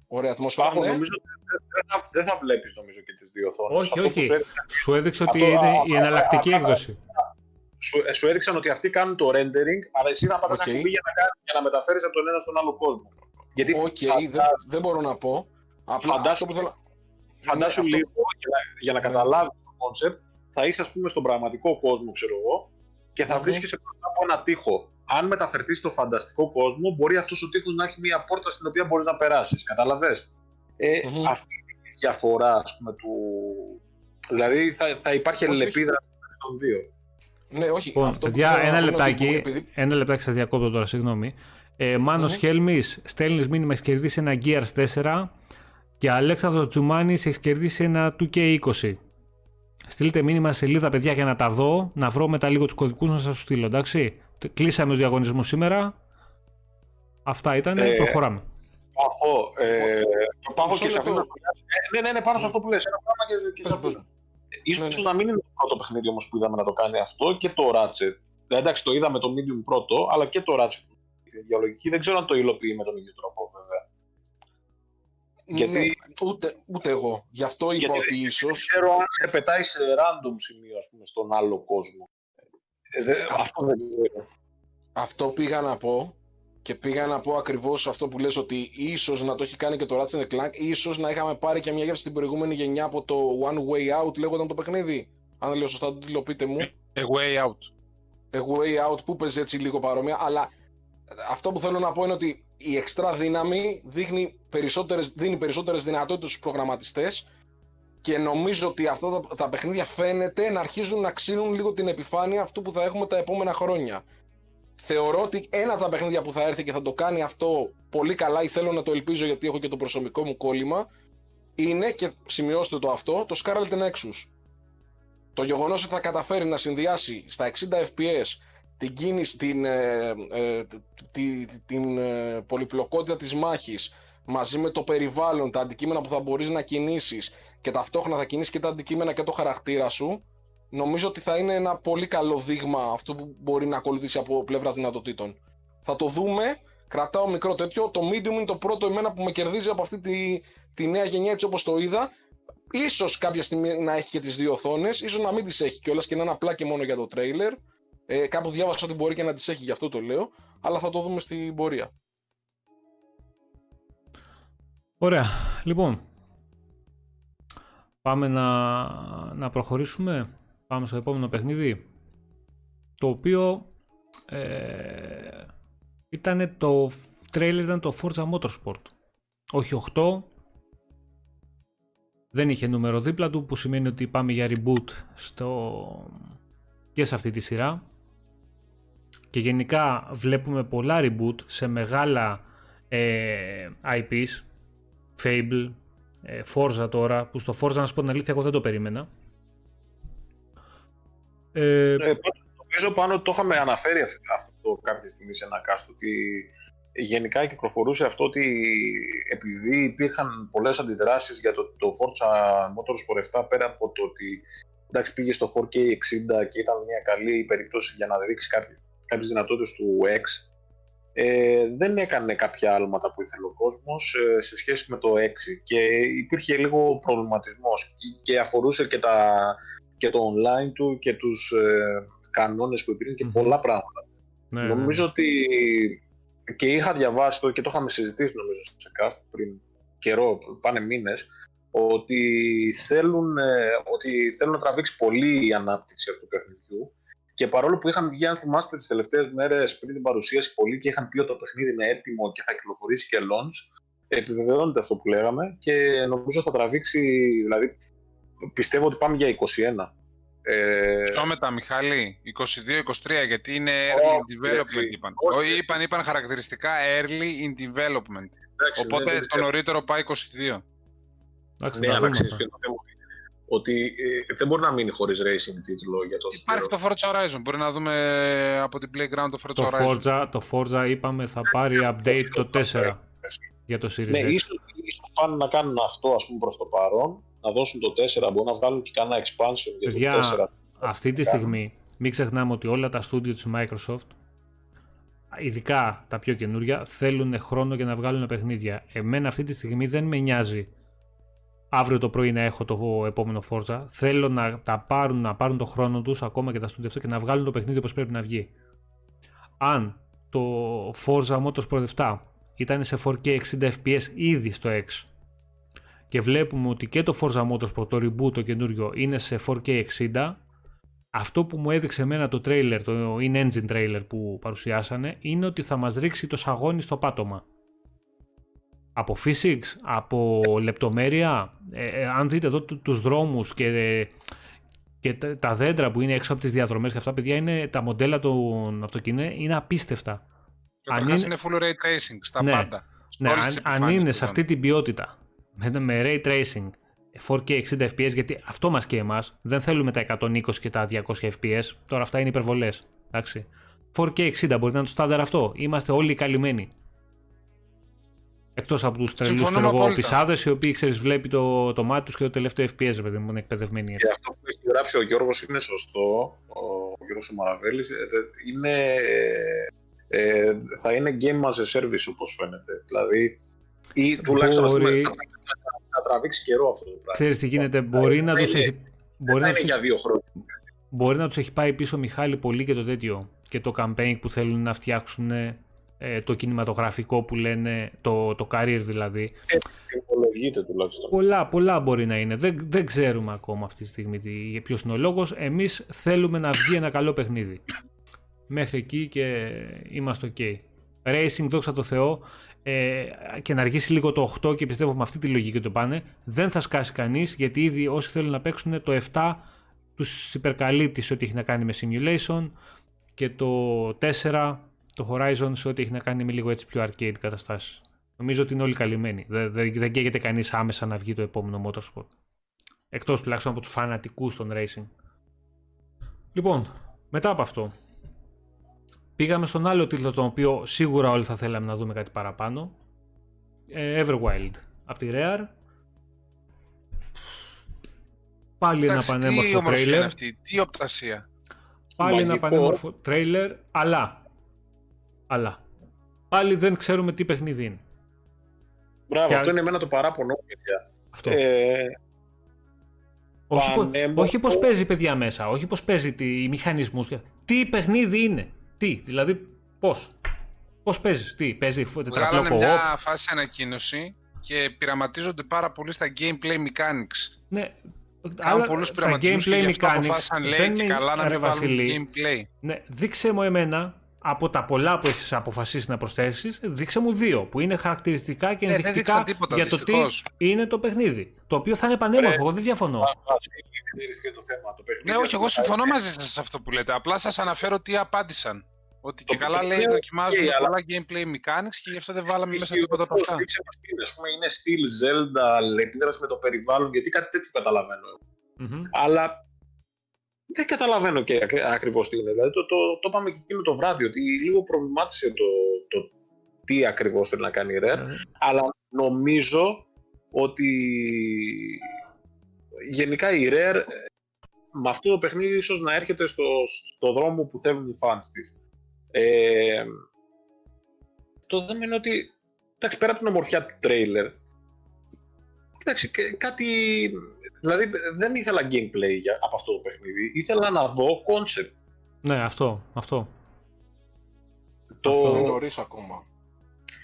ωραία ατμόσφαιρα ναι. νομίζω δεν θα, δεν θα βλέπεις νομίζω και τις δύο οθόνες. Όχι όχι. σου έδειξε ότι είναι η εναλλακτική έκδοση. σου, ε, σου έδειξαν ότι αυτοί κάνουν το rendering αλλά εσύ θα πάρεις okay. ένα κουμπί για να, για να μεταφέρεις από τον ένα στον άλλο κόσμο γιατί okay, δεν, δεν μπορώ να πω. Απλά φαντάσου, που θέλω... φαντάσου ναι, λίγο για να, για να ναι. καταλάβεις το concept, θα είσαι ας πούμε στον πραγματικό κόσμο, ξέρω εγώ, και θα mm-hmm. βρίσκεσαι μπροστά από ένα τοίχο. Αν μεταφερθείς στο φανταστικό κόσμο, μπορεί αυτός ο τοίχος να έχει μια πόρτα στην οποία μπορείς να περάσεις. Κατάλαβε. Ε, mm-hmm. Αυτή είναι η διαφορά, ας πούμε, του. Δηλαδή θα, θα υπάρχει αλληλεπίδραση των δύο. Ναι, όχι. Λοιπόν, αυτό παιδιά, ένα λεπτάκι, επειδή... ένα λεπτάκι σας διακόπτω τώρα, συγγνώμη. Ε, Μάνος mm-hmm. Χέλμης, στέλνεις μήνυμα, έχεις κερδίσει ένα Gears 4 και Αλέξανδρος Τζουμάνης έχεις κερδίσει ένα 2K20. Στείλτε μήνυμα σε σελίδα παιδιά για να τα δω, να βρω μετά λίγο τους κωδικούς να σας στείλω, εντάξει. κλείσαμε τους διαγωνισμούς σήμερα. Αυτά ήταν, Ε, προχωράμε. Πάχο, ε, Πάχο Μισό και Σαφίνα. λεπτό. Ε, ναι, ναι, ναι, πάνω σε αυτό που λες. Ένα πράγμα και, και Πες, Σαφίνα. πες. Ίσως Ναι, ναι. να μην είναι το πρώτο παιχνίδι όμως που είδαμε να το κάνει αυτό και το Ratchet. Ε, εντάξει, το είδαμε το Medium πρώτο, αλλά και το Ratchet. Η ίδια λογική. Δεν ξέρω αν το υλοποιεί με τον ίδιο τρόπο, βέβαια. Γιατί- Ναι, ούτε, ούτε εγώ. Γι' αυτό είπα Γιατί- ότι ίσω. Δεν ξέρω αν σε πετάει σε random σημείο, ας πούμε, στον άλλο κόσμο. Ε, δε- αυτό δεν ξέρω. Αυτό πήγα να πω και πήγα να πω ακριβώς αυτό που λες ότι ίσως να το έχει κάνει και το Ratchet Clank, ίσως να είχαμε πάρει και μια γεύση στην προηγούμενη γενιά από το One Way Out λέγονταν το παιχνίδι. Αν λέω σωστά, το τηλεοπείτε μου. A way out. A Way Out που παίζει έτσι λίγο παρόμοια, αλλά αυτό που θέλω να πω είναι ότι η εξτρά δύναμη δείχνει περισσότερες, δίνει περισσότερες δυνατότητες στους προγραμματιστές και νομίζω ότι αυτά τα, τα παιχνίδια φαίνεται να αρχίζουν να ξύνουν λίγο την επιφάνεια αυτού που θα έχουμε τα επόμενα χρόνια. Θεωρώ ότι ένα από τα παιχνίδια που θα έρθει και θα το κάνει αυτό πολύ καλά ή θέλω να το ελπίζω γιατί έχω και το προσωπικό μου κόλλημα είναι και σημειώστε το αυτό, το Scarlet Nexus. Το γεγονός ότι θα καταφέρει να συνδυάσει στα 60 FPS την κίνηση, την, ε, ε, τη- την ε, πολυπλοκότητα της μάχης μαζί με το περιβάλλον, τα αντικείμενα που θα μπορείς να κινήσεις και ταυτόχρονα θα κινήσεις και τα αντικείμενα και το χαρακτήρα σου νομίζω ότι θα είναι ένα πολύ καλό δείγμα αυτό που μπορεί να ακολουθήσει από πλευράς δυνατοτήτων. Θα το δούμε, κρατάω μικρό τέτοιο, το medium είναι το πρώτο εμένα που με κερδίζει από αυτή τη, τη νέα γενιά έτσι όπως το είδα Ίσως κάποια στιγμή να έχει και τις δύο οθόνες, ίσως να μην τις έχει κιόλας και να είναι απλά και μόνο για το τρέιλερ. Ε, κάπου διάβασα ότι μπορεί και να τις έχει, γι' αυτό το λέω, αλλά θα το δούμε στην πορεία. Ωραία. Λοιπόν, πάμε να, να προχωρήσουμε. Πάμε στο επόμενο παιχνίδι. Το οποίο ε, ήταν το τρέιλερ ήταν το Forza Motorsport. Όχι 8. Δεν είχε νούμερο δίπλα του που σημαίνει ότι πάμε για reboot στο... και σε αυτή τη σειρά. Και γενικά βλέπουμε πολλά reboot σε μεγάλα ε, IPs Fable, ε, Forza τώρα, που στο Forza να σου πω την αλήθεια εγώ δεν το περίμενα. Ε, Ε, πάντως, νομίζω πάνω ότι το είχαμε αναφέρει αυτό αυτό κάποια στιγμή σε ένα cast ότι γενικά κυκλοφορούσε αυτό ότι επειδή υπήρχαν πολλές αντιδράσεις για το, το Forza Motorsport 7 πέρα από το ότι εντάξει, πήγε στο 4K 60 και ήταν μια καλή περίπτωση για να δείξει κάποιες, κάποιες δυνατότητες του X ε, δεν έκανε κάποια άλματα που ήθελε ο κόσμος ε, σε σχέση με το 6 και υπήρχε λίγο προβληματισμός και- και αφορούσε και, τα, και το online του και τους ε, κανόνες που υπήρχαν και Μμμ. πολλά πράγματα. ναι, ναι, Νομίζω ότι και είχα διαβάσει το και το είχαμε συζητήσει νομίζω σε cast πριν καιρό, πάνε μήνες, ότι θέλουν, ε, ότι θέλουν να τραβήξει πολύ η ανάπτυξη αυτού του παιχνιδιού και παρόλο που είχαν βγει, αν θυμάστε, τις τελευταίες μέρες πριν την παρουσίαση πολλοί και είχαν πει ότι το παιχνίδι είναι έτοιμο και θα κυκλοφορήσει και launch, επιβεβαιώνεται αυτό που λέγαμε και νομίζω θα τραβήξει, δηλαδή πιστεύω ότι πάμε για 21. Ε, Ποιο μετά, Μιχάλη, 22-23, γιατί είναι early in Όχι, development έτσι. είπαν. Όχι, Όχι, έτσι. είπαν, είπαν χαρακτηριστικά early in development. εντάξει, Οπότε δεν- το νωρίτερο πάει 22. Εντάξει, Ναι, τα αλλά δούμε ξέρεις αυτά. ποιο είναι το θέμα. Ότι ε, δεν μπορεί να μείνει χωρίς racing τίτλο για τόσο Υπάρχει καιρό. το Forza Horizon. Μπορεί να δούμε από την Playground το Forza Το Horizon. Forza, το Forza είπαμε θα πάρει update το 4 για το Series Ναι, X. ίσως, ίσως πάνε να κάνουν αυτό ας πούμε προς το παρόν, να δώσουν το 4, μπορεί να βγάλουν και κανένα expansion για Παιδιά, το 4. Αυτή τη στιγμή μην ξεχνάμε ότι όλα τα στούντιο της Microsoft ειδικά τα πιο καινούρια θέλουν χρόνο για να βγάλουν παιχνίδια. Εμένα αυτή τη στιγμή δεν με νοιάζει αύριο το πρωί να έχω το επόμενο Forza. Θέλω να τα πάρουν, να πάρουν το χρόνο τους ακόμα και τα στούντιο αυτό και να βγάλουν το παιχνίδι όπως πρέπει να βγει. Αν το Forza Motorsport 7 ήταν σε 4K 60 FPS ήδη στο X και βλέπουμε ότι και το Forza Motorsport, το reboot το καινούριο, είναι σε 4K 60, αυτό που μου έδειξε εμένα το trailer, το in-engine trailer που παρουσιάσανε, είναι ότι θα μας ρίξει το σαγόνι στο πάτωμα. Από physics, από λεπτομέρεια, ε, ε, αν δείτε εδώ του- τους δρόμους και, και τα, τα δέντρα που είναι έξω από τις διαδρομές και αυτά, παιδιά, είναι, τα μοντέλα των αυτοκινήτων είναι απίστευτα. Καταρχάς είναι- είναι full ray tracing στα Ναι. πάντα. Σε Ναι, όλες αν, τις αν επιφάνειες είναι που σε είδαμε. αυτή την ποιότητα, με, με ray tracing, 4K 60 FPS, γιατί αυτό μας και εμάς, δεν θέλουμε τα 120 και τα 200 FPS, τώρα αυτά είναι υπερβολές, εντάξει. 4K 60 μπορεί να είναι το στάνταρ αυτό. Είμαστε όλοι καλυμμένοι. Εκτός από τους τρελούς πισάδες, οι οποίοι ξέρεις, βλέπει το, το μάτι τους και το τελευταίο FPS, παιδί μου, είναι εκπαιδευμένοι. Και αυτό που έχει γράψει ο Γιώργος είναι σωστό. Ο, ο Γιώργος Μαραβέλης. Ε, είναι, ε, θα είναι game as a service όπως φαίνεται. Δηλαδή, ή τουλάχιστον μπορεί... να τραβήξει καιρό αυτό το πράγμα. Ξέρεις τι γίνεται, μπορεί να τους έχει. Μπορεί να, είναι για δύο χρόνια. Μπορεί να τους έχει πάει πίσω Μιχάλη πολύ και το τέτοιο. Και το campaign που θέλουν να φτιάξουν ε, το κινηματογραφικό που λένε, το, το career δηλαδή. Υπολογείται τουλάχιστον. Πολλά, πολλά μπορεί να είναι. Δεν, δεν ξέρουμε ακόμα αυτή τη στιγμή ποιος είναι ο λόγος. Εμείς θέλουμε να βγει ένα καλό παιχνίδι. Μέχρι εκεί και είμαστε ok. Racing, δόξα τω Θεώ, ε, και να αργήσει λίγο το 8 και πιστεύω με αυτή τη λογική το πάνε, δεν θα σκάσει κανείς γιατί ήδη όσοι θέλουν να παίξουν το 7 τους υπερκαλύπτει σε ό,τι έχει να κάνει με simulation και το 4 το Horizon σε ό,τι έχει να κάνει με λίγο έτσι πιο arcade καταστάσεις. Νομίζω ότι είναι όλοι καλυμμένοι. Δεν, δεν, δεν καίγεται κανείς άμεσα να βγει το επόμενο Motorsport. Εκτός τουλάχιστον από τους φανατικούς των racing. Λοιπόν, μετά από αυτό, πήγαμε στον άλλο τίτλο τον οποίο σίγουρα όλοι θα θέλαμε να δούμε κάτι παραπάνω. Ε, Everwild από τη Rare. Πάλι ένα πανέμορφο τρέιλερ. Τι οπτασία. Πάλι ένα πανέμορφο τρέιλερ, αλλά αλλά πάλι δεν ξέρουμε τι παιχνίδι είναι. Μπράβο, και αυτό είναι εμένα το παράπονο, παιδιά. Αυτό. Ε, όχι, πώ όχι πως παίζει παιδιά μέσα, όχι πως παίζει οι μηχανισμούς. Τι παιχνίδι είναι, τι, δηλαδή πώς. Πώς παίζεις, τι, παίζει τετραπλό Είναι μια φάση ανακοίνωση και πειραματίζονται πάρα πολύ στα gameplay mechanics. Ναι, Κάνουν πολλούς πειραματισμούς και γι' αυτό αποφάσισαν λέει και καλά να μην βάλουν gameplay. Ναι, δείξε μου εμένα από τα πολλά που έχεις αποφασίσει να προσθέσεις, δείξε μου δύο που είναι χαρακτηριστικά και ε, ενδεικτικά για το τι είναι το παιχνίδι. Το οποίο θα είναι πανέμορφο, εγώ δεν διαφωνώ. Ναι, όχι, εγώ συμφωνώ μαζί σας σε αυτό που λέτε. Απλά σας αναφέρω τι απάντησαν. Ότι και καλά λέει δοκιμάζουμε okay, πολλά gameplay mechanics και γι' αυτό δεν βάλαμε μέσα τίποτα από αυτά. Είναι στυλ Zelda, επίδραση με το περιβάλλον, γιατί κάτι τέτοιο καταλαβαίνω. Αλλά δεν καταλαβαίνω και ακριβώς τι είναι. Δηλαδή, το, το, το είπαμε και εκείνο το βράδυ, ότι λίγο προβλημάτισε το, το τι ακριβώς θέλει να κάνει η Rare. Ναι. Αλλά νομίζω ότι γενικά η Rare με αυτό το παιχνίδι ίσως να έρχεται στο, στο δρόμο που θέλουν οι fans της. Ε, το θέμα είναι ότι, εντάξει, πέρα από την ομορφιά του τρέιλερ, Κοιτάξτε, κάτι. Δηλαδή δεν ήθελα gameplay για, από αυτό το παιχνίδι. Ήθελα να δω concept. Ναι, αυτό. αυτό. Το... Αυτό είναι νωρίς ακόμα.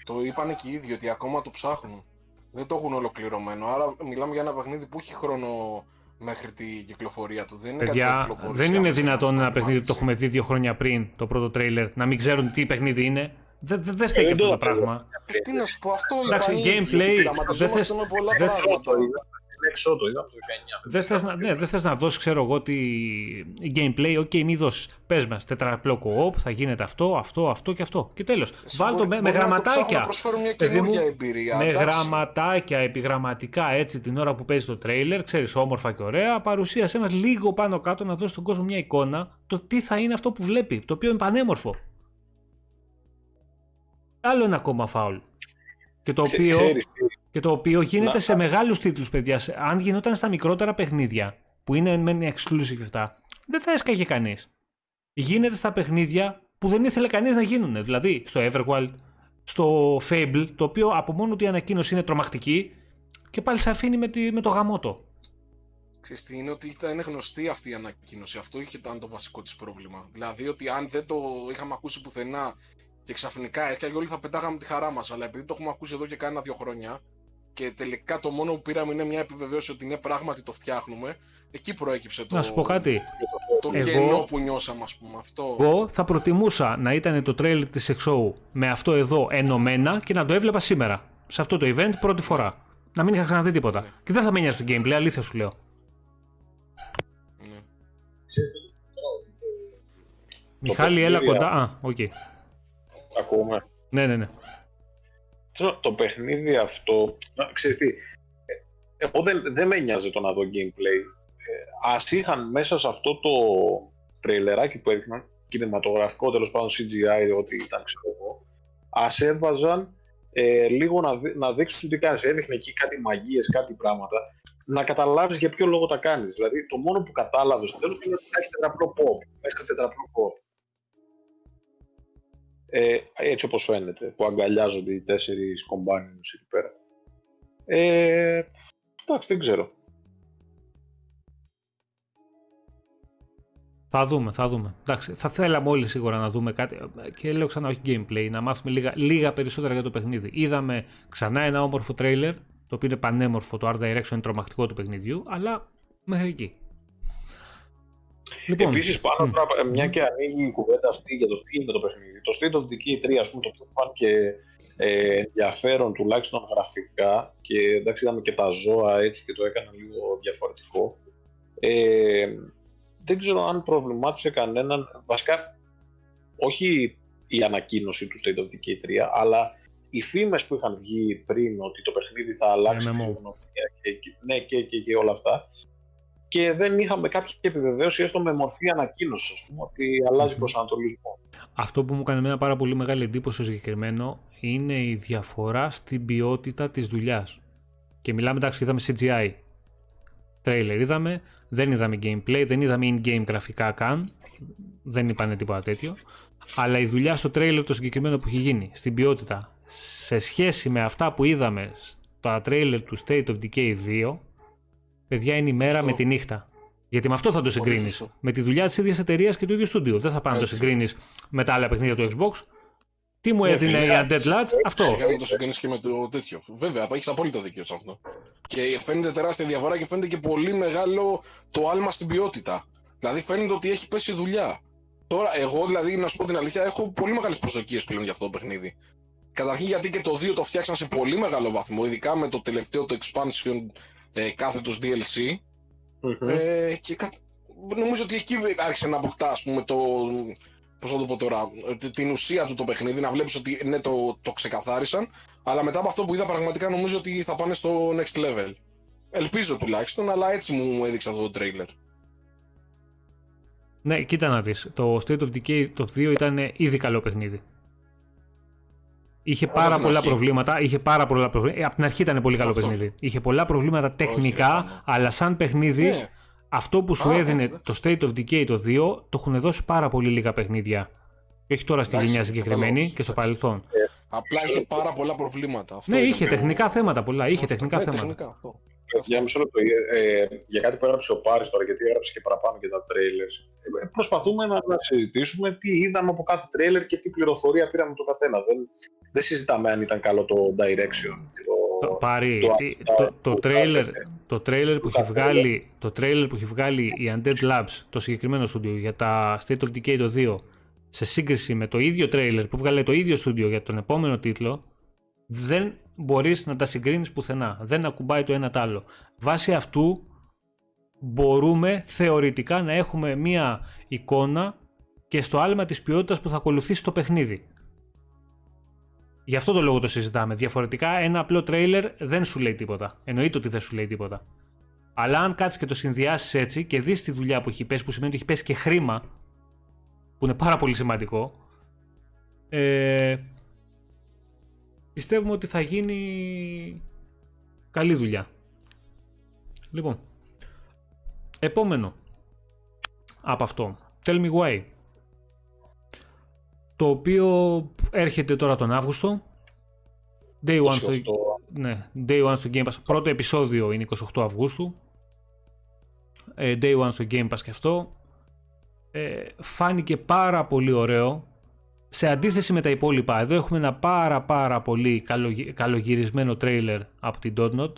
Το είπανε και οι ίδιοι ότι ακόμα το ψάχνουν. Δεν το έχουν ολοκληρωμένο. Άρα μιλάμε για ένα παιχνίδι που έχει χρόνο μέχρι την κυκλοφορία του. Δεν είναι, Παιδιά, δεν είναι δυνατόν ένα παιχνίδι που το έχουμε δει δύο χρόνια πριν το πρώτο τρέιλερ να μην ξέρουν τι παιχνίδι είναι. Δεν δε, δε στέκει αυτό το πράγμα. Ε, τι να σου πω, αυτό Εντάξει, gameplay. Δεν θες, δεν θες να, ναι, δεν θες να δώσεις, ξέρω εγώ, τη gameplay, οκ, okay, μη δώσεις, πες μας, τετραπλό co-op, θα γίνεται αυτό, αυτό, αυτό και αυτό. Και τέλος, βάλ το με, με γραμματάκια. Να μια εμπειρία. Με γραμματάκια, επιγραμματικά, έτσι, την ώρα που παίζει το τρέιλερ, ξέρεις, όμορφα και ωραία, παρουσίασέ μας λίγο πάνω κάτω να δώσεις στον κόσμο μια εικόνα, το τι θα είναι αυτό που βλέπει, το οποίο είναι πανέμορφο άλλο ένα ακόμα φάουλ. Και το οποίο, και το οποίο γίνεται σε μεγάλους τίτλους, παιδιά. Αν γινόταν στα μικρότερα παιχνίδια, που είναι με exclusive αυτά, δεν θα έσκαγε κανείς. Γίνεται στα παιχνίδια που δεν ήθελε κανείς να γίνουν. Δηλαδή στο Everwild, στο Fable, το οποίο από μόνο του η ανακοίνωση είναι τρομακτική και πάλι σε αφήνει με, τη, με το γαμότο. Ξέρεις τι είναι ότι ήταν γνωστή αυτή η ανακοίνωση. Αυτό είχε ήταν το βασικό της πρόβλημα. Δηλαδή ότι αν δεν το είχαμε ακούσει πουθενά και ξαφνικά και όλοι θα πετάγαμε τη χαρά μας. Αλλά επειδή το έχουμε ακούσει εδώ και κάνα δύο χρόνια και τελικά το μόνο που πήραμε είναι μια επιβεβαίωση ότι είναι πράγματι το φτιάχνουμε, εκεί προέκυψε το. Να σου πω κάτι. Το εγώ, κενό που νιώσαμε, ας πούμε. Αυτό. Εγώ θα προτιμούσα να ήταν το τρέλ της Exo με αυτό εδώ ενωμένα και να το έβλεπα σήμερα. Σε αυτό το event πρώτη φορά. Να μην είχα ξαναδεί τίποτα. Ναι. Και δεν θα μείνει στο gameplay, αλήθεια σου λέω. Ναι. Μιχάλη, έλα κοντά. Α, οκ. Okay. Ακούμε. Ναι, ναι, ναι. Το παιχνίδι αυτό, ξέρεις τι, εγώ δεν, δεν με νοιάζει το να δω gameplay. Ε, ας είχαν μέσα σε αυτό το τρέιλεράκι που έδειχναν, κινηματογραφικό τέλος πάντων CGI, ό,τι ήταν, ξέρω εγώ, ας έβαζαν ε, λίγο να, να δείξουν τι κάνεις. Έδειχνε εκεί κάτι μαγείες, κάτι πράγματα. Να καταλάβεις για ποιο λόγο τα κάνεις. Δηλαδή, το μόνο που κατάλαβες στο τέλος είναι ότι θα έχεις τετραπλό pop. Μέχρι τετραπλό pop. Ε, έτσι όπως φαίνεται, που αγκαλιάζονται οι τέσσερις κομπάνιους εκεί πέρα. Ε, εντάξει, δεν ξέρω. Θα δούμε, θα δούμε. Εντάξει, θα θέλαμε όλοι σίγουρα να δούμε κάτι και λέω ξανά όχι gameplay, να μάθουμε λίγα, λίγα περισσότερα για το παιχνίδι. Είδαμε ξανά ένα όμορφο trailer, το οποίο είναι πανέμορφο, το Art Direction είναι τρομακτικό του παιχνιδιού, αλλά μέχρι εκεί. Λοιπόν, Επίσης πάνω mm. μια και ανοίγει η κουβέντα αυτή για το τι είναι το παιχνίδι. Το State of Decay 3, ας πούμε, το οποίο φάνηκε ε, ενδιαφέρον τουλάχιστον γραφικά και εντάξει είδαμε και τα ζώα έτσι και το έκανα λίγο διαφορετικό. Ε, δεν ξέρω αν προβλημάτισε κανέναν, βασικά όχι η ανακοίνωση του State of Decay 3, αλλά οι φήμες που είχαν βγει πριν ότι το παιχνίδι θα αλλάξει τη και, και, ναι, και, και, και όλα αυτά και δεν είχαμε κάποια επιβεβαίωση έστω με μορφή ανακοίνωσης, ας πούμε, ότι αλλάζει mm-hmm. προσανατολισμό. Αυτό που μου έκανε μια πάρα πολύ μεγάλη εντύπωση στο συγκεκριμένο είναι η διαφορά στην ποιότητα της δουλειάς. Και μιλάμε, εντάξει, είδαμε CGI. Τρέιλερ είδαμε, δεν είδαμε gameplay, δεν είδαμε in-game γραφικά καν. Δεν είπανε τίποτα τέτοιο. Αλλά η δουλειά στο τρέιλερ το συγκεκριμένο που έχει γίνει, στην ποιότητα, σε σχέση με αυτά που είδαμε στα τρέιλερ του State of Decay 2, παιδιά είναι η μέρα με τη νύχτα. Γιατί με αυτό θα το συγκρίνεις. Με τη δουλειά της ίδιας εταιρείας και του ίδιου στούντιο. Δεν θα πάει να το συγκρίνεις με τα άλλα παιχνίδια του Xbox. Τι μου ναι, έδινε η Undead Labs, αυτό. Σιγά να το συγκρίνεις και με το τέτοιο. Βέβαια, έχεις απόλυτο δίκιο σε αυτό. Και φαίνεται τεράστια διαφορά και φαίνεται και πολύ μεγάλο το άλμα στην ποιότητα. Δηλαδή φαίνεται ότι έχει πέσει δουλειά. Τώρα, εγώ δηλαδή, να σου πω την αλήθεια, έχω πολύ μεγάλες προσδοκίες πλέον για αυτό το παιχνίδι. Καταρχήν γιατί και το 2 το φτιάξαν σε πολύ μεγάλο βαθμό, ειδικά με το τελευταίο το expansion ε, κάθετος DLC. Ε, και κα... νομίζω ότι εκεί άρχισε να αποκτά, ας πούμε, το, πώς θα το πω τώρα, την ουσία του το παιχνίδι, να βλέπεις ότι ναι, το, το ξεκαθάρισαν, αλλά μετά από αυτό που είδα πραγματικά νομίζω ότι θα πάνε στο next level. Ελπίζω τουλάχιστον, αλλά έτσι μου έδειξε αυτό το trailer. Ναι, κοίτα να δεις. Το State of Decay το 2 ήταν ήδη καλό παιχνίδι. Είχε πάρα πολλά προβλήματα. Είχε πάρα πολλά προβλήματα. Ε, από την αρχή ήταν πολύ καλό παιχνίδι. Είχε πολλά προβλήματα τεχνικά, αλλά σαν παιχνίδι, ναι. αυτό που σου έδινε το State of Decay το 2, το έχουν δώσει πάρα πολύ λίγα παιχνίδια. Και όχι τώρα στη γενιά συγκεκριμένη και στο παρελθόν. Ε, απλά είχε πάρα πολλά προβλήματα. Αυτό ναι, είχε τεχνικά θέματα πολλά. Είχε τεχνικά ναι, θέματα. Τεχνικά, αυτό. Για μισό λεπτό. Ε, για κάτι που έγραψε ο Πάρης τώρα, γιατί έγραψε και παραπάνω και τα trailers. Ε, προσπαθούμε να, να συζητήσουμε τι είδαμε από κάθε τρέιλερ και τι πληροφορία πήραμε το καθένα. Δεν, δεν συζητάμε αν ήταν καλό το direction. Το, Πάρη, το, το, το, trailer, το trailer που έχει βγάλει, το trailer που έχει βγάλει η Undead Labs, το συγκεκριμένο στούντιο για τα State of Decay το 2, σε σύγκριση με το ίδιο trailer που βγάλε το ίδιο στούντιο για τον επόμενο τίτλο, δεν μπορείς να τα συγκρίνεις πουθενά. Δεν ακουμπάει το ένα το άλλο. Βάσει αυτού μπορούμε θεωρητικά να έχουμε μία εικόνα και στο άλμα της ποιότητας που θα ακολουθήσει το παιχνίδι. Γι' αυτό το λόγο το συζητάμε. Διαφορετικά, ένα απλό τρέιλερ δεν σου λέει τίποτα. Εννοείται ότι δεν σου λέει τίποτα. Αλλά αν κάτσεις και το συνδυάσεις έτσι και δεις τη δουλειά που έχει πέσει, που σημαίνει ότι έχει πέσει και χρήμα, που είναι πάρα πολύ σημαντικό, ε, πιστεύουμε ότι θα γίνει καλή δουλειά. Λοιπόν, επόμενο από αυτό, Tell Me Why, το οποίο έρχεται τώρα τον Αύγουστο, Day one, στο, ναι, day one στο Game Pass, πρώτο επεισόδιο είναι 28 Αυγούστου, ε, Day one στο Game Pass και αυτό, ε, φάνηκε πάρα πολύ ωραίο, σε αντίθεση με τα υπόλοιπα, εδώ έχουμε ένα πάρα πάρα πολύ καλογυρισμένο τρέιλερ από την Dotnod.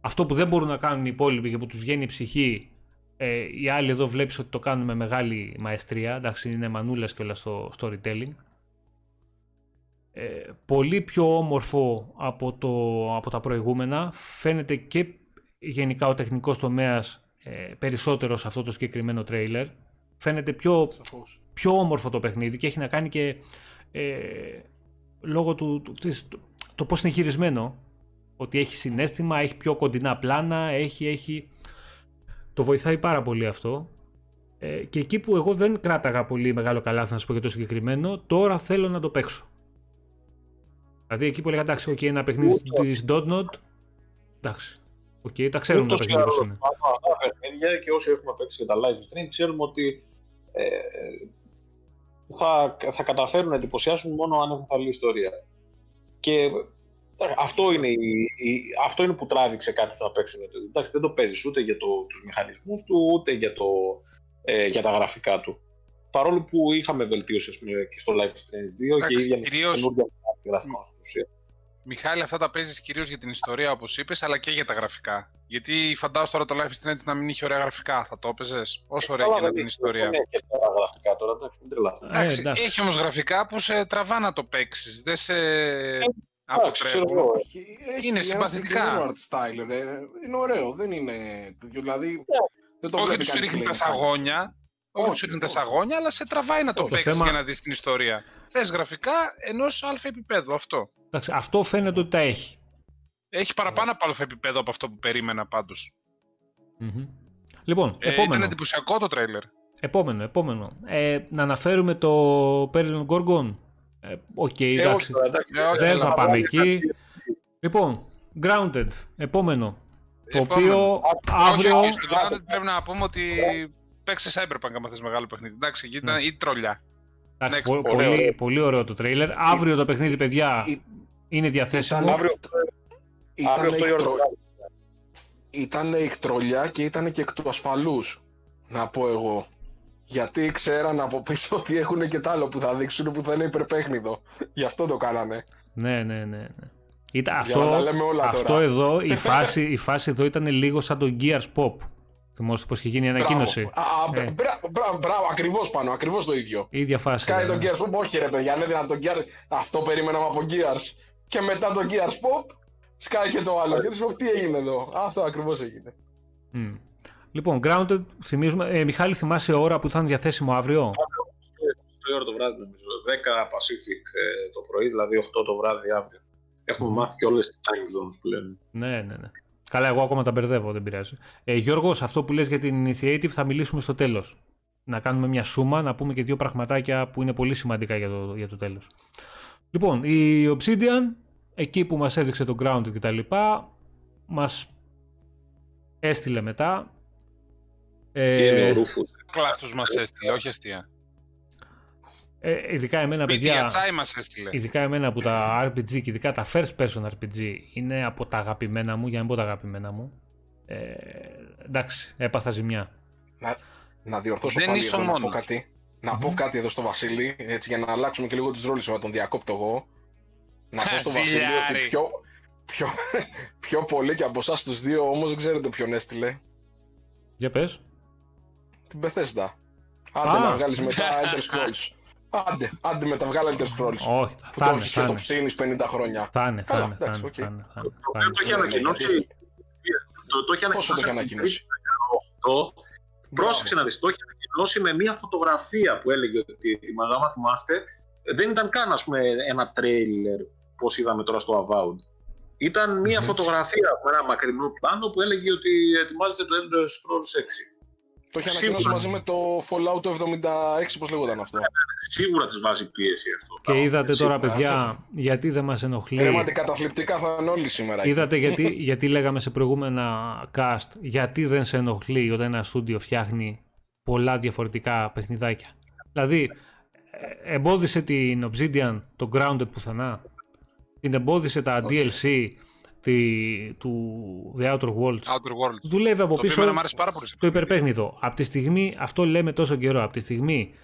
Αυτό που δεν μπορούν να κάνουν οι υπόλοιποι και που τους βγαίνει η ψυχή, ε, οι άλλοι εδώ βλέπεις ότι το κάνουν με μεγάλη μαεστρία, εντάξει είναι μανούλες και όλα στο storytelling. Ε, πολύ πιο όμορφο από, το, από τα προηγούμενα, φαίνεται και γενικά ο τεχνικός τομέας ε, περισσότερο σε αυτό το συγκεκριμένο τρέιλερ. Φαίνεται πιο, πιο όμορφο το παιχνίδι και έχει να κάνει και ε, λόγω του, του της, το, το πώς είναι χειρισμένο. Ότι έχει συνέστημα, έχει πιο κοντινά πλάνα, έχει, έχει... Το βοηθάει πάρα πολύ αυτό. Ε, και εκεί που εγώ δεν κράταγα πολύ μεγάλο καλάθι να σα πω για το συγκεκριμένο, τώρα θέλω να το παίξω. Δηλαδή εκεί που έλεγα εντάξει, okay, ένα παιχνίδι της Dontnod. Εντάξει. Οκ, okay, τα ξέρουμε τα παιχνίδια πώς είναι. Τα παιχνίδια και όσοι έχουμε παίξει για τα live stream ξέρουμε ότι ε, θα, θα καταφέρουν να εντυπωσιάσουν μόνο αν έχουν καλή ιστορία. Και αυτό είναι, η, αυτό είναι που τράβηξε κάποιους να παίξουν. Εντάξει, δεν το παίζεις ούτε για το, τους μηχανισμούς του, ούτε για, το, ε, για τα γραφικά του. Παρόλο που είχαμε βελτίωση πούμε, και στο Life is Strange 2 και η ίδια κυρίως... καινούργια γραφικά στην ουσία. Μιχάλη, αυτά τα παίζεις κυρίως για την ιστορία, όπως είπες, αλλά και για τα γραφικά. Γιατί φαντάζομαι τώρα το Life is Strange να μην είχε ωραία γραφικά. Θα το έπαιζες; Όσο ωραία και να την ιστορία. Δεν έχει ωραία γραφικά τώρα, εντάξει, μην τρελάθουμε. Εντάξει, έχει όμως γραφικά που σε τραβά να το παίξεις. Δεν σε αποτρέπουν. Είναι συμπαθητικά. art style, ρε. Είναι ωραίο, δεν είναι. Δηλαδή. Δεν το Όχι βλέπει ότι σου κανείς ρίχνει και τα λέει, σαγόνια. Όχι ότι σου ρίχνει τα σαγόνια, αλλά σε τραβάει να το Το παίξεις θέμα- για να δεις την ιστορία. Θες γραφικά ενός αλφα επίπεδου αυτό. Εντάξει, αυτό φαίνεται ότι τα έχει. Έχει παραπάνω από αλφα επίπεδο από αυτό που περίμενα πάντως. Μμμ. Λοιπόν, Ε, επόμενο. ήταν εντυπωσιακό το τρέιλερ. Επόμενο, επόμενο. Ε, να αναφέρουμε το Perlin Gorgon. Ε, Οκ, Ε, εντάξει. όχι τώρα, εντάξει. Ε, όχι, Δεν έλα, θα πάμε πάμε εκεί. Λοιπόν, Grounded, επόμενο. Το Επόμενο. οποίο αύριο... Όχι, όχι, στο Grounded πρέπει να πούμε ότι παίξεις Cyberpunk άμα θες μεγάλο παιχνίδι. Εντάξει, γιατί ήταν Ναι. ή τρολιά. Εντάξει, Next. πο- Ωραίο. πολύ, πολύ ωραίο το τρέιλερ. Αύριο το παιχνίδι, παιδιά, Ή- είναι διαθέσιμο. Ήταν- Αύριο, Ήταν αύριο 8 η ώρα το εκτρο- βράδυ. Ήταν εκτρολιά και ήταν και εκ του ασφαλούς, να πω εγώ. Γιατί ξέραν από πίσω ότι έχουν και τ' άλλο που θα δείξουν που θα είναι υπερπέχνητο. Γι' αυτό το κάνανε. Ναι, ναι, ναι. ναι. Ήταν, Για αυτό, να τα λέμε όλα αυτό τώρα. εδώ, η φάση, η φάση εδώ ήταν λίγο σαν το Gears Pop. Θυμόσαστε πως είχε γίνει η ανακοίνωση. Μπράβο. Α, Ε. μπρα- μπρα- Μπράβο, ακριβώς πάνω, ακριβώς το ίδιο. Η ίδια φάση. Σκάει ήταν, το Gears Pop, όχι ρε παιδιά, έδιναν το Gears. Αυτό περίμεναμε από Gears. Και μετά το Gears Pop, σκάει και το άλλο. Και τους πω, τι έγινε εδώ; Αυτό ακριβώς έγινε. Μμ. Λοιπόν, Grounded, θυμίζουμε. Ε, Μιχάλη, θυμάσαι ώρα που θα είναι διαθέσιμο αύριο; 8 η ώρα το βράδυ νομίζω. 10 Pacific ε, το πρωί, δηλαδή 8 το βράδυ αύριο. Έχουμε μάθει και όλες τις time zones που λένε. Ναι, ναι, ναι. Καλά, εγώ ακόμα τα μπερδεύω, δεν πειράζει. Ε, Γιώργος, σε αυτό που λες για την Initiative θα μιλήσουμε στο τέλος. Να κάνουμε μια σούμα, να πούμε και δύο πραγματάκια που είναι πολύ σημαντικά για το, για το τέλος. Λοιπόν, η Obsidian, εκεί που μας έδειξε το Grounded και τα λοιπά, μας έστειλε μετά. Και είναι ο Ε, Ρούφους. Κλάθους μας έστειλε, όχι αστεία. Ε, ειδικά εμένα, Σπίτι παιδιά, για τσάι μας έστειλε. ειδικά εμένα που τα RPG και ειδικά τα first person RPG είναι από τα αγαπημένα μου, για να μην πω τα αγαπημένα μου. Ε, εντάξει, έπαθα ζημιά. Να, να διορθώσω Δεν πάλι είσαι ο εδώ να πω μόνος. κάτι. Να πω κάτι εδώ στο Βασίλη, έτσι για να αλλάξουμε και λίγο τις ρόλες να τον διακόπτω εγώ. Να πω στο Βασίλη Ζηλιάρη. ότι πιο, πιο, πιο πολύ και από εσάς τους δύο όμως δεν ξέρετε ποιον έστειλε. Για πες. Την Bethesda. Άντε Α. να βγάλεις μετά Elder Scrolls. Άντε, άντε μετά βγάλε Elder Scrolls. Όχι, Που θα το είναι, έχεις θα και το είναι. ψήνεις 50 χρόνια. Θα είναι, θα Καλά, είναι, θα εντάξει, είναι, οκ. θα είναι, θα είναι, Το θα οποίο το είναι. έχει ανακοινώσει. Το, το έχει Πόσο το ανακοινώσει. έχει από την ανακοινώσει; Αυτό. Πρόσεξε να δεις, το έχει ανακοινώσει με μια φωτογραφία που έλεγε ότι ετοιμαζά, άμα θυμάστε, δεν ήταν καν ας πούμε, ένα τρέιλερ πώς είδαμε τώρα στο Avowed. Ήταν μια Μμμ. φωτογραφία με ένα μακρινό πλάνο που έλεγε ότι ετοιμάζεται το Elder Scrolls 6. Το έχει Σίγουρα. ανακοινώσει μαζί με το Fallout το 76, πώς λέγονταν αυτό. Σίγουρα της βάζει πίεση αυτό. Και είδατε τώρα, Σίγουρα. παιδιά, γιατί δεν μας ενοχλεί. Ρέματι καταθλιπτικά θα είναι όλοι σήμερα. εκεί. Είδατε γιατί, γιατί λέγαμε σε προηγούμενα cast, γιατί δεν σε ενοχλεί όταν ένα στούντιο φτιάχνει πολλά διαφορετικά παιχνιδάκια. Δηλαδή, ε, εμπόδισε την Obsidian, το Grounded πουθενά. Την εμπόδισε τα Όχι. DLC τη, του The Outer Worlds. Outer Worlds. Δουλεύει από Το οποίο πίσω εμένα μου άρεσε πάρα πολύ. σε το παιχνίδι. υπερπέχνητο. Από τη στιγμή, αυτό λέμε τόσο καιρό, από τη στιγμή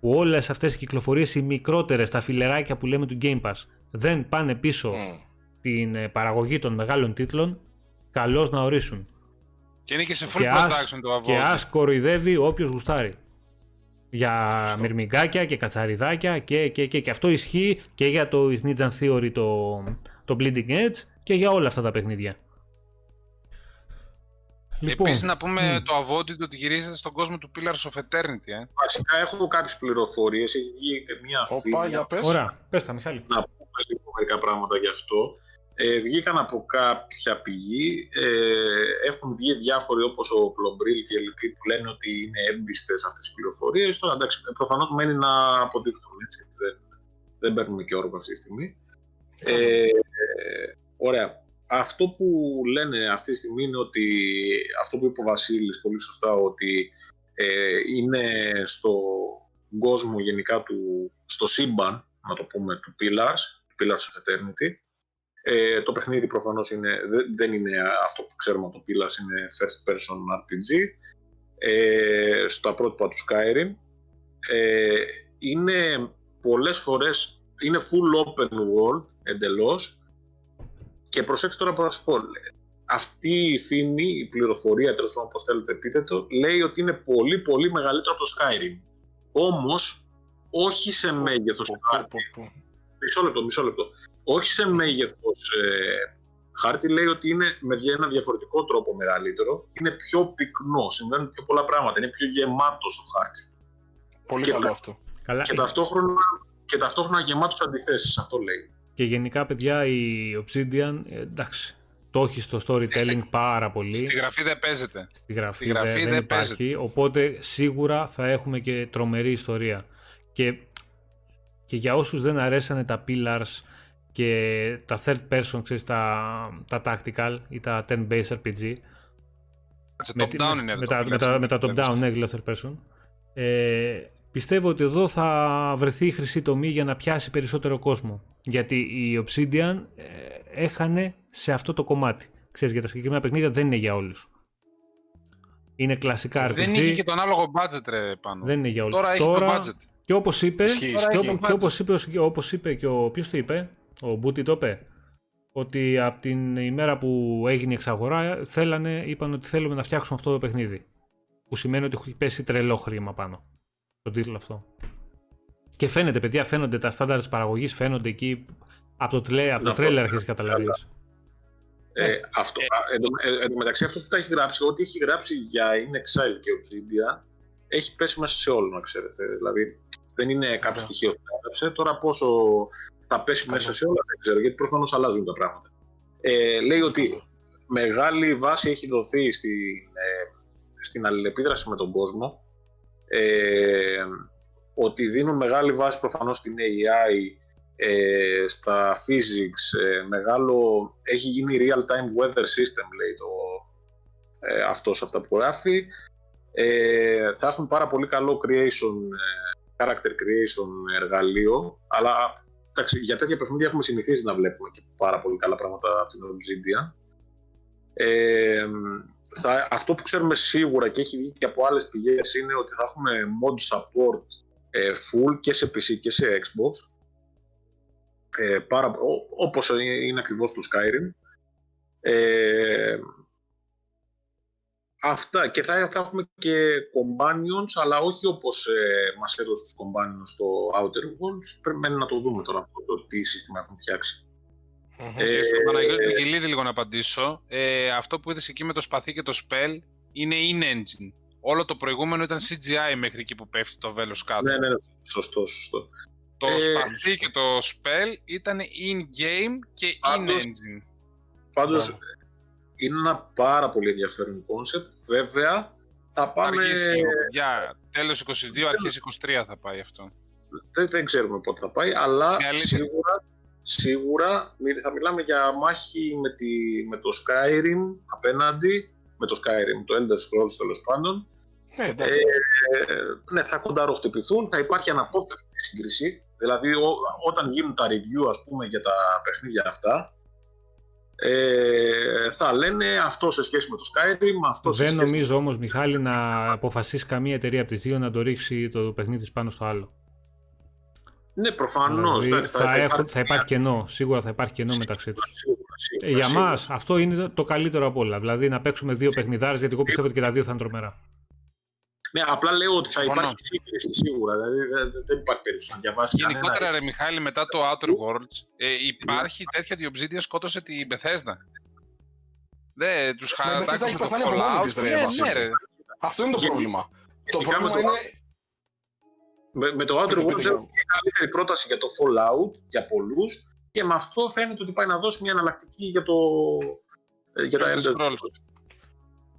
που όλες αυτές οι κυκλοφορίες οι μικρότερες, τα φιλεράκια που λέμε του Game Pass, δεν πάνε πίσω Μμ. την ε, παραγωγή των μεγάλων τίτλων, καλώς να ορίσουν. Και είναι και σε full Και ας, production το και Avowed. ας κοροϊδεύει όποιος γουστάρει. Για Σωστό. μυρμηγκάκια και κατσαριδάκια και, και, και, και αυτό ισχύει και για το Is Ninja Theory το, το Bleeding Edge και για όλα αυτά τα παιχνίδια. Λοιπόν, Επίσης να πούμε μμ. το Avowed ότι γυρίζεται στον κόσμο του Pillars of Eternity. Ε. Βασικά έχω κάποιες πληροφορίες, έχει βγει και μια Όπα, φήμη για πες. Ωραία, πες τα Μιχάλη. να πούμε λίγο μερικά πράγματα γι' αυτό. ε, βγήκαν από κάποια πηγή, ε, έχουν βγει διάφοροι όπως ο Πλομπρίλ και λοιποί που λένε ότι είναι έμπιστες αυτές τις πληροφορίες. Τώρα εντάξει, προφανώς μένει να αποδειχθούν, έτσι. Δεν, δεν παίρνουμε και όρο αυτή τη στιγμή. Ε, ωραία. Αυτό που λένε αυτή τη στιγμή είναι ότι αυτό που είπε ο Βασίλης πολύ σωστά ότι ε, είναι στο κόσμο γενικά του, στο σύμπαν, να το πούμε, του Pillars, Pillars of Eternity, ε, το παιχνίδι προφανώς είναι, δεν είναι αυτό που ξέρουμε από το Pillars, είναι first person RPG. Ε, στα πρότυπα του Skyrim. Ε, είναι πολλές φορές, είναι full open world εντελώς και προσέξτε τώρα που θα σου πω. Αυτή η φήμη, η πληροφορία, τέλος πάντων, πώ θέλετε πείτε το, λέει ότι είναι πολύ πολύ μεγαλύτερο από το Skyrim. Όμως, όχι σε μέγεθος χάρτη. Μισό λεπτό, μισό λεπτό όχι σε μέγεθος ε, χάρτη, λέει ότι είναι με ένα διαφορετικό τρόπο μεγαλύτερο. Είναι πιο πυκνό, συμβαίνουν πιο πολλά πράγματα. Είναι πιο γεμάτος ο χάρτης. Πολύ και καλό αυτό. Καλά. Και, ταυτόχρονα, και ταυτόχρονα γεμάτος αντιθέσεις, αυτό λέει. Και γενικά, παιδιά, η Obsidian, ε, εντάξει, το έχει στο storytelling πάρα πολύ. Στη γραφή δεν παίζεται. Στη γραφή, Στη γραφή δεν, δεν, υπάρχει, οπότε σίγουρα θα έχουμε και τρομερή ιστορία. Και, και για όσους δεν αρέσανε τα pillars και τα third person, ξέρεις, τα, τα tactical ή τα 10-based RPG. Με, top down είναι με, τα, με, τα, με τα top down, ναι, third person. Ε, πιστεύω ότι εδώ θα βρεθεί η χρυσή τομή για να πιάσει περισσότερο κόσμο. Γιατί η Obsidian ε, έχανε σε αυτό το κομμάτι. Ξέρεις, για τα συγκεκριμένα παιχνίδια δεν είναι για όλους. Είναι κλασικά RPG. Δεν είχε και τον άλογο budget ρε πάνω. Δεν είναι για όλους. Τώρα έχει το budget. Και όπως είπε, και, και, όπως είπε, όπως είπε και ο, ποιος το είπε, ο Μπούτι το είπε; Ότι από την ημέρα που έγινε η εξαγορά θέλανε, είπαν ότι θέλουμε να φτιάξουμε αυτό το παιχνίδι. Που σημαίνει ότι έχει πέσει τρελό χρήμα πάνω. Τον τίτλο αυτό. Και φαίνεται, παιδιά, φαίνονται τα στάνταρ της παραγωγής, φαίνονται εκεί. Από το, τρέλερ, από το τρέλερ αρχίζει καταλαβαίνεις. Ε, αυτό, ε, εν τω μεταξύ, αυτός που τα έχει γράψει, ό,τι έχει γράψει για In Exile και Obsidian, έχει πέσει μέσα σε όλο, να ξέρετε. Δηλαδή, δεν είναι κάποιο στοιχείο που έγραψε. Τώρα, πόσο θα πέσει μέσα σε όλα, δεν ξέρω, γιατί προφανώς αλλάζουν τα πράγματα. Ε, λέει ότι μεγάλη βάση έχει δοθεί στην, ε, στην αλληλεπίδραση με τον κόσμο, ε, ότι δίνουν μεγάλη βάση προφανώς στην AI, ε, στα physics, ε, μεγάλο, έχει γίνει real-time weather system, λέει το, ε, αυτός αυτά που γράφει. Ε, θα έχουν πάρα πολύ καλό creation, ε, character creation εργαλείο, αλλά εντάξει, για τέτοια παιχνίδια έχουμε συνηθίσει να βλέπουμε και πάρα πολύ καλά πράγματα από την Obsidian. Ε, θα, αυτό που ξέρουμε σίγουρα και έχει βγει και από άλλες πηγές είναι ότι θα έχουμε mod support ε, full και σε PC και σε Xbox. Ε, πάρα, όπως είναι ακριβώς το Skyrim. Ε, Αυτά και θα, θα έχουμε και companions, αλλά όχι όπως ε, μας έδωσε τους companions στο Outer Worlds. Πρέπει να το δούμε τώρα αυτό το τι σύστημα έχουν φτιάξει. Mm-hmm. Ε, στον Παναγιώτη λίγο να απαντήσω. Ε, αυτό που είδες εκεί με το σπαθί και το spell είναι in-engine. Όλο το προηγούμενο ήταν CGI μέχρι εκεί που πέφτει το βέλος κάτω. Ναι, ναι, ναι σωστό, σωστό. Το ε, σπαθί και το spell ήταν in-game και in-engine. Πάντως, είναι ένα πάρα πολύ ενδιαφέρον concept. Βέβαια, θα πάμε... για τέλος 22, αρχές 23 θα πάει αυτό. Δεν, δεν ξέρουμε πότε θα πάει, αλλά σίγουρα, σίγουρα θα μιλάμε για μάχη με, τη, με το Skyrim απέναντι, με το Skyrim, το Elder Scrolls τέλος πάντων. Ε, ε, ναι, θα κονταροχτυπηθούν, θα υπάρχει αναπόφευκτη σύγκριση. Δηλαδή, ό, όταν γίνουν τα review, ας πούμε, για τα παιχνίδια αυτά, ε, θα λένε αυτό σε σχέση με το Skyrim, αυτό Δεν σε σχέση... νομίζω όμως, Μιχάλη, να αποφασίσει καμία εταιρεία από τις δύο να το ρίξει το παιχνίδι πάνω στο άλλο. Ναι, προφανώς. Δηλαδή, θα, θα, θα, θα υπάρχει κενό. Σίγουρα θα υπάρχει κενό μεταξύ τους. Ε, για μας αυτό είναι το καλύτερο από όλα. Δηλαδή να παίξουμε δύο παιχνιδάρες, γιατί εγώ πιστεύω ότι και τα δύο θα είναι τρομερά. Ναι, απλά λέω ότι θα υπάρχει σύγκριση σίγουρα. Δηλαδή δεν υπάρχει περίπτωση να διαβάσεις. Γενικότερα, ρε Μιχάλη, μετά το Outer Worlds, ε, υπάρχει τέτοια ότι η Obsidian σκότωσε την Bethesda. Δεν τους χαρακτάκωσε το Fallout. Ναι, ναι, ρε. Αυτό είναι το πρόβλημα. Το πρόβλημα είναι... Με, με το Outer Worlds είναι η καλύτερη πρόταση για το Fallout για πολλούς και με αυτό φαίνεται ότι πάει να δώσει μια εναλλακτική για το, ε, για το Elder Elder Scrolls. Scrolls.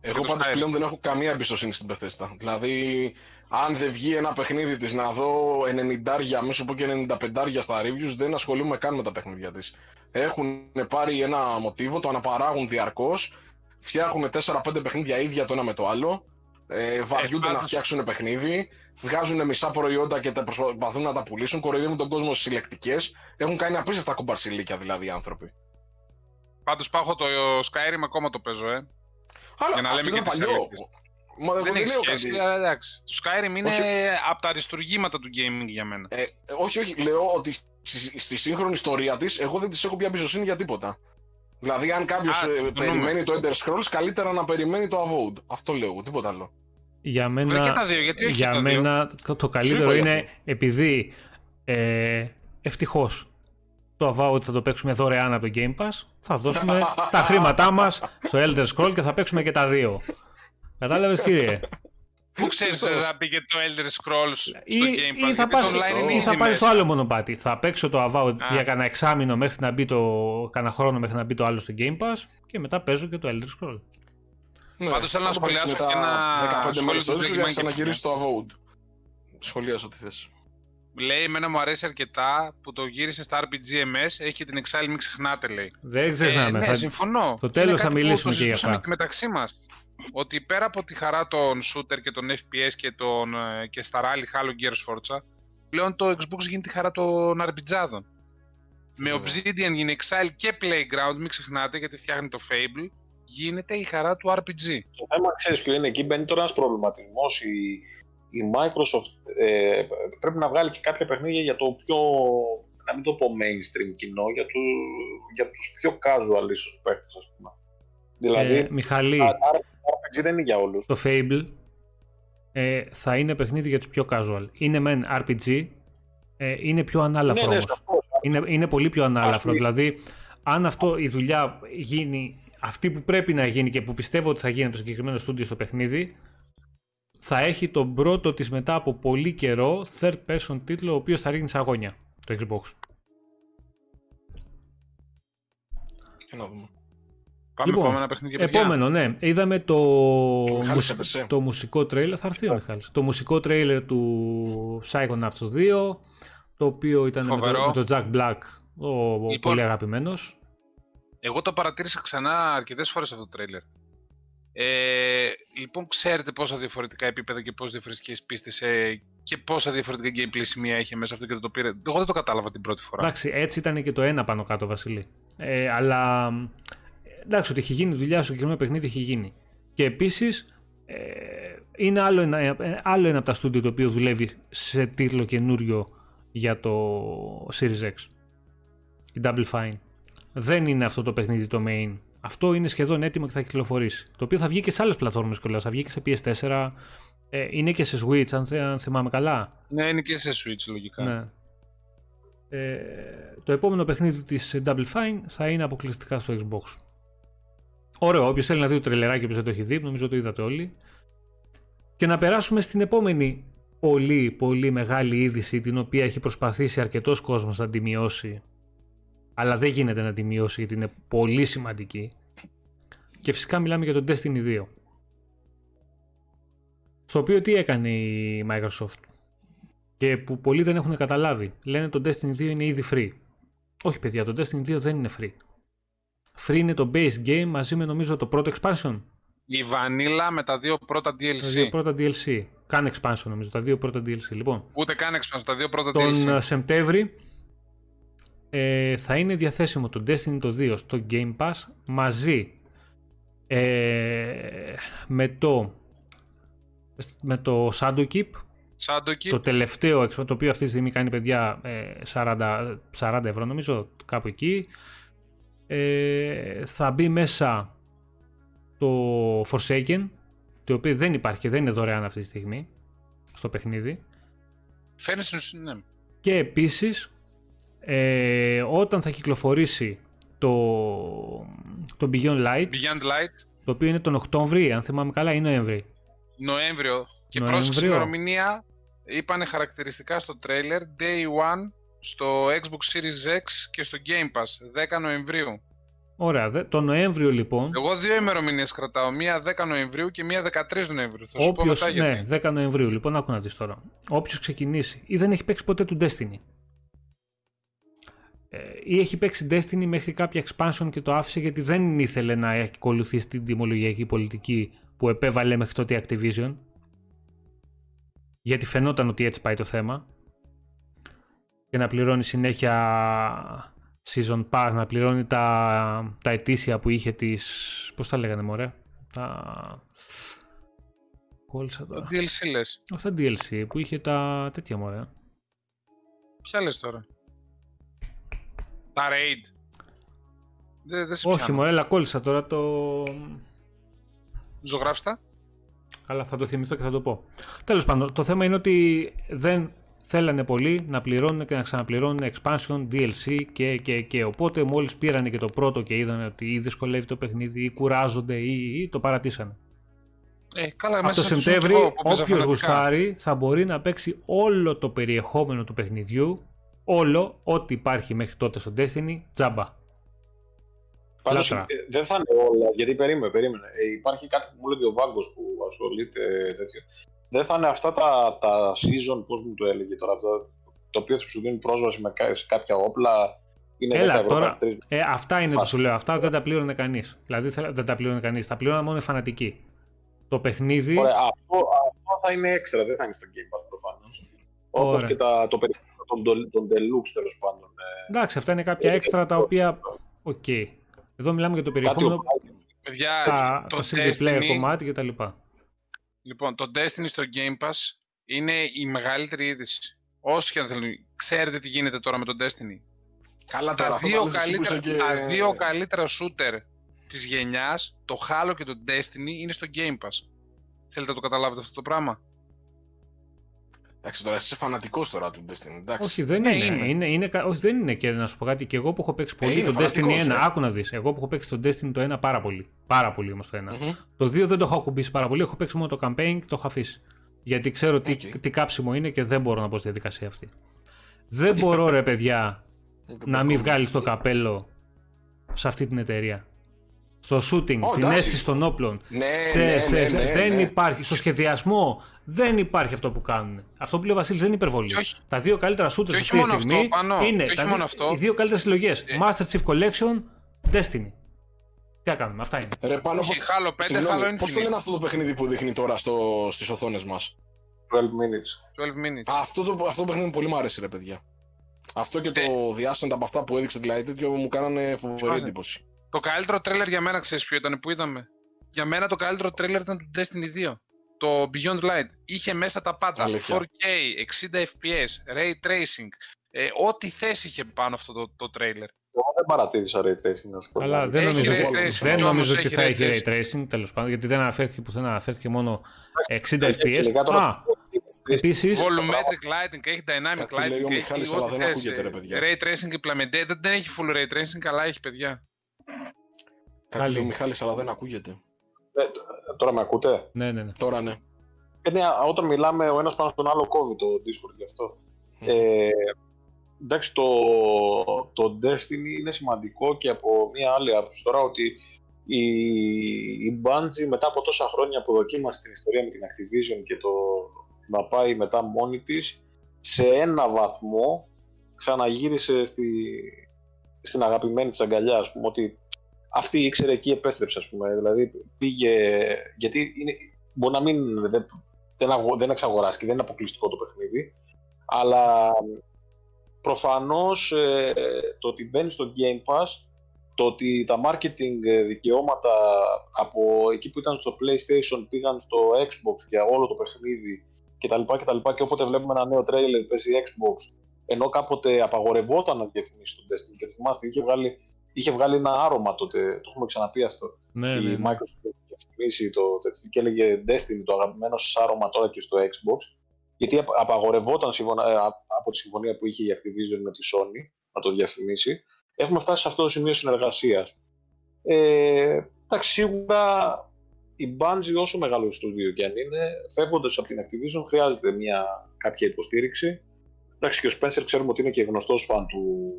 Εγώ το πάντως Skyrim. πλέον δεν έχω καμία εμπιστοσύνη στην Bethesda. Δηλαδή, αν δεν βγει ένα παιχνίδι της να δω 90, μη σου πω και 95 στα reviews, δεν ασχολούμαι καν με τα παιχνίδια της. Έχουν πάρει ένα μοτίβο, το αναπαράγουν διαρκώς, φτιάχνουν 4-5 παιχνίδια ίδια το ένα με το άλλο, ε, βαριούνται να πάντως- φτιάξουν παιχνίδι, βγάζουν μισά προϊόντα και τα προσπαθούν να τα πουλήσουν, κοροϊδεύουν τον κόσμο στις συλλεκτικές. Έχουν κάνει απίστευτα κουμπαρσιλίκια δηλαδή οι άνθρωποι. Πάντως πάω το Skyrim ακόμα το παίζω, ε. Αλλά Για να αυτό λέμε ήταν και τις παλιό. αλήθειες. Μα εγώ Δεν δεν έχει λέω σχέση, κάτι. αλλά εντάξει. Το Skyrim είναι Όχι. από τα αριστουργήματα του gaming για μένα. Ε, όχι, όχι, λέω ότι στη, στη σύγχρονη ιστορία της, εγώ δεν της έχω πια εμπιστοσύνη για τίποτα. Δηλαδή, αν κάποιος Α, συμφωνούμε. περιμένει το Ender Scrolls, καλύτερα να περιμένει το Avowed. Αυτό λέω, τίποτα άλλο. Για Βρε και μένα, τα δύο, γιατί όχι και για τα δύο. μένα το- το καλύτερο είπα για είναι αυτό. επειδή ε, ευτυχώς το Avowed θα το παίξουμε δωρεάν από το Game Pass. Θα δώσουμε τα χρήματά μας στο Elder Scroll και θα παίξουμε και τα δύο. Κατάλαβες, κύριε; Πού ξέρεις ότι δεν θα πήγε το Elder Scrolls στο Ή, Game Pass, ή θα γιατί πας, το online είναι ή ήδη θα πάρεις το μέσα. άλλο μονοπάτι. Θα παίξω το Avowed Α. για κανένα εξάμηνο μέχρι να μπει το. κανένα χρόνο μέχρι να μπει το άλλο στο Game Pass και μετά παίζω και το Elder Scroll. Ναι, Πάντως θέλω να θα το παίξεις σχολιάσω μετά και ένα 15 σχόλιο μέρες του στο Τζέκι για να Μάγκη. ξαναγυρίσει το Avowed. Σχολιάσω τι θες. Λέει, εμένα μου αρέσει αρκετά που το γύρισε στα RPGMS, έχει και την Exile, μην ξεχνάτε, λέει. Δεν ξεχνάμε. ναι, θα- συμφωνώ. στο Και είναι τέλος θα κάτι που μιλήσουμε το και για συζητούσαμε αυτά. και μεταξύ μας. Ότι πέρα από τη χαρά των shooter και των FPS και, των, ε, και στα rally Halo Gears Forza, πλέον το Xbox γίνει τη χαρά των RPGάδων. Με Βέβαια. Obsidian γίνει Exile και Playground, μην ξεχνάτε, γιατί φτιάχνει το Fable, γίνεται η χαρά του RPG. Το θέμα ξέρεις ποιο είναι, εκεί μπαίνει τώρα ένας προβληματισμός. Η, η Microsoft ε, πρέπει να βγάλει και κάποια παιχνίδια για το πιο, να μην το πω mainstream κοινό, για, του, για τους πιο casual ίσως παίκτες, ας πούμε. Δηλαδή, Ε, Μιχαλή, τα τα RPG δεν είναι για όλους. το Fable ε, θα είναι παιχνίδι για τους πιο casual. Είναι μεν RPG, ε, είναι πιο ανάλαφρο ναι, ναι, όμως. σαφώς. Είναι, είναι πολύ πιο ανάλαφρο. πούμε- Δηλαδή, αν αυτό η δουλειά γίνει αυτή που πρέπει να γίνει και που πιστεύω ότι θα γίνει από το συγκεκριμένο στούντιο στο παιχνίδι, θα έχει τον πρώτο της μετά από πολύ καιρό third person τίτλο ο οποίος θα ρίχνει σε αγώνια το Xbox. Για να δούμε. Πάμε Λοιπόν, επόμενα παιχνίδια, παιδιά. Επόμενο, ναι. Είδαμε το, Μιχάλης μουσ- έπεσε. το μουσικό τρέιλερ. Θα έρθει ο Μιχάλης. Το μουσικό τρέιλερ του Psychonauts 2, το οποίο ήταν με το, Φοβερό. με το Jack Black, ο, ο Λοιπόν, πολύ αγαπημένος. Εγώ το παρατήρησα ξανά αρκετές φορές αυτό το τρέιλερ. Ε, λοιπόν, ξέρετε πόσα διαφορετικά επίπεδα και πόσες διαφορετικές πίστες ε, και πόσα διαφορετικά gameplay σημεία είχε μέσα αυτό και δεν το πήρε. Εγώ δεν το κατάλαβα την πρώτη φορά. Εντάξει, έτσι ήταν και το ένα πάνω κάτω, Βασίλη. Ε, αλλά εντάξει, ότι έχει γίνει δουλειά στο συγκεκριμένο παιχνίδι, έχει γίνει. Και επίσης ε, είναι άλλο ένα, ε, άλλο ένα από τα στούντιο το οποίο δουλεύει σε τίτλο καινούριο για το Series X. Η Double Fine. Δεν είναι αυτό το παιχνίδι το main. Αυτό είναι σχεδόν έτοιμο και θα κυκλοφορήσει. Το οποίο θα βγει και σε άλλες πλατφόρμες κιόλας. Θα βγει και σε PS4. Ε, είναι και σε Switch, αν, θε- αν θυμάμαι καλά. Ναι, είναι και σε Switch λογικά. Ναι. Ε, το επόμενο παιχνίδι της Double Fine θα είναι αποκλειστικά στο Xbox. Ωραίο, όποιος θέλει να δει το τρελεράκι, όποιος δεν το έχει δει, νομίζω το είδατε όλοι. Και να περάσουμε στην επόμενη πολύ πολύ μεγάλη είδηση την οποία έχει προσπαθήσει αρκετός κόσμος να τη μειώσει αλλά δεν γίνεται να τη μειώσει γιατί είναι πολύ σημαντική και φυσικά μιλάμε για το Destiny 2 στο οποίο τι έκανε η Microsoft και που πολλοί δεν έχουν καταλάβει. Λένε το Destiny 2 είναι ήδη free. Όχι παιδιά, το Destiny 2 δεν είναι free. Free είναι το base game μαζί με νομίζω το πρώτο expansion. Η Vanilla με τα δύο πρώτα Τα DLC. δύο πρώτα DLC. Καν expansion νομίζω, τα δύο πρώτα DLC. Λοιπόν, Ούτε καν expansion, τα δύο πρώτα τον DLC. ε, Σεπτέμβρη ε, θα είναι διαθέσιμο το Destiny το 2 στο Game Pass μαζί ε, με το με το Shadowkeep Shadowkeep. το τελευταίο expansion, το οποίο αυτή τη στιγμή κάνει παιδιά ε, 40, 40 ευρώ νομίζω κάπου εκεί ε, θα μπει μέσα το Forsaken το οποίο δεν υπάρχει και δεν είναι δωρεάν αυτή τη στιγμή στο παιχνίδι Φαίνεται στην ουσία. Ναι. και επίσης ε, όταν θα κυκλοφορήσει το, το Beyond Light Beyond Light, το οποίο είναι τον Οκτώβρη αν θυμάμαι καλά ή Νοέμβρη; Νοέμβριο. Και Νοέμβριο. πρόσεξε ημερομηνία, είπανε χαρακτηριστικά στο τρέιλερ Day 1 στο Xbox Series X και στο Game Pass 10 Νοεμβρίου. Ωραία. δε- Το Νοέμβριο λοιπόν. Εγώ δύο ημερομηνίες κρατάω. Μία 10 Νοεμβρίου και μία 13 Νοεμβρίου. Θα σου πω Όποιος, μετά γιατί. ναι, 10 Νοεμβρίου. Λοιπόν, άκου να δεις τώρα. Όποιος ξεκινήσει ή δεν έχει παίξει ποτέ του Destiny. Ε, ή έχει παίξει Destiny μέχρι κάποια expansion και το άφησε γιατί δεν ήθελε να ακολουθήσει την τιμολογιακή πολιτική που επέβαλε μέχρι τότε η Activision. Γιατί φαινόταν ότι έτσι πάει το θέμα. Και να πληρώνει συνέχεια season pass, να πληρώνει τα, τα ετήσια που είχε τις... Πώς τα λέγανε μωρέ; Τα... Κόλλησα Το τώρα. DLC λες. Όχι τα DLC, που είχε τα τέτοια μωρέ. Ποια λες τώρα; Τα Raid. Δεν δε σε Όχι πιάνω. μωρέ, αλλά κόλλησα τώρα το... Ζωγράψτε τα. Αλλά θα το θυμηθώ και θα το πω. Τέλος πάντων, το θέμα είναι ότι δεν θέλανε πολύ να πληρώνουν και να ξαναπληρώνουν expansion, DLC και, και, και. Οπότε μόλις πήρανε και το πρώτο και είδαν ότι ή δυσκολεύει το παιχνίδι ή κουράζονται ή, ή το παρατήσανε. Ε, καλά, Από μέσα το σε τους Σεπτέμβρη, εγώ που παίζα όποιος φανατικά. γουστάρει θα μπορεί να παίξει όλο το περιεχόμενο του παιχνιδιού, όλο ό,τι υπάρχει μέχρι τότε στο Destiny, τζάμπα. Πάντως Λάτρα. ε, δεν θα είναι όλα, γιατί περίμενε, περίμενε. Ε, υπάρχει κάτι που μου λέει ο Βάγκος που ασχολείται ε, τέτοιο. Δεν θα είναι αυτά τα, τα season, πώς μου το έλεγε τώρα, το, το οποίο θα σου δίνει πρόσβαση με, κα- σε κάποια όπλα. Είναι 10 Έλα ευρώ τώρα, κάθε τρεις ε, αυτά είναι που Φάση. σου λέω. Αυτά δεν τα πλήρωνε κανείς. Δηλαδή θε- δεν τα πλήρωνε κανείς. Τα πλήρωναν μόνο οι φανατικοί. Το παιχνίδι. Ωραία, αυτό, αυτό θα είναι έξτρα, δεν θα είναι στο Game Pass προφανώς. Όπως Ωραία. και τα, το περιεχόμενο των, των, των Deluxe τέλος πάντων. ε, Εντάξει, αυτά είναι κάποια έξτρα τα οποία. Οκ. Εδώ μιλάμε για το Κάτι περιεχόμενο. ο- Παιδιά, Τα, το το single player Destiny, κομμάτι κτλ. λοιπόν, το Destiny στο Game Pass είναι η μεγαλύτερη είδηση. Όσοι και αν θέλουν. Ξέρετε τι γίνεται τώρα με το Destiny. Καλά τώρα, Τα αυτό δύο, τα λες εσύ που καλύτερα, είσαι και... τα δύο καλύτερα shooter της γενιάς, το Halo και το Destiny, είναι στο Game Pass. Θέλετε να το καταλάβετε αυτό το πράγμα. Εντάξει τώρα, εσύ είσαι φανατικός τώρα του Destiny, εντάξει. Όχι, δεν Ναι, είναι. είμαι. είναι, είναι. κα- Όχι, δεν είναι. Και να σου πω κάτι, και εγώ που έχω παίξει πολύ Ε, είναι το Destiny φανατικός, 1, ε. άκου να δεις. Εγώ που έχω παίξει το Destiny το 1 πάρα πολύ. Πάρα πολύ όμως το 1. Μμμ. Το 2 δεν το έχω ακουμπήσει πάρα πολύ. Έχω παίξει μόνο το campaign και το έχω αφήσει. Γιατί ξέρω τι, Οκ. τι κάψιμο είναι και δεν μπορώ να μπω στη διαδικασία αυτή. Δεν μπορώ, ρε παιδιά, Ε, το να μην μπλοκό. βγάλεις το καπέλο σε αυτή την εταιρεία. Στο shooting, Ω, την εντάξει. αίσθηση των όπλων. Ναι, σε- ναι, σε- ναι, σε- ναι, δεν ναι. υπάρχει. Στο σχεδιασμό δεν υπάρχει αυτό που κάνουν. Αυτό που λέει ο Βασίλης δεν είναι υπερβολή. Και όχι- τα δύο καλύτερα shooters και όχι αυτή τη μόνο στιγμή αυτό, πάνω. είναι Και όχι τα μόνο δύ- αυτό. οι δύο καλύτερες συλλογές. Ε. Master Chief Collection, Destiny. Τι να κάνουμε, αυτά είναι. Ρε πάνω Όχι, πώς... Halo 5, Συγγνώμη, Halo πώς το Infinite. λένε αυτό το παιχνίδι που δείχνει τώρα στο... στις οθόνες μας; 12 minutes. 12 minutes. Α, αυτό το, αυτό το παιχνίδι πολύ μου άρεσε ρε παιδιά. Αυτό και το Ε. The Ascent από αυτά που έδειξε δηλαδή τέτοιο μου κάνανε φοβερή Θυμάσαι. εντύπωση. Το καλύτερο τρέλερ για μένα, ξέρεις ποιο ήταν, που είδαμε. Για μένα το καλύτερο τρέλερ ήταν το Destiny 2. Το Beyond Light. Είχε μέσα τα πάντα. Αλήθεια. 4K, 60 FPS, Ray Tracing. Ε, ό,τι θέση είχε πάνω αυτό το, το τρέιλερ. Εγώ δεν παρατήρησα ray tracing να σου πω. Αλλά δεν Έχει νομίζω, ray ότι- tracing, δεν κι νομίζω όμως ότι έχει θα ray έχει ray tracing τέλος πάντων, γιατί δεν αναφέρθηκε πουθενά, αναφέρθηκε μόνο 60 FPS. Γενικά τώρα- Α, επίση. Volumetric lighting, έχει dynamic Κάτι λέει ο lighting, Μιχάλης, έχει αλλά ό,τι δεν θες. ακούγεται, ρε παιδιά. Ray tracing implemented, δεν, δεν έχει full ray tracing, αλλά έχει παιδιά. Κάτι Καλή. λέει ο Μιχάλης αλλά δεν ακούγεται. Ε, τ- τώρα με ακούτε; Ναι, ναι, ναι. Τώρα ναι. Ε, ναι, όταν μιλάμε ο ένας πάνω στον άλλο κόβει το Discord γι' αυτό. Ε, εντάξει, το, το Destiny είναι σημαντικό και από μια άλλη άποψη τώρα ότι η, η Bungie μετά από τόσα χρόνια που δοκίμασε την ιστορία με την Activision και το να πάει μετά μόνη της σε ένα βαθμό ξαναγύρισε στη, στην αγαπημένη της αγκαλιά, ας πούμε, ότι αυτή ήξερε εκεί επέστρεψε, ας πούμε, δηλαδή πήγε, γιατί είναι, μπορεί να μην, δεν, δεν, αγο- δεν εξαγοράστηκε, δεν είναι αποκλειστικό το παιχνίδι, αλλά προφανώς ε, το ότι μπαίνει στο Game Pass, το ότι τα marketing ε, δικαιώματα από εκεί που ήταν στο PlayStation πήγαν στο Xbox για όλο το παιχνίδι κτλ. κτλ. Και όποτε βλέπουμε ένα νέο trailer παίζει Xbox, ενώ κάποτε απαγορευόταν να διαφημίσει τον Destiny και θυμάστε, είχε βγάλει, είχε βγάλει ένα άρωμα τότε, το έχουμε ξαναπεί αυτό. ναι, η ναι, ναι. Microsoft είχε διαφημίσει το τέτοιο και έλεγε Destiny το αγαπημένο σας άρωμα τώρα και στο Xbox γιατί απα- απαγορευόταν συμφωνα- ε, α- από τη συμφωνία που είχε η Activision με τη Sony να το διαφημίσει. Έχουμε φτάσει σε αυτό το σημείο συνεργασίας. Ε, εντάξει, σίγουρα η Bungie όσο μεγάλο στούντιο και αν είναι, φεύγοντας από την Activision χρειάζεται μια κάποια υποστήριξη. Εντάξει, και ο Spencer ξέρουμε ότι είναι και γνωστός φαν του.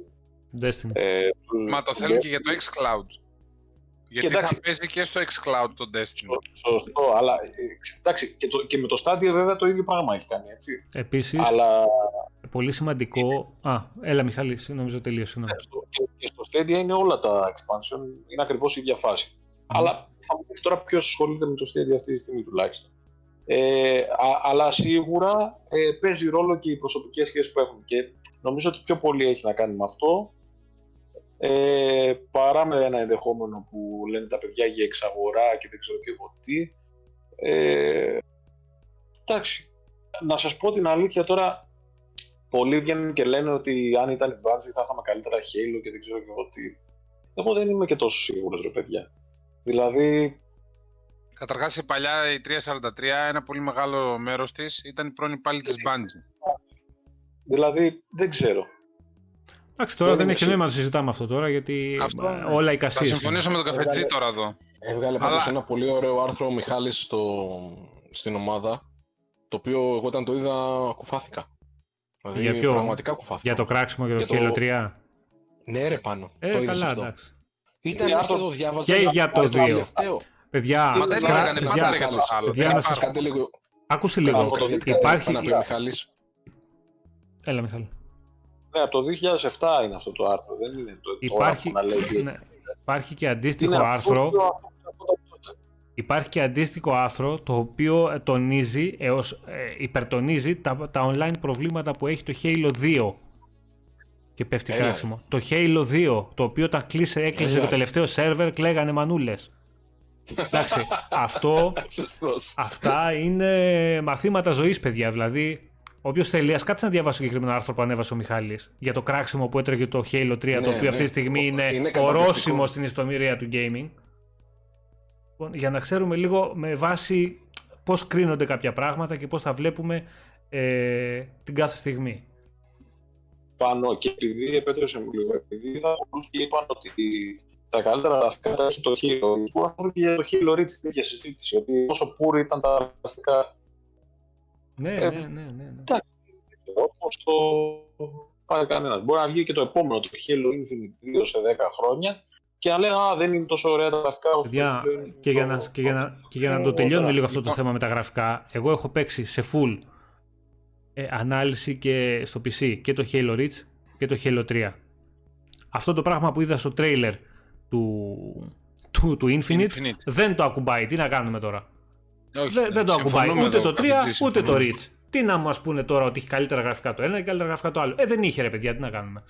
Destiny. Ε, του- Μα το του θέλουν Destiny. και για το xCloud. Γιατί εντάξει. θα παίζει και στο xCloud το Destiny. Σω- Σωστό, αλλά ε, εντάξει, και, το, και με το Stadia βέβαια το ίδιο πράγμα έχει κάνει, έτσι. Επίσης, Αλλά πολύ σημαντικό... Α, έλα Μιχάλη, νομίζω τελείωσε. συγγνώμη. στο, και, και στο Stadia είναι όλα τα expansion, είναι ακριβώς η ίδια φάση. Αλλά θα μου πεις τώρα ποιος ασχολείται με το Stadia αυτή τη στιγμή τουλάχιστον. Ε, α- αλλά σίγουρα ε, παίζει ρόλο και οι προσωπικές σχέσεις που έχουν και νομίζω ότι πιο πολύ έχει να κάνει με αυτό ε, παρά με ένα ενδεχόμενο που λένε τα παιδιά για εξαγορά και δεν ξέρω και εγώ τι. Ε, εντάξει, να σας πω την αλήθεια τώρα, πολλοί βγαίνουν και λένε ότι αν ήταν η Bungie θα είχαμε καλύτερα Halo και δεν ξέρω και εγώ τι. Εγώ δεν είμαι και τόσο σίγουρος ρε παιδιά. Δηλαδή, Καταρχάς, η παλιά η 343, ένα πολύ μεγάλο μέρος της ήταν η πρώην υπάλληλη της Bungie. δηλαδή δεν ξέρω. Εντάξει, τώρα Δεν δεν είμαι έχει σίγουρος. νόημα να συζητάμε αυτό τώρα, γιατί Αυτό, ε, ναι. όλα οι Θα κασίες. συμφωνήσω με τον καφετζή Έβγαλε- τώρα εδώ. Έβγαλε Αλλά- πάντως ένα πολύ ωραίο άρθρο ο Μιχάλης στο, στην ομάδα, το οποίο εγώ όταν το είδα κουφάθηκα. Δηλαδή Για ποιο; πραγματικά κουφάθηκα. Για το κράξιμο για το Για το- Halo 3. Ναι ρε πάνω, Ε, το είδες καλά, αυτό. εντάξει. Ήταν Για αυτό το- το διάβαζα. Και για το και δύο. τελευταίο. Παιδιά, Μα τα Παιδιά, έλεγαν, παιδιά, πάντα έλεγαν το Μιχάλης, άλλο. παιδιά, Δεν να υπάρχουν. σας- Κάντε λίγο. άκουσε Κάνω λίγο. κάτι, γιατί Υπάρχει... είπα να πει ο Μιχάλης. Έλα, Μιχάλη. Ναι, από το 2007 είναι αυτό το άρθρο, δεν είναι το Υπάρχει, τώρα που να λέει. ναι, υπάρχει και αντίστοιχο Είναι άρθρο. αυτό από τότε. Υπάρχει και αντίστοιχο άρθρο το οποίο ε, τονίζει, έως, ε, υπερτονίζει τα, τα online προβλήματα που έχει το Halo 2 και πέφτει Έλα. κράξιμο. Το Halo 2, το οποίο τα κλείσε, έκλεισε Έλα. το τελευταίο σερβερ, κλαίγανε μανούλες. Εντάξει, αυτό, Σωστός. αυτά είναι μαθήματα ζωής, παιδιά. Δηλαδή, όποιο θέλει, ας κάτσει να διαβάσει το συγκεκριμένο άρθρο που ανέβασε ο Μιχάλης για το κράξιμο που έτρεγε το Halo 3, το Ναι, οποίο ναι. αυτή τη στιγμή είναι, Είναι καταπληκτικό. ορόσημο στην ιστορία του gaming. Λοιπόν, για να ξέρουμε λίγο με βάση πώς κρίνονται κάποια πράγματα και πώς τα βλέπουμε ε, την κάθε στιγμή. πάνω και επειδή επέτρεψε μου λίγο, επειδή είδα πολλούς και είπαν ότι τα καλύτερα γραφικά τα έχει το Halo. Που αυτό και για το Halo Reach την ίδια συζήτηση, ότι όσο πούρη ήταν τα γραφικά, Ναι, Ε, ναι, ναι, ναι. ναι. όπως το πάει κανένας. Μπορεί να βγει και το επόμενο, το Halo Infinite 2 σε 10 χρόνια και να λένε «Α, δεν είναι τόσο ωραία τα γραφικά όσο Παιδιά, το Halo Infinite και για να, το- και για να, και για να το το- τελειώνουμε λίγο αυτό το Λοιπόν. θέμα με τα γραφικά, εγώ έχω παίξει σε full ε, ανάλυση και στο PC και το Halo Reach και το Halo 3. Αυτό το πράγμα που είδα στο trailer του, του, του Infinite, Infinite. δεν το ακουμπάει. Τι να κάνουμε τώρα; Όχι, δεν, δεν το ακουμπάει συμφωνούμε ούτε εδώ, το 3 καφετζή, ούτε το συμφωνούμε. Reach. Τι να μας πούνε τώρα ότι έχει καλύτερα γραφικά το ένα και καλύτερα γραφικά το άλλο. Ε, δεν είχε ρε παιδιά, τι να κάνουμε.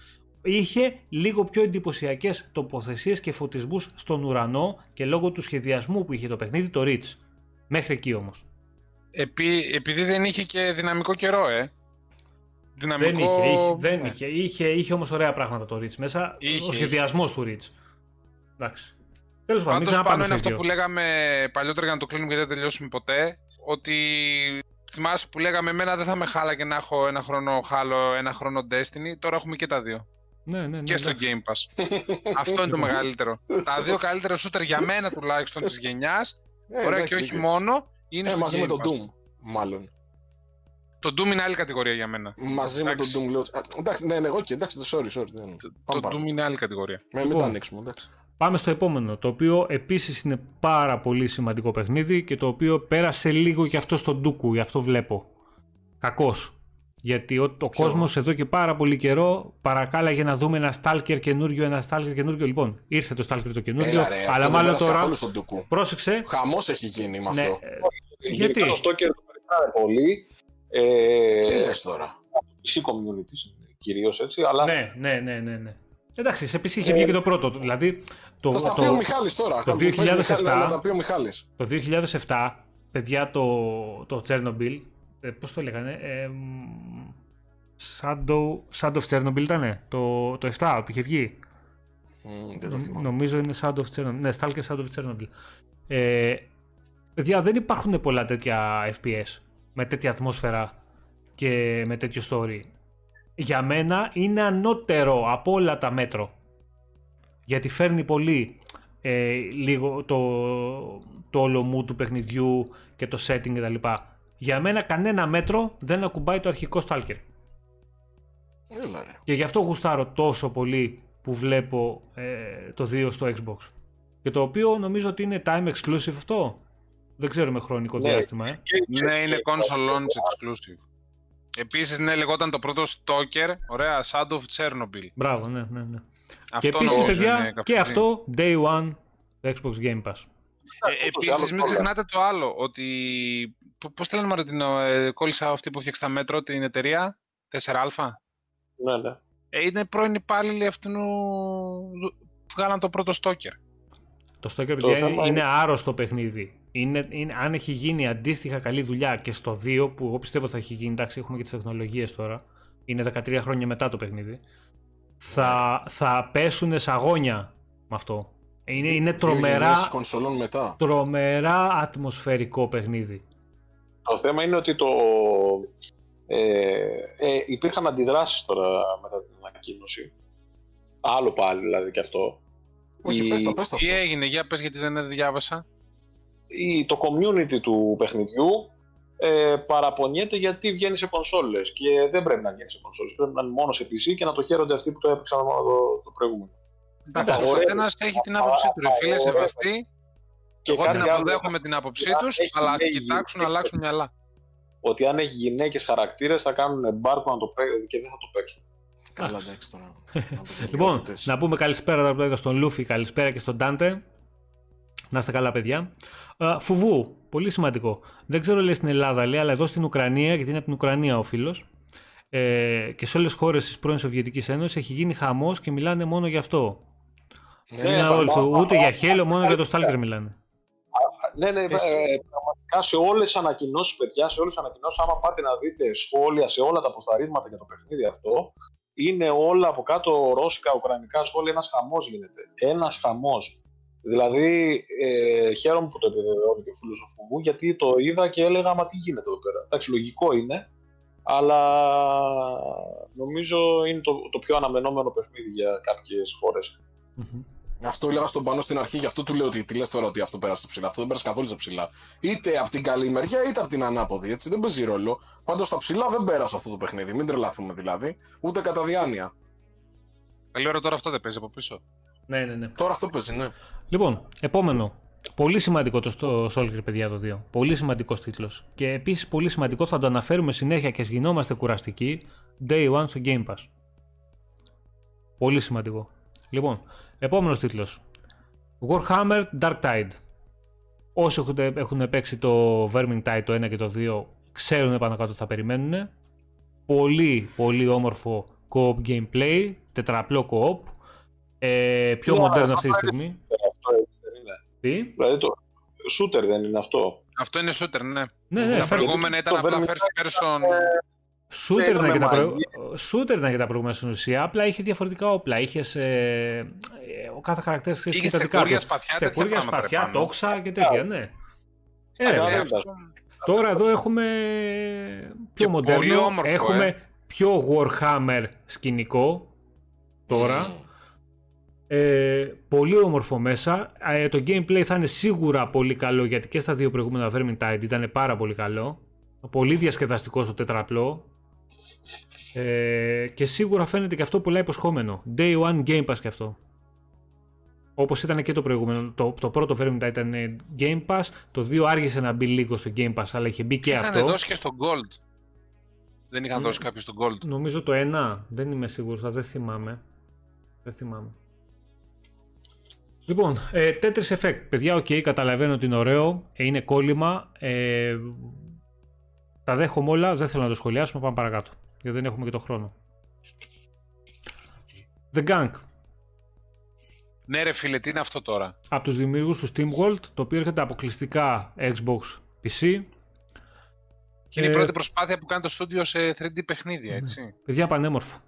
Είχε λίγο πιο εντυπωσιακές τοποθεσίες και φωτισμούς στον ουρανό και λόγω του σχεδιασμού που είχε το παιχνίδι το Reach. Μέχρι εκεί όμως. Επί, επειδή δεν είχε και δυναμικό καιρό, ε. Δεν Δυναμικό... είχε, είχε, δεν ναι. είχε. Είχε, είχε όμως ωραία πράγματα το Reach μέσα. Είχε, ο σχεδιασμός του Reach. Εντάξει. Τέλος πάντων, μην Πάντως πάνω ξαναπάμε είναι στο αυτό ίδιο. που λέγαμε παλιότερα για να το κλείνουμε γιατί δεν τελειώσουμε ποτέ. Ότι θυμάσαι που λέγαμε εμένα δεν θα με χάλαγε να έχω ένα χρόνο Halo, ένα χρόνο Destiny. Τώρα έχουμε και τα δύο. Ναι, ναι, ναι, και στο εντάξει. Game Pass. αυτό είναι το μεγαλύτερο. τα δύο καλύτερα shooter για μένα τουλάχιστον της γενιάς. Ε, Ωραία εντάξει, και όχι δίκιο. μόνο. Είναι Ε, στο μαζί Game με τον Pass. Doom, μάλλον. Το Doom είναι άλλη κατηγορία για μένα. Μαζί με τον Εντάξει. Doom λέω. Α, Εντάξει, ναι, ναι, εγώ και εντάξει, sorry, sorry. Δεν... Το Πάμε Doom παρακάτω. είναι άλλη κατηγορία. Με, μην Λοιπόν. τα ανοίξουμε, εντάξει. Πάμε στο επόμενο, το οποίο επίσης είναι πάρα πολύ σημαντικό παιχνίδι και το οποίο πέρασε λίγο και αυτό στον Ντούκου, γι' αυτό βλέπω. Κακός. Γιατί ο, ο Ποιο; κόσμος εδώ και πάρα πολύ καιρό παρακάλαγε να δούμε ένα Stalker καινούριο, ένα Stalker καινούριο. Λοιπόν, ήρθε το Stalker το καινούριο, Έλα, ρε, αυτό αλλά δεν μάλλον πέρασε τώρα... καθόλου στον Τούκου. Πρόσεξε. Χαμός έχει γίνει με Ναι, αυτό. ε, Γενικά γιατί; το Stalker το περιφράνε πολύ. Ε, Τι λες τώρα; PC community κυρίως έτσι, αλλά ναι, ναι, ναι, ναι, ναι. Εντάξει, σε PC είχε βγει και το πρώτο. Δηλαδή, το, Θα στα το, πει ο Μιχάλης τώρα. το Χαμ- πες, 2007 Μιχάλη, Να τα πει ο Μιχάλης. Το 2007, παιδιά, το, το Chernobyl, ε, πώς το λέγανε, ε, μ, Shadow, Shadow of Chernobyl ήτανε, το, το 7 που είχε βγει. Μμ, Δεν το Νομ- θυμάμαι. νομίζω είναι Shadow of Chernobyl, ναι, Stalker Shadow of Chernobyl. Ε, παιδιά, δεν υπάρχουν πολλά τέτοια FPS με τέτοια ατμόσφαιρα και με τέτοιο story. Για μένα είναι ανώτερο από όλα τα μέτρο. Γιατί φέρνει πολύ ε, λίγο το, το όλο μου του παιχνιδιού και το setting κτλ. Για μένα κανένα μέτρο δεν ακουμπάει το αρχικό Stalker. Έλα, ρε. Και γι' αυτό γουστάρω τόσο πολύ που βλέπω ε, το 2 στο Xbox. Και το οποίο νομίζω ότι είναι time exclusive αυτό. Δεν ξέρω με χρονικό Ναι. διάστημα, ε. Ναι, είναι console launch exclusive. Επίσης, ναι, λεγόταν το πρώτο Stalker, ωραία, Shadow of Chernobyl. Μπράβο, ναι, ναι, ναι. Αυτό και επίσης, νομίζω παιδιά, είναι και καυτή. αυτό day one το Xbox Game Pass. Ε, Επίσης, μην ξεχνάτε το άλλο, ότι. Πώς τη λένε μωρέ την ε, κόλλησα αυτή που φτιάξει τα μέτρο, την εταιρεία 4α. Ναι, ναι. Ε, είναι πρώην υπάλληλοι αυτού. Βγάλαν το πρώτο Stalker. Το Stalker, παιδιά, είναι, θέμα είναι είναι- άρρωστο παιχνίδι. Είναι, είναι, αν έχει γίνει αντίστοιχα καλή δουλειά και στο 2, που εγώ πιστεύω θα έχει γίνει, εντάξει, έχουμε και τις τεχνολογίες τώρα. Είναι 13 χρόνια μετά το παιχνίδι. Θα, θα πέσουν σε αγώνια με αυτό. Είναι, είναι Δύο τρομερά, γενιές κονσολών μετά. τρομερά ατμοσφαιρικό παιχνίδι. Το θέμα είναι ότι το. Ε, ε, υπήρχαν αντιδράσεις τώρα μετά την ανακοίνωση. Άλλο πάλι δηλαδή και αυτό. Όχι, Η- πες τα, πες τα. Τι έγινε, για πες γιατί δεν διάβασα. η, το community του παιχνιδιού ε, παραπονιέται γιατί βγαίνει σε κονσόλες και δεν πρέπει να βγαίνει σε κονσόλες. Πρέπει να είναι μόνο σε PC και να το χαίρονται αυτοί που το έπαιξαν μόνο το, το προηγούμενο. Εντάξει, ο Ωραία. καθένας έχει την άποψή του. Ρε φίλε, Ωραία. σεβαστή. Και Εγώ κάτι την άλλο, αποδέχομαι την άποψή αν τους, έχει αλλά ας λέει κοιτάξουν να γυναίκες- αλλάξουν μυαλά. ότι αν έχει γυναίκες χαρακτήρες θα κάνουν εμπάρκο να το παί- και δεν θα το παίξουν. Καλά, εντάξει τώρα. Λοιπόν, Αποτελειότητες. να πούμε καλησπέρα τώρα που είδα στον Λούφι, καλησπέρα και στον Τάντε. Να είστε καλά, παιδιά. Ε, φουβού, πολύ σημαντικό. Δεν ξέρω λέει στην Ελλάδα, λέει, αλλά εδώ στην Ουκρανία, γιατί είναι από την Ουκρανία ο φίλος, ε, και σε όλες τις χώρες της πρώην Σοβιετικής Ένωσης έχει γίνει χαμός και μιλάνε μόνο γι' αυτό. Ναι, Είναι ναι, όλο, μα- ούτε μα- για Halo, μόνο για το μα- Stalker μιλάνε. Ναι, ναι, ε, Εσύ. πραγματικά σε όλες τις ανακοινώσεις, παιδιά, σε όλες τις ανακοινώσεις, άμα πάτε να δείτε σχόλια σε όλα τα αποσταρίσματα για το παιχνίδι αυτό, είναι όλα από κάτω ρώσικα, ουκρανικά σχόλια. Ένας χαμός γίνεται. Ένας χαμός. Δηλαδή, ε, χαίρομαι που το επιβεβαιώνει και ο φίλος ο Φουγού, γιατί το είδα και έλεγα, Μα τι γίνεται εδώ πέρα. Εντάξει, λογικό είναι, αλλά νομίζω είναι το, το πιο αναμενόμενο παιχνίδι για κάποιες χώρες. Μμμ. Αυτό έλεγα στον πάνω στην αρχή, γι' αυτό του λέω ότι τι λες τώρα ότι αυτό πέρασε ψηλά. Αυτό δεν πέρασε καθόλου στα ψηλά. Είτε από την καλή μεριά είτε από την ανάποδη. Έτσι δεν παίζει ρόλο. Πάντως στα ψηλά δεν πέρασε αυτό το παιχνίδι. Μην τρελαθούμε δηλαδή. Ούτε κατά διάνοια. Καλή ώρα τώρα αυτό δεν παίζει από πίσω. Ναι, ναι, ναι. Τώρα αυτό παίζει, ναι. Λοιπόν, επόμενο. Πολύ σημαντικό το στο Stalker, παιδιά, το 2. Πολύ σημαντικός τίτλος. Και επίσης πολύ σημαντικό, θα το αναφέρουμε συνέχεια και ας γινόμαστε κουραστικοί. Day One στο Game Pass. Πολύ σημαντικό. Λοιπόν, επόμενος τίτλος. Warhammer Dark Tide. Όσοι έχουν, έχουν παίξει το Vermintide το 1 και το 2, ξέρουν πάνω κάτω τι θα περιμένουν. Πολύ, πολύ όμορφο co-op gameplay, τετραπλό co-op. Ε, πιο Ναι, μοντέρνο αυτή τη αυτό στιγμή. Αυτό έτσι δεν είναι. Τι; Δηλαδή το shooter δεν είναι αυτό. Αυτό είναι shooter, ναι. Ναι, ναι, τα first- προηγούμενα ήταν το απλά Vermintide first person. Shooter ήταν, Παίζαμε και τα προ... μαγεία. Shooter ήταν και τα προηγούμενα στην ουσία, απλά είχε διαφορετικά όπλα. Είχε. Ε, ε, ο κάθε χαρακτήρας ξέρεις Είχε και τα δικά τσεκούρια, του. σπαθιά, τέτοια Τσεκούρια, πράγματα. ρε, σπαθιά, πάνω. τόξα και τέτοια, ναι. Ε, ρε, Καλά, ρε, δεν τα- τώρα εδώ έχουμε πιο Και μοντέρνο, πολύ όμορφο, έχουμε ε. πιο Warhammer σκηνικό τώρα. Ε, πολύ όμορφο μέσα. Ε, το gameplay θα είναι σίγουρα πολύ καλό γιατί και στα δύο προηγούμενα Vermintide ήταν πάρα πολύ καλό. Πολύ διασκεδαστικό στο τετραπλό. Ε, και σίγουρα φαίνεται και αυτό πολλά υποσχόμενο. Day one Game Pass και αυτό. Όπως ήταν και το προηγούμενο. Το, το πρώτο Vermintide ήταν ε, Game Pass. Το 2 άργησε να μπει λίγο στο Game Pass αλλά είχε μπει και Είχαν αυτό. δώσει και στο Gold. Δεν είχαν Ναι. δώσει κάποιο στο Gold. Νομίζω το 1. Δεν είμαι σίγουρος. Δεν θυμάμαι. Δεν θυμάμαι. Λοιπόν, ε, Tetris Effect. Παιδιά, οκ, καταλαβαίνω ότι είναι ωραίο. ε, είναι κόλλημα. Ε, τα δέχομαι όλα. Δεν θέλω να το σχολιάσουμε. Πάμε παρακάτω. Γιατί δεν έχουμε και το χρόνο. The Gang. Ναι, ρε φίλε, τι είναι αυτό τώρα; Από τους δημιουργούς του SteamWorld, το οποίο έρχεται αποκλειστικά Xbox PC. Και είναι η Ε, πρώτη προσπάθεια που κάνει το στούντιο σε 3D παιχνίδια, έτσι; Παιδιά, πανέμορφο.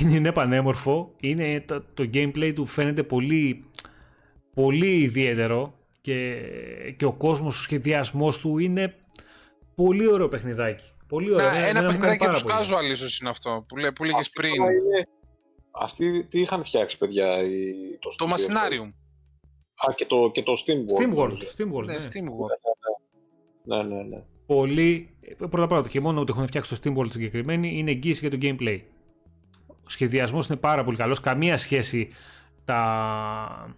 Είναι πανέμορφο. Είναι, το, το gameplay του φαίνεται πολύ, πολύ ιδιαίτερο και, και ο κόσμος, ο σχεδιασμός του είναι πολύ ωραίο παιχνιδάκι. Πολύ ωραίο. Να, Εμένα ένα μου κάνει παιχνιδάκι πάρα του πολύ. casual ίσως είναι αυτό που, λέ, που λέγες Αυτό πριν. τώρα είναι- Αυτοί τι είχαν φτιάξει, παιδιά, η... το, Το studio αυτό. Machinarium. Α, και το, και το SteamWorld. SteamWorld. νομίζω. SteamWorld Ναι, ναι. SteamWorld. Ναι, ναι, ναι. Πολύ. Πρώτα απ' όλα, και μόνο ότι έχουν φτιάξει το SteamWorld συγκεκριμένη είναι εγγύηση για το gameplay. Ο σχεδιασμός είναι πάρα πολύ καλός. Καμία σχέση τα,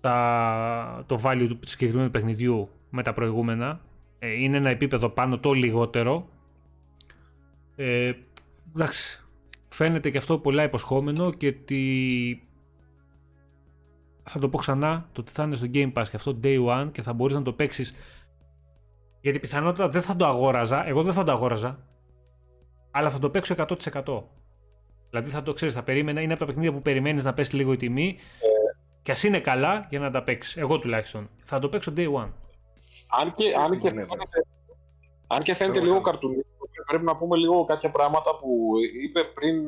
τα, το value του συγκεκριμένου παιχνιδιού με τα προηγούμενα. Ε, είναι ένα επίπεδο πάνω το λιγότερο. Ε, εντάξει, φαίνεται και αυτό πολλά υποσχόμενο και ότι θα το πω ξανά, το ότι θα είναι στο Game Pass και αυτό Day One και θα μπορείς να το παίξεις γιατί πιθανότητα δεν θα το αγόραζα, εγώ δεν θα το αγόραζα, αλλά θα το παίξω 100%. Δηλαδή θα το ξέρεις, θα περίμενα, είναι από τα παιχνίδια που περιμένεις να πέσει λίγο η τιμή ε... και ας είναι καλά για να τα παίξεις. Εγώ τουλάχιστον. Θα το παίξω Day One. Αν και, αν και, φαίνεται, αν και φαίνεται λίγο καρτουνί, πρέπει να πούμε λίγο κάποια πράγματα που είπε πριν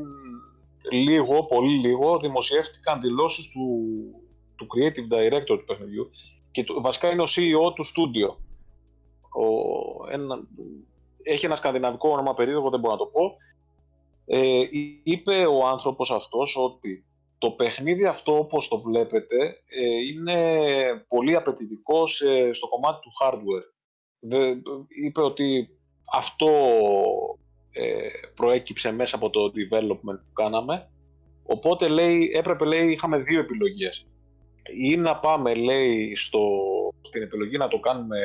λίγο, πολύ λίγο, δημοσιεύτηκαν δηλώσεις του, του creative director του παιχνιδιού και το, βασικά είναι ο CEO του studio. Ο, ένα, έχει ένα σκανδιναβικό όνομα περίεργο, δεν μπορώ να το πω. Ε, είπε ο άνθρωπος αυτός ότι το παιχνίδι αυτό όπως το βλέπετε ε, είναι πολύ απαιτητικό στο κομμάτι του hardware. είπε ότι αυτό ε, προέκυψε μέσα από το development που κάναμε. Οπότε λέει, έπρεπε, λέει, είχαμε δύο επιλογές. Ή να πάμε, λέει, στο, στην επιλογή να το, κάνουμε,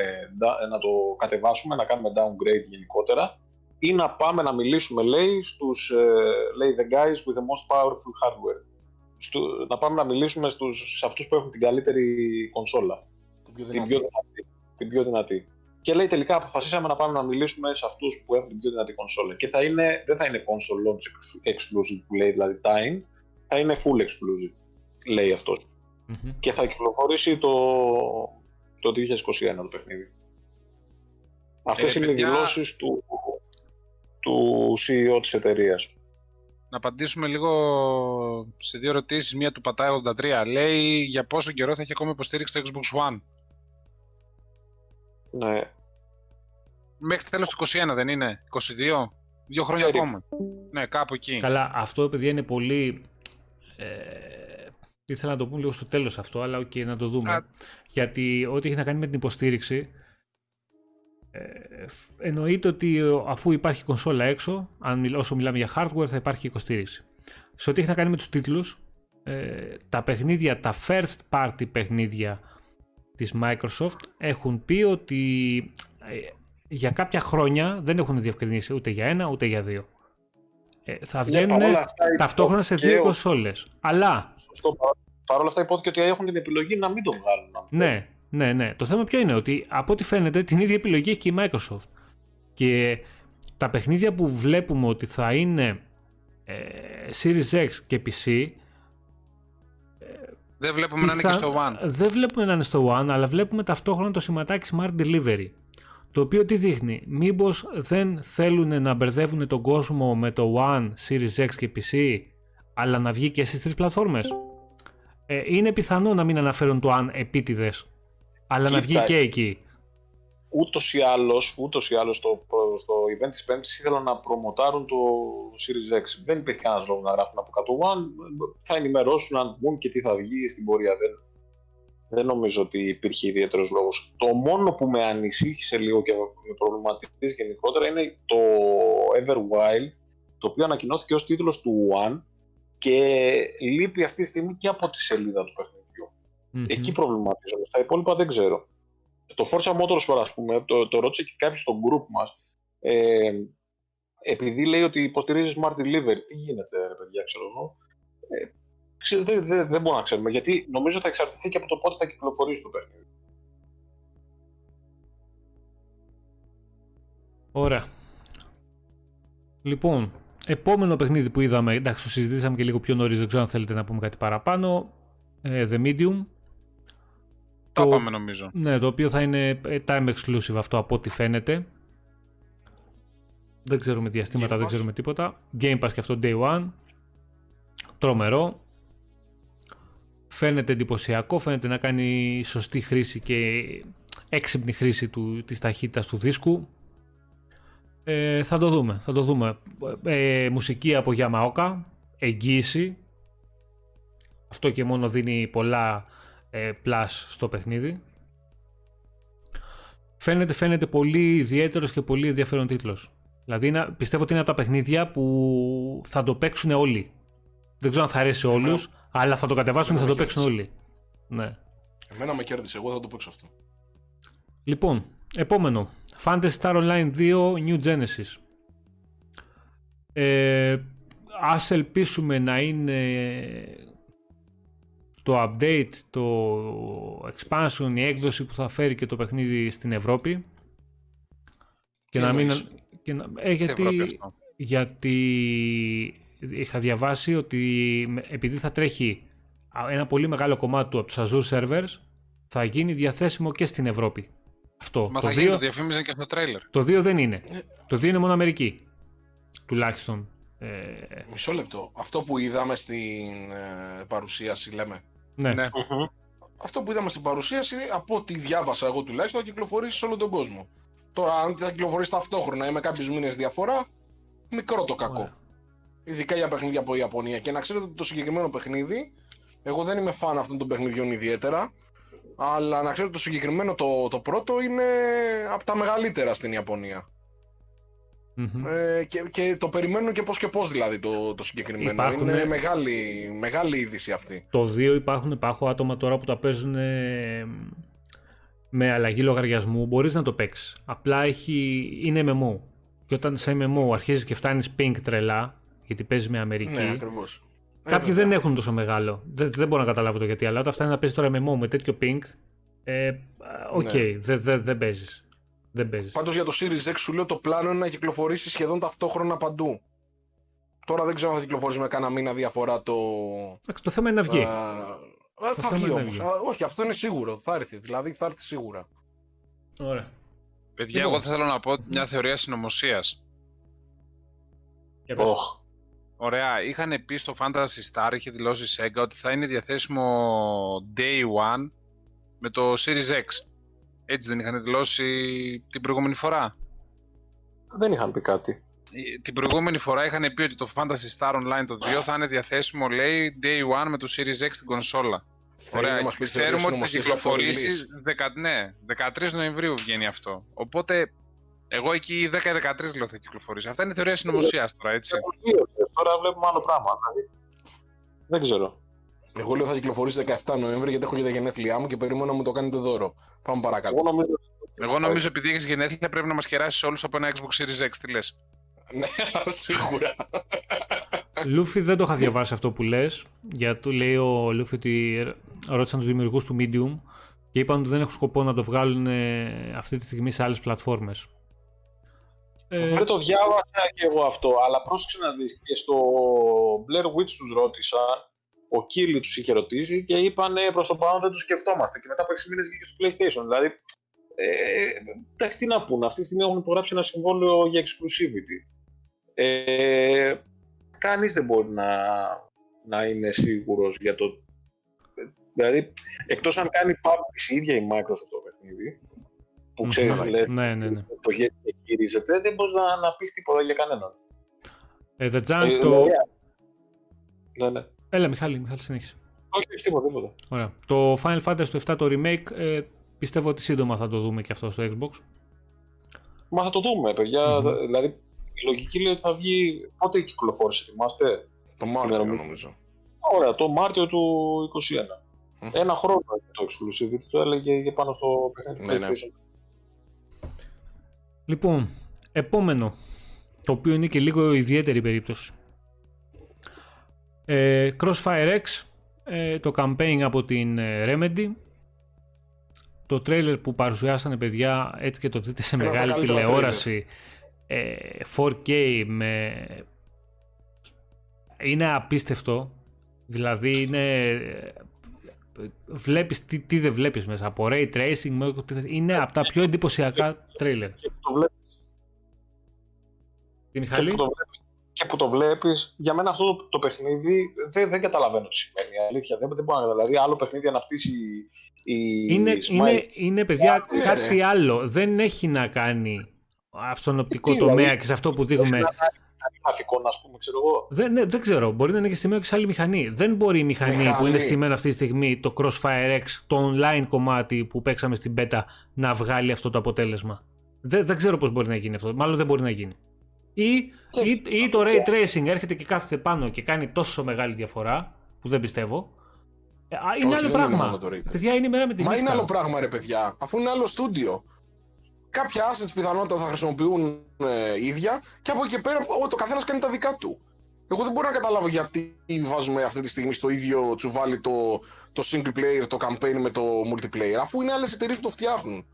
να το κατεβάσουμε, να κάνουμε downgrade γενικότερα, ή να πάμε να μιλήσουμε, λέει, στους, ε, λέει, the guys with the most powerful hardware. Στο, να πάμε να μιλήσουμε στους, σε αυτούς που έχουν την καλύτερη κονσόλα. Την πιο δυνατή. Την πιο την πιο δυνατή. Και λέει τελικά αποφασίσαμε να πάμε να μιλήσουμε σε αυτούς που έχουν την πιο δυνατή κονσόλα. Και θα είναι, δεν θα είναι console launch exclusive που λέει δηλαδή time, θα είναι full exclusive, λέει αυτός. Mm-hmm. Και θα κυκλοφορήσει το, το 2021 το παιχνίδι. Αυτές ε, είναι παιδιά... οι δηλώσεις του, του CEO της εταιρείας. Να απαντήσουμε λίγο σε δύο ερωτήσεις. Μία του πατάει 83. Λέει για πόσο καιρό θα έχει ακόμα υποστήριξη το Xbox One; Ναι. Μέχρι τέλος του 21 δεν είναι, 22, δύο; Χρόνια ακόμα. Ναι, κάπου εκεί. Καλά, αυτό παιδιά είναι πολύ... Ε, ήθελα να το πούμε λίγο στο τέλος αυτό, αλλά ok, okay, να το δούμε. Γιατί ό,τι έχει να κάνει με την υποστήριξη, ε, εννοείται ότι αφού υπάρχει κονσόλα έξω, αν, όσο μιλάμε για hardware θα υπάρχει υποστήριξη. Σε ό,τι έχει να κάνει με τους τίτλους, ε, τα παιχνίδια, τα first party παιχνίδια της Microsoft έχουν πει ότι ε, για κάποια χρόνια δεν έχουν διευκρινίσει ούτε για ένα ούτε για δύο. Ε, θα βγαίνουν ταυτόχρονα σε δύο κονσόλες. Αλλά. Σωστό. Παρ' όλα αυτά υπόθηκε ότι έχουν την επιλογή να μην το βγάλουν. Ναι, ναι, ναι. Το θέμα ποιο είναι ότι από ό,τι φαίνεται την ίδια επιλογή έχει και η Microsoft. Και τα παιχνίδια που βλέπουμε ότι θα είναι ε, Series X και PC δεν βλέπουμε να είναι και στο One. Δεν βλέπουμε να είναι στο One, αλλά βλέπουμε ταυτόχρονα το σηματάκι Smart Delivery. Το οποίο τι δείχνει, μήπως δεν θέλουν να μπερδεύουν τον κόσμο με το One, Series X και PC, αλλά να βγει και στις τρεις πλατφόρμες; Ε, είναι πιθανό να μην αναφέρουν το One επίτηδες, αλλά να βγει και εκεί ούτως ή άλλως ούτως ή άλλως στο, στο event της Πέμπτης ήθελαν να προμοτάρουν το Series X. Δεν υπήρχε κανένας λόγος να γράφουν από κάτω One. Θα ενημερώσουν αν βγουν και τι θα βγει στην πορεία. Δεν, δεν νομίζω ότι υπήρχε ιδιαίτερος λόγος. Το μόνο που με ανησύχησε λίγο και με προβληματίζει γενικότερα είναι το Everwild, το οποίο ανακοινώθηκε ως τίτλος του One και λείπει αυτή τη στιγμή και από τη σελίδα του παιχνιδιου Εκεί προβληματίζομαι. Στα υπόλοιπα δεν ξέρω το Forza Motorsport, ας πούμε, το, το ρώτησε και κάποιος στο group μας, ε, επειδή λέει ότι υποστηρίζεις Smart Delivery, τι γίνεται, ρε παιδιά, ξέρω εγώ. Ε, δεν δε, δε μπορούμε να ξέρουμε, γιατί νομίζω θα εξαρτηθεί και από το πότε θα κυκλοφορήσει το παιχνίδι. Ωραία. Λοιπόν, επόμενο παιχνίδι που είδαμε, εντάξει, το συζητήσαμε και λίγο πιο νωρίς, δεν ξέρω αν θέλετε να πούμε κάτι παραπάνω. Ε, The Medium, το είπαμε νομίζω. Ναι, το οποίο θα είναι ε, time exclusive αυτό από ό,τι φαίνεται. Δεν ξέρουμε διαστήματα, δεν ξέρουμε τίποτα. Game Pass και αυτό day one. Τρομερό. Φαίνεται εντυπωσιακό, φαίνεται να κάνει σωστή χρήση και έξυπνη χρήση του, της ταχύτητας του δίσκου. Ε, θα το δούμε, θα το δούμε. Ε, μουσική από Yamaoka, εγγύηση. Αυτό και μόνο δίνει πολλά ε, plus στο παιχνίδι. Φαίνεται, φαίνεται πολύ ιδιαίτερος και πολύ ενδιαφέρον τίτλος. Δηλαδή είναι, πιστεύω ότι είναι από τα παιχνίδια που θα το παίξουν όλοι. Δεν ξέρω αν θα αρέσει όλους, αλλά θα το κατεβάσουν και θα το Εμένα παίξουν με όλοι. Ναι. Εμένα με κέρδισε, εγώ θα το παίξω αυτό. Λοιπόν, επόμενο. Fantasy Star Online 2 New Genesis. Ε, ας ελπίσουμε να είναι το update, το expansion, η έκδοση που θα φέρει και το παιχνίδι στην Ευρώπη. Και Τι να μην... εννοείς; Και να, ε, Στην Ευρώπη γιατί, αυτό. γιατί είχα διαβάσει ότι με- επειδή θα τρέχει α, ένα πολύ μεγάλο κομμάτι του από τους Azure servers θα γίνει διαθέσιμο και στην Ευρώπη. Αυτό. Μα το θα 2, γίνει, το διαφήμιζαν και στο τρέιλερ. το 2 δεν είναι. Ε. Το 2 είναι μόνο Αμερική. Τουλάχιστον. Ε, Μισό λεπτό. Αυτό που είδαμε στην ε, παρουσίαση, λέμε. Ναι. Ναι. Αυτό που είδαμε στην παρουσίαση, από ό,τι διάβασα εγώ τουλάχιστον, θα κυκλοφορήσει σε όλο τον κόσμο. Τώρα, αν θα κυκλοφορήσει ταυτόχρονα ή με κάποιους μήνες διαφορά, μικρό το κακό. Ωραία. Ειδικά για παιχνίδια από Ιαπωνία. Και να ξέρετε ότι το συγκεκριμένο παιχνίδι, εγώ δεν είμαι φαν αυτών των παιχνιδιών ιδιαίτερα, αλλά να ξέρετε το συγκεκριμένο το, το πρώτο είναι από τα μεγαλύτερα στην Ιαπωνία. Μμμ. Ε, και, και το περιμένουν και πώς και πώς δηλαδή το, το συγκεκριμένο. Υπάρχουν- Είναι μεγάλη, μεγάλη είδηση αυτή. Το 2 υπάρχουν, υπάρχουν άτομα τώρα που τα παίζουν ε, με αλλαγή λογαριασμού. Μπορείς να το παίξεις. Απλά έχει, είναι MMO. Και όταν σε MMO αρχίζεις και φτάνεις ping τρελά, γιατί παίζει με Αμερική, Ναι, ακριβώς. Ε, Κάποιοι βέβαια. δεν έχουν τόσο μεγάλο. Δεν, δεν μπορώ να καταλάβω το γιατί, αλλά όταν φτάνει να παίζει τώρα MMO με τέτοιο ping, ε, οκ, Ναι. δεν δεν- δεν παίζεις. Δεν παίζεις. Πάντως για το Series X σου λέω το πλάνο είναι να κυκλοφορήσει σχεδόν ταυτόχρονα παντού. Τώρα δεν ξέρω αν θα κυκλοφορήσει με κάνα μήνα διαφορά το... Εντάξει, Το θέμα είναι να βγει. Α, α, θα θέμα βγει είναι να όμως. βγει. Α, όχι, αυτό είναι σίγουρο. Θα έρθει. Δηλαδή θα έρθει σίγουρα. Ωραία. Παιδιά, Λοιπόν. εγώ θα θέλω να πω μια θεωρία συνωμοσίας. Για πες. Οχ. Ωραία, είχαν πει στο Fantasy Star, είχε δηλώσει η Sega ότι θα είναι διαθέσιμο Day One με το Series X. Έτσι δεν είχαν δηλώσει την προηγούμενη φορά; Δεν είχαν πει κάτι. Ε, Την προηγούμενη φορά είχαν πει ότι το Fantasy Star Online το 2 θα είναι διαθέσιμο, λέει, Day One με το Series X στην κονσόλα. Θέλει να Ωραία, μας πει ξέρουμε ότι θα θεωρίες συνωμοσίες κυκλοφορήσει. για το δεκα- ναι, 13 Νοεμβρίου βγαίνει αυτό. Οπότε, εγώ εκεί 10-13 λέω θα κυκλοφορήσει. Αυτά είναι θεωρία συνωμοσίας τώρα, έτσι. Τώρα βλέπουμε άλλο πράγμα. δηλαδή. Δεν ξέρω. Release. Εγώ λέω θα κυκλοφορήσει 17 Νοέμβρη γιατί έχω και τα γενέθλιά μου και περιμένω να μου το κάνετε δώρο. Πάμε παρακάτω. Εγώ νομίζω, Εγώ νομίζω επειδή έχεις γενέθλια πρέπει να μας κεράσει όλους από ένα Xbox Series X. Τι λες. ναι, σίγουρα. Λούφι δεν το είχα διαβάσει αυτό που λες, γιατί του λέει ο Λούφι ότι ρώτησαν τους δημιουργούς του Medium και είπαν ότι δεν έχουν σκοπό να το βγάλουν ε, αυτή τη στιγμή σε άλλες πλατφόρμες. Ε, Δεν το διάβασα και εγώ αυτό, αλλά πρόσεξε να δεις και στο Blair Witch τους ρώτησα, ο Κίλι τους είχε ρωτήσει και είπαν προς το παρόν δεν το σκεφτόμαστε και μετά από 6 μήνες βγήκε στο PlayStation. Δηλαδή, ε, εντάξει τι να πούνε, αυτή τη στιγμή έχουν υπογράψει ένα συμβόλαιο για exclusivity. Ε, κανείς δεν μπορεί να, να είναι σίγουρος για το... Δηλαδή, εκτός αν κάνει publish η ίδια η Microsoft το παιχνίδι, που Μμμ. ξέρεις, λέει, ναι, ναι, ναι. το χειρίζεται, δεν μπορείς να, να πεις τίποτα για κανέναν. Ε, The Junk Ε, το... ναι, Ναι, ναι. Έλα Μιχάλη, Μιχάλη συνέχισε. Όχι, όχι, τίποτα, τίποτα. Ωραία. Το Final Fantasy το 7 το remake ε, πιστεύω ότι σύντομα θα το δούμε και αυτό στο Xbox. Μα θα το δούμε, παιδιά. Μμμ. Θα- Δηλαδή, η λογική λέει ότι θα βγει. Πότε κυκλοφόρησε, θυμάστε; Το Μάρτιο νομίζω. νομίζω. Ωραία, το Μάρτιο του 2021. Μμ. Ένα χρόνο είναι το exclusivity, το έλεγε και πάνω στο παιχνίδι Ναι, ναι. PlayStation. Λοιπόν, επόμενο, το οποίο είναι και λίγο ιδιαίτερη περίπτωση. Ε, Crossfire X, ε, το campaign από την ε, Remedy. Το τρέιλερ που παρουσιάσανε παιδιά, έτσι και το δείτε σε Ένα από τα μεγάλη καλύτερα τηλεόραση, ε, 4K με... Είναι απίστευτο. Δηλαδή είναι... ε, Βλέπεις τι, τι δεν βλέπεις μέσα. Από Ray Tracing, με ό,τι θες. είναι από τα πιο εντυπωσιακά τρέιλερ. Και που το βλέπεις, Τι και Μιχάλη; που το βλέπεις, και που το βλέπεις, για μένα αυτό το, το παιχνίδι δεν, δεν καταλαβαίνω τι σημαίνει. η Αλήθεια, δεν, δεν μπορώ να καταλάβω. Δηλαδή, άλλο παιχνίδι αναπτύσσει η Είναι, Smile. είναι, είναι παιδιά Ναι, κάτι ρε. άλλο. Δεν έχει να κάνει αυτόν οπτικό Τι, τομέα δηλαδή, και σε αυτό που Έχει δείχνουμε. να κάνει κάτι γραφικό, να πούμε, ξέρω εγώ. Δεν, ναι, δεν ξέρω. Μπορεί να είναι και στημένο και σε άλλη μηχανή. Δεν μπορεί η μηχανή, Μηχανή. που είναι στημένο αυτή τη στιγμή, το Crossfire X, το online κομμάτι που παίξαμε στην beta, να βγάλει αυτό το αποτέλεσμα. Δεν, δεν ξέρω πώς μπορεί να γίνει αυτό. Μάλλον δεν μπορεί να γίνει. Ή, ή, ή το ray tracing έρχεται και κάθεται πάνω και κάνει τόσο μεγάλη διαφορά, που δεν πιστεύω. Ε, α, είναι Όχι, άλλο δεν είναι πράγμα. μόνο το ray tracing. Παιδιά, είναι η μέρα με τη Μα νύχτα. είναι άλλο πράγμα, ρε παιδιά. Αφού είναι άλλο στούντιο. Κάποια assets πιθανότατα θα χρησιμοποιούν ε, ίδια και από εκεί και πέρα ο, το καθένας κάνει τα δικά του. Εγώ δεν μπορώ να καταλάβω γιατί βάζουμε αυτή τη στιγμή στο ίδιο τσουβάλι το, το single player, το campaign με το multiplayer, αφού είναι άλλες εταιρείες που το φτιάχνουν.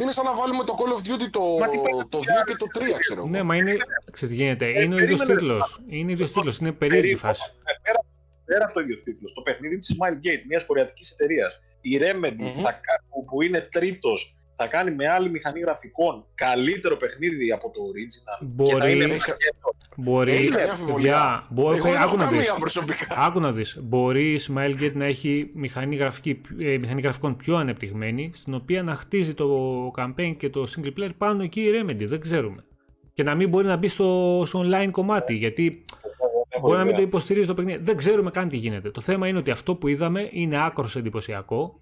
Είναι σαν να βάλουμε το Call of Duty το, Μα τι πάει να το 2 και το 3, ξέρω εγώ. Ναι, μα είναι. Ξέρετε τι γίνεται. Είναι ο ίδιος περίμενε, τίτλος. Είναι ο ίδιος τίτλος. Είναι περίεργη Περίπου. φάση. Ε, Πέρα, πέρα από το ίδιος τίτλος, το παιχνίδι της Smilegate, μιας κορεατική εταιρείας, η Remedy, Μμμ. θα κα- που, που είναι τρίτος, θα κάνει με άλλη μηχανή γραφικών καλύτερο παιχνίδι από το original. Και θα Μπορεί- είναι Έχει- πακέτο. Μπορεί. Έχει καμιά αμφιβολία. Παιδιά, μπορεί. Εγώ δεν Άκου έχω να δεις. καμία προσωπικά. Άκου να δεις. Μπορεί η Smilegate να έχει μηχανή, γραφική, ε, μηχανή γραφικών πιο ανεπτυγμένη, στην οποία να χτίζει το campaign και το single player πάνω εκεί η Remedy. Δεν ξέρουμε. Και να μην μπορεί να μπει στο, στο online κομμάτι, γιατί Έχω μπορεί να μην ιδέα. το υποστηρίζει το παιχνίδι. Δεν ξέρουμε καν τι γίνεται. Το θέμα είναι ότι αυτό που είδαμε είναι άκρος εντυπωσιακό.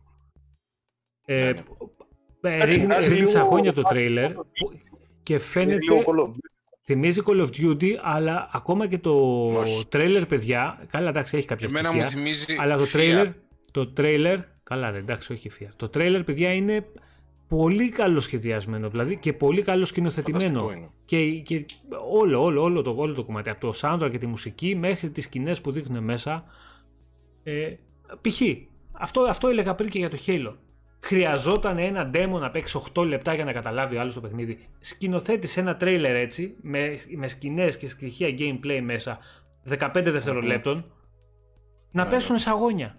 Ε, Ναι, ναι. ε, Εντάξει, ρίχνει, μοιάζει ρίχνει λίγο- στα χώνια το τρέιλερ που- και Είναι φαίνεται λίγο Call of Duty. Θυμίζει Call of Duty, αλλά ακόμα και το Όχι. τρέιλερ, παιδιά. Καλά, εντάξει, έχει κάποια Εμένα μου στοιχεία. θυμίζει. Αλλά το Fear. τρέιλερ, το τρέιλερ, καλά ρε, εντάξει, όχι φία. Το τρέιλερ, παιδιά, είναι πολύ καλό σχεδιασμένο, δηλαδή και πολύ καλό σκηνοθετημένο. Φανταστικό είναι. Και, και όλο, όλο, όλο, το, όλο το κομμάτι, από το soundtrack και τη μουσική μέχρι τις σκηνές που δείχνουν μέσα. Ε, π.χ. Αυτό, αυτό έλεγα πριν και για το Halo. Χρειαζόταν ένα demo να παίξει 8 λεπτά για να καταλάβει ο άλλος το παιχνίδι. Σκηνοθέτησε ένα τρέιλερ έτσι, με, με σκηνές και στοιχεία gameplay μέσα, 15 δευτερολέπτων, να Ναι, πέσουν σε αγώνια.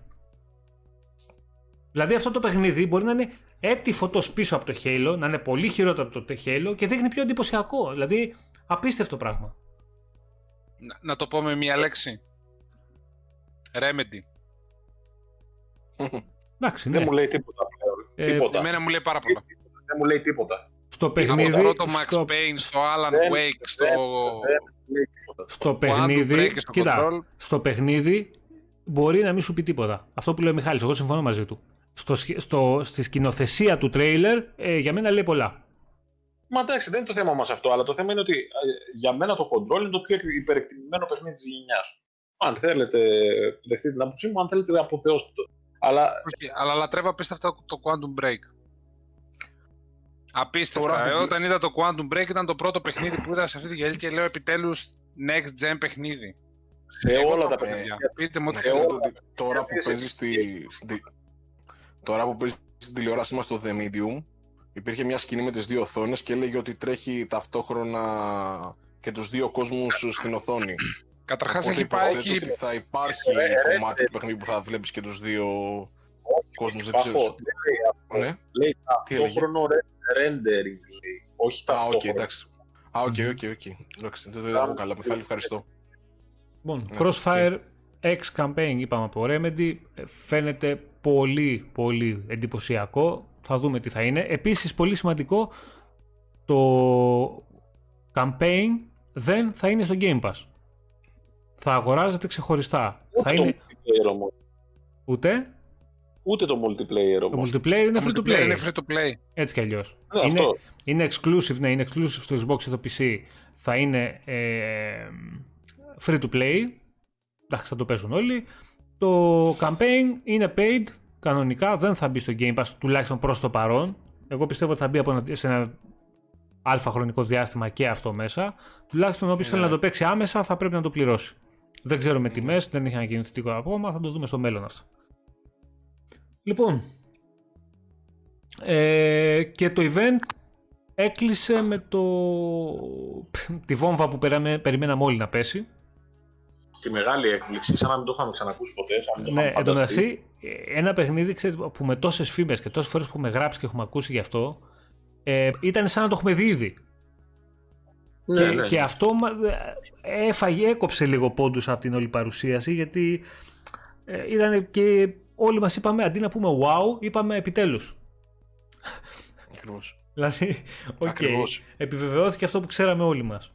Δηλαδή αυτό το παιχνίδι μπορεί να είναι έτη φωτός πίσω από το Halo, να είναι πολύ χειρότερο από το Halo και δείχνει πιο εντυπωσιακό. Δηλαδή απίστευτο πράγμα. Να, να το πω με μία λέξη. Remedy. Εντάξει, ναι. Δεν μου λέει τίποτα πλέον. Ε, τίποτα. Εμένα μου λέει πάρα πολλά. Δεν μου λέει τίποτα. Στο Από παιχνίδι, το πρώτο Max στο, Payne, στο Alan Δεν- Wake, στο δεν- μου λέει τίποτα. στο Quantum παιχνίδι, Break και στο κοίτα, Control. στο παιχνίδι μπορεί να μην σου πει τίποτα. Αυτό που λέει ο Μιχάλης, εγώ συμφωνώ μαζί του. Στο, σχε- στο, στη σκηνοθεσία του τρέιλερ, ε, για μένα λέει πολλά. Μα εντάξει, δεν είναι το θέμα μας αυτό, αλλά το θέμα είναι ότι ε, για μένα το Control είναι το πιο υπερεκτιμημένο παιχνίδι της γενιάς. Αν θέλετε, δεχτείτε την άποψή μου, αν θέλετε, αποθεώστε το. Αλλά Όχι, αλλά λατρεύω απίστευτα το Quantum Break. Απίστευτα. Τώρα, Ε, επειδή- όταν είδα το Quantum Break ήταν το πρώτο παιχνίδι που είδα σε αυτή τη γελή και λέω επιτέλους next gen παιχνίδι. σε Εγώ όλα το τα πω, παιχνίδια. Πείτε μου Να ότι Ε, ξέρετε όλα. ότι τώρα που Έπιασε παίζει στη, στη- τώρα που παίζει στην τηλεόρασή μας στο The Medium υπήρχε μια σκηνή με τις δύο οθόνες και έλεγε ότι τρέχει ταυτόχρονα και τους δύο κόσμους στην οθόνη. Καταρχάς Οπότε έχει υποθέτω υπάρχει. ότι θα υπάρχει Ε, ε, κομμάτι ε, του παιχνίδι που θα βλέπεις και τους δύο Όχι, κόσμους. όχι, Δεν ξέρω. παθώ. Δεν λέει αυτό; Ναι. Λέει Τι έλεγε; ταυτόχρονο re- rendering, λέει. Όχι Α, οκ, ταυτόχρονο. εντάξει. Α, ok, ok, ok. Εντάξει, δεν το ακούω καλά. Μιχάλη, ευχαριστώ. Λοιπόν, Ναι, Crossfire X Campaign είπαμε από Remedy, ε, φαίνεται πολύ πολύ εντυπωσιακό, θα δούμε τι θα είναι. Επίσης πολύ σημαντικό, το campaign δεν θα είναι στο Game Pass. Θα αγοράζεται ξεχωριστά. Ούτε θα το είναι multiplayer όμως. ούτε, Ούτε το multiplayer το όμως. multiplayer είναι free to multiplayer play. Είναι free to play. Έτσι κι αλλιώς. Ναι, είναι, αυτό. είναι exclusive, ναι, είναι exclusive στο Xbox και στο PC. Θα είναι ε, free to play. Εντάξει, θα το παίζουν όλοι. Το campaign είναι paid κανονικά, δεν θα μπει στο Game Pass τουλάχιστον προς το παρόν. Εγώ πιστεύω ότι θα μπει από ένα, σε ένα αλφα χρονικό διάστημα και αυτό μέσα. Τουλάχιστον όποιος Ναι. θέλει να το παίξει άμεσα θα πρέπει να το πληρώσει. Δεν ξέρουμε τιμές, δεν έχει ανακοινωθεί τίποτα ακόμα, θα το δούμε στο μέλλον αυτό. Λοιπόν, ε, και το event έκλεισε με το... τη βόμβα που περάμε, περιμέναμε όλοι να πέσει. Τη μεγάλη έκπληξη, σαν να μην το είχαμε ξανακούσει ποτέ. Σαν να μην το Ναι, είχαμε εν τω φανταστεί. μεταξύ, ε, ένα παιχνίδι ξέρετε, που με τόσες φήμες και τόσες φορές που έχουμε γράψει και έχουμε ακούσει γι' αυτό, ε, ήταν σαν να το έχουμε δει ήδη. Ναι, και, ναι. και αυτό μα- ε, έφαγε, έκοψε λίγο πόντους από την όλη παρουσίαση γιατί ε, ήταν και όλοι μας είπαμε αντί να πούμε wow, είπαμε επιτέλους. Ακριβώς. Δηλαδή, οκ, Ακριβώς. επιβεβαιώθηκε αυτό που ξέραμε όλοι μας.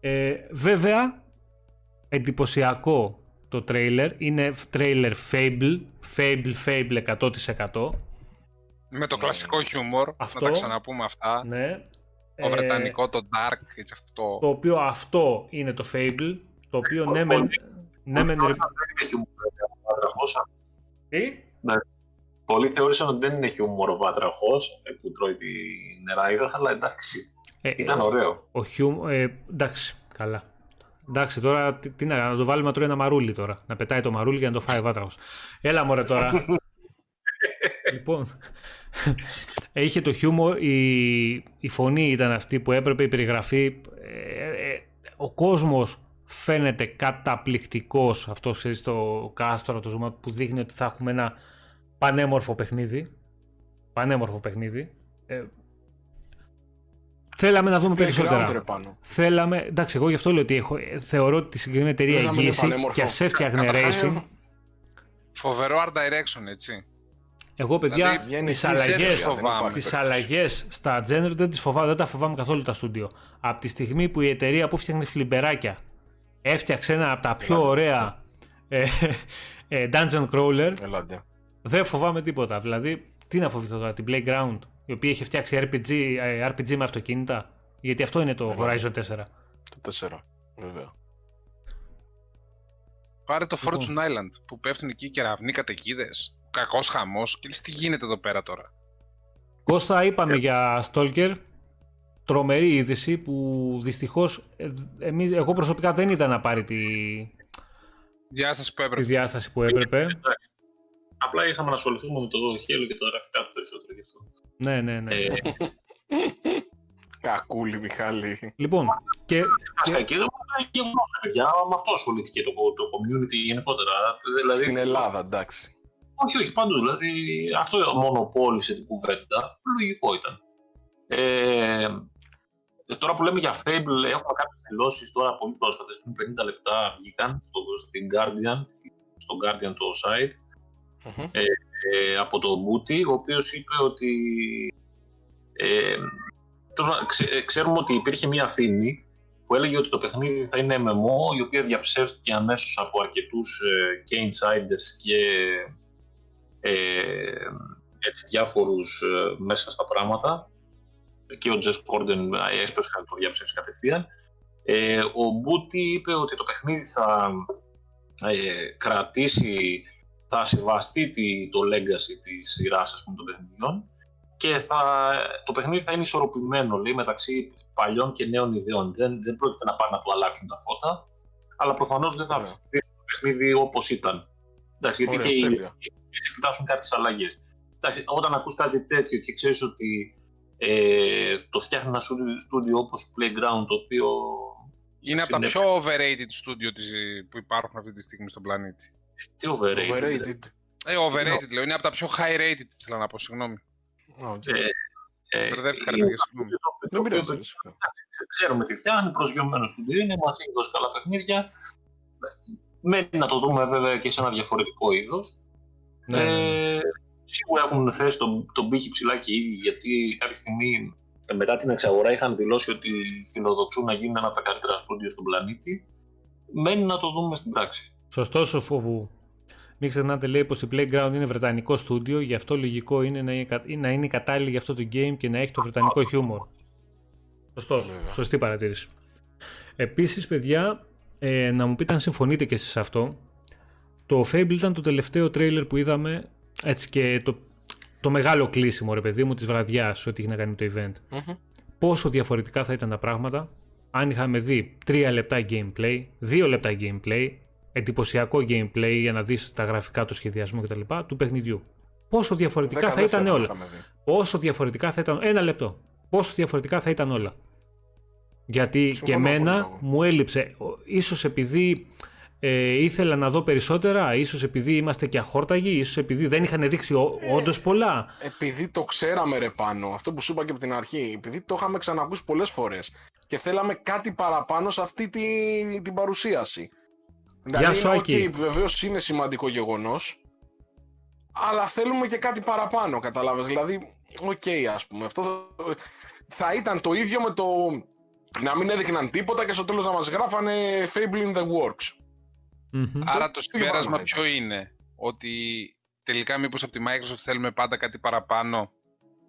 Ε, βέβαια, εντυπωσιακό το τρέιλερ, είναι τρέιλερ Fable, Fable, Fable 100%. Με το κλασικό χιούμορ. Αυτό. Να τα ξαναπούμε αυτά. Ναι. Το Ε, βρετανικό, το dark, έτσι αυτό. Το οποίο αυτό είναι το Fable, το οποίο ναι μεν... Ναι, μεν... Δεν είναι χιούμορ ο βάτραχος. Τι; Πολλοί θεώρησαν ότι δεν είναι χιούμορ ο βάτραχος ε, που τρώει τη νεράιδα, αλλά εντάξει. Ε, Ήταν ωραίο. Ο Χιούμ, ε, εντάξει, καλά. Εντάξει, τώρα τι, τι να, κάνω, να το βάλουμε να τρώει ένα μαρούλι τώρα. Να πετάει το μαρούλι για να το φάει ο βάτραχος. Έλα μωρέ τώρα. λοιπόν, ε, είχε το χιούμορ, η, η φωνή ήταν αυτή που έπρεπε, η περιγραφή. ε, ε, ο κόσμος φαίνεται καταπληκτικός, αυτό ξέρεις το κάστρο, το ζούμα που δείχνει ότι θα έχουμε ένα πανέμορφο παιχνίδι. Πανέμορφο παιχνίδι. Ε, θέλαμε να δούμε περισσότερα. Playground, ρε, πάνω. Θέλαμε, εντάξει, εγώ γι' αυτό λέω ότι έχω, ε, θεωρώ ότι τη συγκεκριμένη εταιρεία Θες να μην είναι εγγύηση πανέμορφο. και ας έφτιαχνε Καταρχάς, racing. Φοβερό art direction, έτσι. Εγώ, παιδιά, Δηλαδή, βγαίνει τις χύση αλλαγές, έτσι, δεν υπάρχει τις περίπτωση. αλλαγές στα genre δεν τις φοβάμαι, δεν τα φοβάμαι καθόλου τα στούντιο. Από τη στιγμή που η εταιρεία που φτιάχνει φλιμπεράκια έφτιαξε ένα από τα πιο Ελάτε. ωραία ε, ε, dungeon crawler, Ελάτε. δεν φοβάμαι τίποτα. Δηλαδή, τι να φοβηθώ τώρα, την Playground, η οποία έχει φτιάξει RPG, ε, RPG με αυτοκίνητα, γιατί αυτό είναι το Ελάτε. Horizon 4. Το 4. Βέβαια. Πάρε το Λοιπόν. Fortune Island που πέφτουν εκεί κεραυνοί καταιγίδες. Κακός χαμός. Και λες τι γίνεται εδώ πέρα τώρα; Κώστα, είπαμε για Stalker. Τρομερή είδηση που δυστυχώς ε, εμείς, εγώ προσωπικά δεν είδα να πάρει τη, Διάσταση που τη έπρεπε. διάσταση που έπρεπε. Εντάξει. Απλά είχαμε να ασχοληθούμε με το Halo και τα γραφικά του περισσότερο γι' αυτό. Ναι, ναι, ναι. Ε, Κακούλη, Μιχάλη. Λοιπόν, και, Βασικά και δεν μου λέει γεγονός, παιδιά. Με αυτό ασχολήθηκε το, το community γενικότερα. Δηλαδή, Στην Ελλάδα, εντάξει. Όχι, όχι, παντού. Δηλαδή, αυτό μόνο πώλησε την κουβέντα. Λογικό ήταν. Ε, ε, τώρα που λέμε για Fable, έχουμε κάποιες δηλώσεις τώρα πολύ πρόσφατες, πριν 50 λεπτά βγήκαν στο, στην Guardian, στο Guardian το site, Μμμ. ε, από τον Μπούτι, ο οποίος είπε ότι ε, τώρα ξε- ε, ξέρουμε ότι υπήρχε μία φήμη που έλεγε ότι το παιχνίδι θα είναι MMO, η οποία διαψεύστηκε αμέσως από αρκετούς ε, και insiders και ε, έτσι, διάφορους ε, μέσα στα πράγματα και ο Jess Gordon ε, έσπευσε να το διαψεύσει κατευθείαν. Ε, ο Μπούτι είπε ότι το παιχνίδι θα ε, κρατήσει, θα σεβαστεί τη, το legacy της σειράς ας πούμε, των παιχνιδιών και θα, το παιχνίδι θα είναι ισορροπημένο λέει, μεταξύ παλιών και νέων ιδεών. Δεν, δεν πρόκειται να πάνε να του αλλάξουν τα φώτα, αλλά προφανώς δεν θα Ωραία. αφήσει το παιχνίδι όπως ήταν. Εντάξει, γιατί Ωραία, και οι, τέλεια. φτάσουν κάποιες αλλαγές. Εντάξει, όταν ακούς κάτι τέτοιο και ξέρεις ότι ε, το φτιάχνει ένα στούντιο- στούντιο όπως Playground, το οποίο Είναι από τα είναι- πιο overrated studio της, που υπάρχουν αυτή τη στιγμή στον πλανήτη. τι overrated. Overrated. Ε, overrated λέω. Είναι από τα πιο high rated, θέλω να πω, συγγνώμη. Α, οκ. Ε, ε, Μπερδεύτηκα, ρε είναι παιδιά, ένα συγγνώμη. στούντιο το Δεν οποίο- πειράζει. φυσικά. ξέρουμε τι φτιάχνει, προσγειωμένο στούντιο είναι, μας έχει δώσει καλά παιχνίδια. Μένει να το δούμε βέβαια και σε ένα διαφορετικό είδος. ναι, ναι, ναι. Ε, σίγουρα έχουν θέσει τον, τον πύχη ψηλά και οι ίδιοι, γιατί κάποια στιγμή ε, μετά την εξαγορά είχαν δηλώσει ότι φιλοδοξούν να γίνουν ένα από τα καλύτερα στούντιο στον πλανήτη. Μένει να το δούμε στην πράξη. Σωστός ο φόβου. Μην ξεχνάτε, λέει πως η Playground είναι βρετανικό στούντιο, γι' αυτό λογικό είναι να είναι, κα- να είναι κατάλληλη για αυτό το game και να έχει το βρετανικό χιούμορ. Σωστός. Βέβαια. Σωστή παρατήρηση. Επίσης, παιδιά, ε, να μου πείτε αν συμφωνείτε και εσείς σε αυτό. Το Fable ήταν το τελευταίο τρέιλερ που είδαμε έτσι και το, το μεγάλο κλείσιμο, ρε παιδί μου, της βραδιάς, ό,τι είχε να κάνει το event. Μμμ. Πόσο διαφορετικά θα ήταν τα πράγματα αν είχαμε δει 3 λεπτά gameplay, 2 λεπτά gameplay, εντυπωσιακό gameplay για να δεις τα γραφικά, το σχεδιασμό κτλ. του παιχνιδιού. Πόσο διαφορετικά Δέκα θα ήταν δεύτερα όλα. είχαμε δει. Πόσο διαφορετικά θα ήταν. Ένα λεπτό. Πόσο διαφορετικά θα ήταν όλα. Γιατί και Συμφωνώ πολύ εμένα εγώ. μου έλειψε. ο- Ίσως επειδή ε, ήθελα να δω περισσότερα, ίσως επειδή είμαστε και αχόρταγοι, ίσως επειδή δεν είχαν δείξει ο, Ε, όντως πολλά. Επειδή το ξέραμε ρε πάνω, αυτό που σου είπα και από την αρχή, επειδή το είχαμε ξανακούσει πολλές φορές και θέλαμε κάτι παραπάνω σε αυτή τη, την παρουσίαση. Δηλαδή, σου, είναι, Άκη. οκ, βεβαίως είναι σημαντικό γεγονός, αλλά θέλουμε και κάτι παραπάνω, καταλάβες. Δηλαδή, οκ, ας πούμε, αυτό θα, θα ήταν το ίδιο με το να μην έδειχναν τίποτα και στο τέλος να μας γράφανε Fable in the Works. Μμμ. Άρα το τι πράγμα συμπέρασμα ήταν. ποιο είναι, ότι τελικά μήπως από τη Microsoft θέλουμε πάντα κάτι παραπάνω;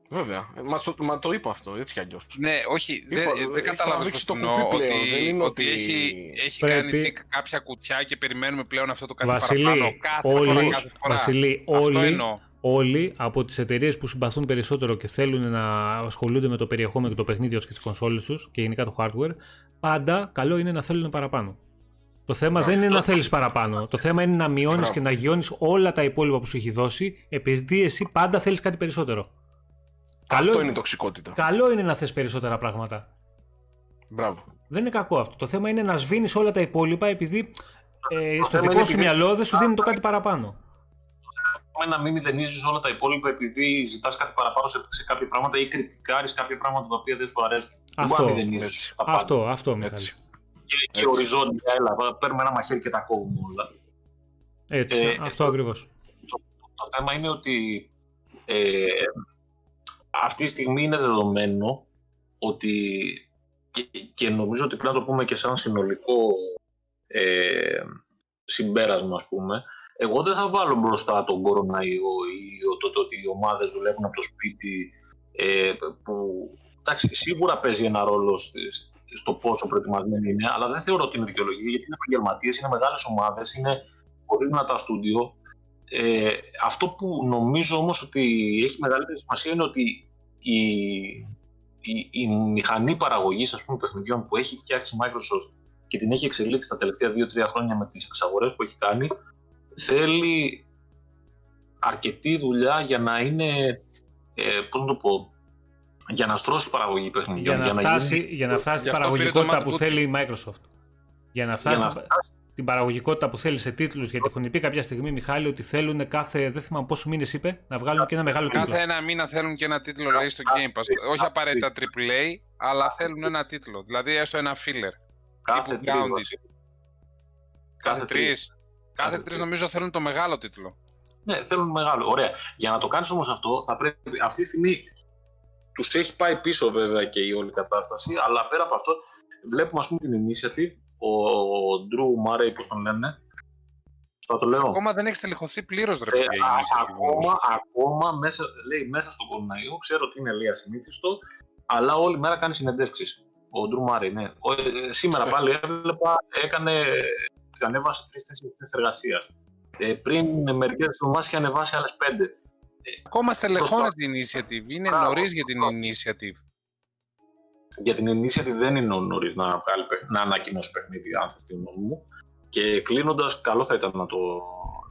Βέβαια. Μα, το- μα το είπα αυτό, έτσι κι αλλιώς. Ναι, όχι, Είπα, δεν, έχει δεν κατάλαβες τραβήξει πώς το εννοώ, κουμπί πλέον, ότι, δεν είναι ότι ότι- έχει, έχει Πρέπει- κάνει τικ κάποια κουτιά και περιμένουμε πλέον αυτό το κάτι Βασιλή, παραπάνω κάθε φορά, όλοι, κάθε φορά. Βασιλή, Αυτό όλοι, εννοώ. Όλοι από τις εταιρείες που συμπαθούν περισσότερο και θέλουν να ασχολούνται με το περιεχόμενο και το παιχνίδι τους και τις κονσόλες τους και γενικά το hardware, πάντα καλό είναι να θέλουν παραπάνω. Το θέμα δεν είναι να θέλεις παραπάνω. Το θέμα είναι να μειώνεις Μπράβο. και να γιώνεις όλα τα υπόλοιπα που σου έχει δώσει, επειδή εσύ πάντα θέλεις κάτι περισσότερο. Καλό- Αυτό είναι η τοξικότητα. Καλό είναι να θες περισσότερα πράγματα. Μπράβο. Δεν είναι κακό αυτό. Το θέμα είναι να σβήνεις όλα τα υπόλοιπα επειδή ε, στο θέμα δικό είναι σου επειδή- μυαλό δεν σου δίνει το κάτι παραπάνω. Με να μην μηδενίζεις όλα τα υπόλοιπα επειδή ζητάς κάτι παραπάνω σε, σε κάποια πράγματα ή κριτικάρεις κάποια πράγματα τα οποία δεν σου αρέσουν. Δεν Αυτό. μπορεί να μηδενίζεις τα πάντα. Αυτό, αυτό, Μιχάλη. Έτσι. Και, και Έτσι. οριζόντια, έλα, παίρνουμε ένα μαχαίρι και τα κόβουμε όλα. Έτσι, Ε, αυτό ακριβώς. Το θέμα είναι ότι ε, αυτή τη στιγμή είναι δεδομένο ότι και, και νομίζω ότι πρέπει να το πούμε και σαν συνολικό ε, συμπέρασμα ας πούμε εγώ δεν θα βάλω μπροστά τον κοροναϊό ή το, το ότι οι ομάδες δουλεύουν από το σπίτι ε, που εντάξει, σίγουρα παίζει ένα ρόλο στη- στο πόσο προετοιμασμένοι είναι αλλά δεν θεωρώ ότι είναι δικαιολογία γιατί είναι επαγγελματίες, είναι μεγάλες ομάδες, είναι πολύ δυνατά στούντιο. Ε, αυτό που νομίζω όμως ότι έχει μεγαλύτερη σημασία είναι ότι η, η, η μηχανή παραγωγής ας πούμε, παιχνιδιών που έχει φτιάξει η Microsoft και την έχει εξελίξει τα τελευταία 2-3 χρόνια με τις εξαγορές που έχει κάνει θέλει αρκετή δουλειά για να είναι, ε, πώς να το πω, για να στρώσει παραγωγή παιχνιδιών. Για να, φτάσει, γίνει- για να φτάσει στην Γι' αυτό πήρε το παραγωγικότητα Matt που Booty. θέλει η Microsoft. Για να φτάσει για να στην- φτάσει την παραγωγικότητα που θέλει σε τίτλους, γιατί έχουν πει κάποια στιγμή, Μιχάλη, ότι θέλουν κάθε, δεν θυμάμαι πόσους μήνες είπε, να βγάλουν και ένα μεγάλο τίτλο. Κάθε ένα μήνα θέλουν και ένα τίτλο λέει στο Game Pass. Όχι απαραίτητα AAA, αλλά θέλουν ένα τίτλο. Δηλαδή έστω ένα filler. κάθε τύπου τρία, Grounded. βασικά. Κάθε τρεις. Κάθε Κάθε τρεις τρεις. νομίζω θέλουν το μεγάλο τίτλο. Ναι, θέλουν μεγάλο. Ωραία. Για να το κάνεις όμως αυτό, θα πρέπει αυτή τη στιγμή τους έχει πάει πίσω βέβαια και η όλη κατάσταση, αλλά πέρα από αυτό βλέπουμε ας πούμε την Initiative, ο, ο Drew Murray, πώς τον λένε, θα το λέω. Ακόμα δεν έχει τελειχωθεί πλήρως ρε Ε, παιδιά. η α, Initiative όμως. ακόμα, ακόμα μέσα, λέει, μέσα στον κοροναϊό, ξέρω ότι είναι λέει ασυνήθιστο, αλλά όλη μέρα κάνει συνεντεύξεις. Ο Drew Murray, ναι. Ο, ε, σήμερα πάλι έβλεπα, έκανε, ανέβασε τρεις-τέσσερις θέσεις εργασίας. Ε, πριν μερικές εβδομάδες είχε ανεβάσει άλλες πέντε. Ακόμα στελεχώνεται η Initiative. Είναι Μπράβο, νωρίς για την μπράβο. Initiative. Για την Initiative δεν είναι νωρίς να, βγάλει, παιχ- να ανακοινώσει παιχνίδι, αν θες τη γνώμη μου. Και κλείνοντας, καλό θα ήταν να το.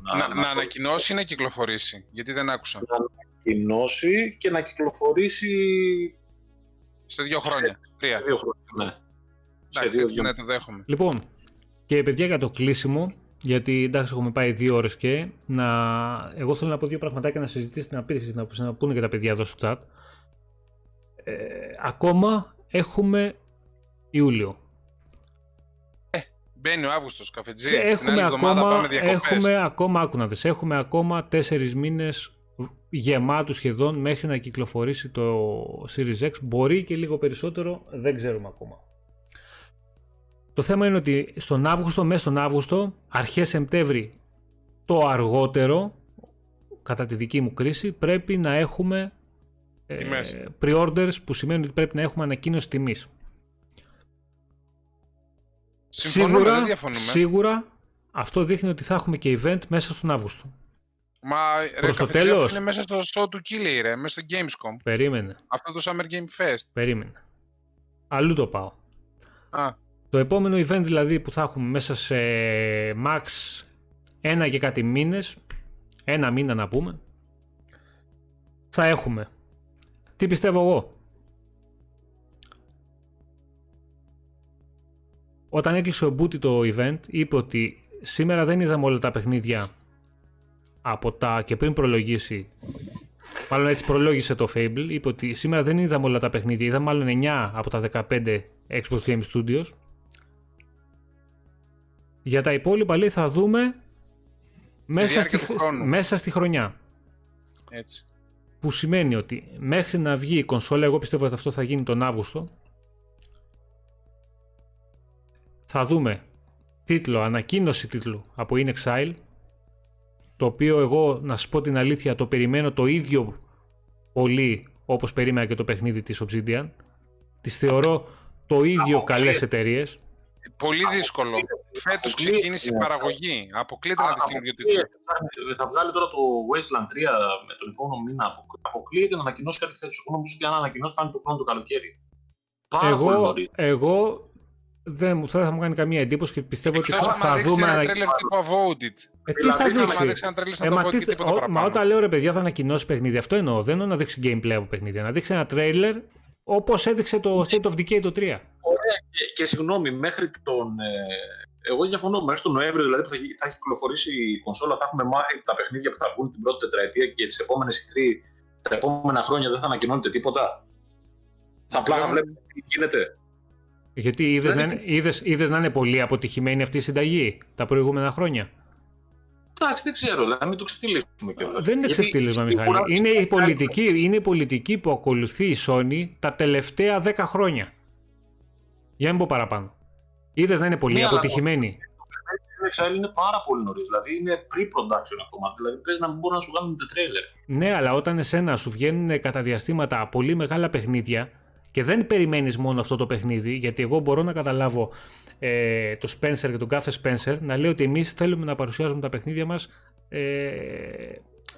Να, να ασχοληθεί. ανακοινώσει ή να κυκλοφορήσει. Γιατί δεν άκουσα. να ανακοινώσει και να κυκλοφορήσει Σε δύο χρόνια. σε Τρία. δύο χρόνια. Ναι. Σε Εντάξει, δύο, έτσι δύο. ναι, το δέχομαι. Λοιπόν, και παιδιά για το κλείσιμο, γιατί εντάξει έχουμε πάει δύο ώρες και, να... εγώ θέλω να πω δύο πραγματάκια να συζητήσετε, να, πείτε, να, να πούνε και τα παιδιά εδώ στο chat. Ε, ακόμα έχουμε Ιούλιο. Μπαίνει ο Αύγουστος καφετζή. Την έχουμε, άλλη εβδομάδα ακόμα, πάμε διακοπές. έχουμε ακόμα, άκου να δεις, έχουμε ακόμα τέσσερις μήνες γεμάτους σχεδόν μέχρι να κυκλοφορήσει το Series X. Μπορεί και λίγο περισσότερο, δεν ξέρουμε ακόμα. Το θέμα είναι ότι στον Αύγουστο, μέσα στον Αύγουστο, αρχές Σεπτέμβρη το αργότερο, κατά τη δική μου κρίση, πρέπει να έχουμε ε, Τιμές. pre-orders που σημαίνει ότι πρέπει να έχουμε ανακοίνωση τιμής. Συμφωνούμε, δεν διαφωνούμε. σίγουρα αυτό δείχνει ότι θα έχουμε και event μέσα στον Αύγουστο. Μα ρε, Προς το καφετζή, αυτό τέλος. είναι μέσα στο show του Killer, ρε, μέσα στο Gamescom. Περίμενε, Αυτό το Summer Game Fest. περίμενε. Αλλού το πάω. Α, Το επόμενο event δηλαδή που θα έχουμε μέσα σε max ένα και κάτι μήνες, ένα μήνα να πούμε, θα έχουμε. Τι πιστεύω εγώ; Όταν έκλεισε ο Μπούτι το event, είπε ότι σήμερα δεν είδαμε όλα τα παιχνίδια από τα και πριν προλογίσει Μάλλον έτσι προλόγησε το Fable. Είπε ότι σήμερα δεν είδαμε όλα τα παιχνίδια. Είδαμε μάλλον 9 από τα 15 Xbox Game Studios. Για τα υπόλοιπα λέει θα δούμε μέσα στη, διάρκεια του χρόνου. μέσα στη χρονιά. έτσι. Που σημαίνει ότι μέχρι να βγει η κονσόλα, εγώ πιστεύω ότι αυτό θα γίνει τον Αύγουστο, θα δούμε τίτλο, ανακοίνωση τίτλου από In Exile, το οποίο εγώ να σας πω την αλήθεια το περιμένω το ίδιο πολύ όπως περίμενα και το παιχνίδι της Obsidian. Τις θεωρώ το ίδιο Αποκλείεται. καλές εταιρείες. Πολύ δύσκολο. Φέτος Αποκλείεται. ξεκίνησε η παραγωγή. Αποκλείται να δει καινούργιο τίτλο. Αποκλείεται. Θα βγάλει τώρα το Wasteland 3 με τον επόμενο μήνα. Απο- Αποκλείεται να ανακοινώσει κάτι φέτος. Εγώ νομίζω ότι αν ανακοινώσει θα είναι το χρόνο το καλοκαίρι. Πάρα πολύ Εγώ, νωρίς. εγώ δεν, μου- δεν θα μου κάνει καμία εντύπωση και πιστεύω ότι Εκτός θα, άμα θα δείξει δούμε. ένα ανα- τρέλερ τύπου Avoided. Ε, τι θα Δηλαδή, Άμα δείξει. δείξει ένα τρέλερ Ε, σαν το μα, Avoided τι και θε- τίποτα ο- μα παραπάνω. όταν λέω ρε παιδιά θα ανακοινώσει παιχνίδι, αυτό εννοώ. Δεν εννοώ να δείξει gameplay από παιχνίδι. Να δείξει ένα trailer όπως έδειξε το State of Decay το 3. Και, και συγγνώμη, μέχρι τον. Ε, εγώ διαφωνώ. Μέχρι τον Νοέμβριο δηλαδή, που θα, έχει- θα έχει κυκλοφορήσει η κονσόλα, θα έχουμε μάθει τα παιχνίδια που θα βγουν την πρώτη τετραετία και τις επόμενες E3 τα επόμενα χρόνια δεν θα ανακοινώνεται τίποτα. Θα απλά θα Ναι. βλέπουμε τι γίνεται. Γιατί είδες Δεν να, είναι- είδες, είδες να είναι πολύ αποτυχημένη αυτή η συνταγή τα προηγούμενα χρόνια; Εντάξει, δεν ξέρω, δηλαδή μην το ξεφτυλίσουμε κιόλας. Δεν είναι ξεφτύλισμα, Μιχάλη. Είναι η, πολιτική, είναι η πολιτική που ακολουθεί η Sony τα τελευταία 10 χρόνια. Για να μην πω παραπάνω. Είδες να είναι πολύ Ναι, αλλά- αποτυχημένη; Το Exile είναι πάρα πολύ νωρίς. Δηλαδή είναι pre-production ακόμα. Δηλαδή παίζει να μην μπορούν να σου κάνουν το τρέλερ. Ναι, αλλά όταν εσένα σου βγαίνουν κατά διαστήματα πολύ μεγάλα παιχνίδια και δεν περιμένεις μόνο αυτό το παιχνίδι, γιατί εγώ μπορώ να καταλάβω ε, το Spencer και τον κάθε Spencer να λέει ότι εμείς θέλουμε να παρουσιάζουμε τα παιχνίδια μας ε,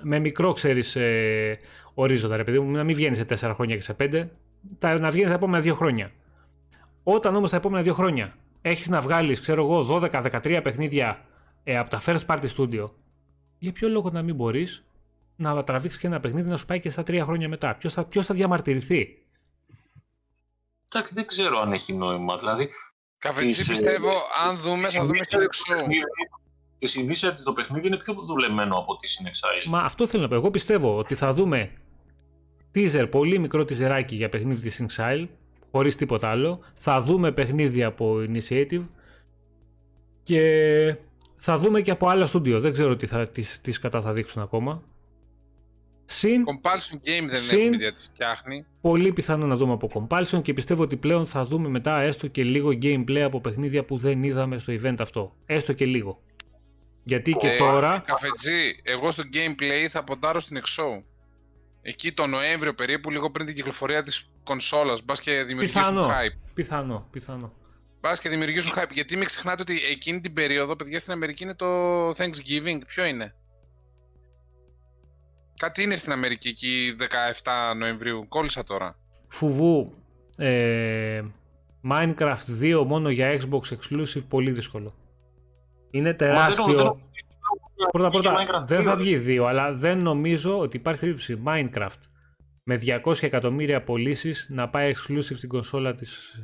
με μικρό, ξέρεις, ε, ορίζοντα, ρε παιδί μου, να μην βγαίνει σε 4 χρόνια και σε 5, τα, να βγαίνει τα επόμενα 2 χρόνια. Όταν όμως τα επόμενα 2 χρόνια έχεις να βγάλεις, ξέρω εγώ, 12-13 παιχνίδια ε, από τα first party studio, για ποιο λόγο να μην μπορείς να τραβήξεις και ένα παιχνίδι να σου πάει και στα τρία χρόνια μετά; Ποιος θα, ποιος θα διαμαρτυρηθεί; Εντάξει, δεν ξέρω αν έχει νόημα. Δηλαδή, Καφετσί Τις, ε, πιστεύω, αν δούμε, θα δούμε και το εξώ. Τη συνήθεια τη το παιχνίδι είναι πιο δουλεμένο από τη Sin Exile. Μα αυτό θέλω να πω. Εγώ πιστεύω ότι θα δούμε teaser, πολύ μικρό τιζεράκι για παιχνίδι της Exile, χωρίς τίποτα άλλο. Θα δούμε παιχνίδι από Initiative και θα δούμε και από άλλα studio. Δεν ξέρω τι, θα, τις, τις κατά θα δείξουν ακόμα. Συν Compulsion Game δεν Συν- έχουμε γιατί φτιάχνει. πολύ πιθανό να δούμε από Compulsion και πιστεύω ότι πλέον θα δούμε μετά έστω και λίγο gameplay από παιχνίδια που δεν είδαμε στο event αυτό. Έστω και λίγο. Γιατί και Ε, τώρα. Καφετζή, εγώ στο gameplay θα ποντάρω στην εξώ. Εκεί το Νοέμβριο περίπου, λίγο πριν την κυκλοφορία της κονσόλας, μπας και δημιουργήσουν Πιθανό. hype. Πιθανό, πιθανό. Μπας και δημιουργήσουν hype. Γιατί μην ξεχνάτε ότι εκείνη την περίοδο, παιδιά, στην Αμερική είναι το Thanksgiving. Ποιο είναι; Κάτι είναι στην Αμερική εκεί 17 Νοεμβρίου. Κόλλησα τώρα. Φουβού. Ε, Minecraft 2 μόνο για Xbox exclusive πολύ δύσκολο. Είναι Μα δεν- τεράστιο. δεν- Πρώτα Βγήκε πρώτα Minecraft δεν θα 2, βγει 2, αλλά δεν νομίζω ότι υπάρχει περίπτωση Minecraft με 200 εκατομμύρια πωλήσεις να πάει exclusive στην κονσόλα της,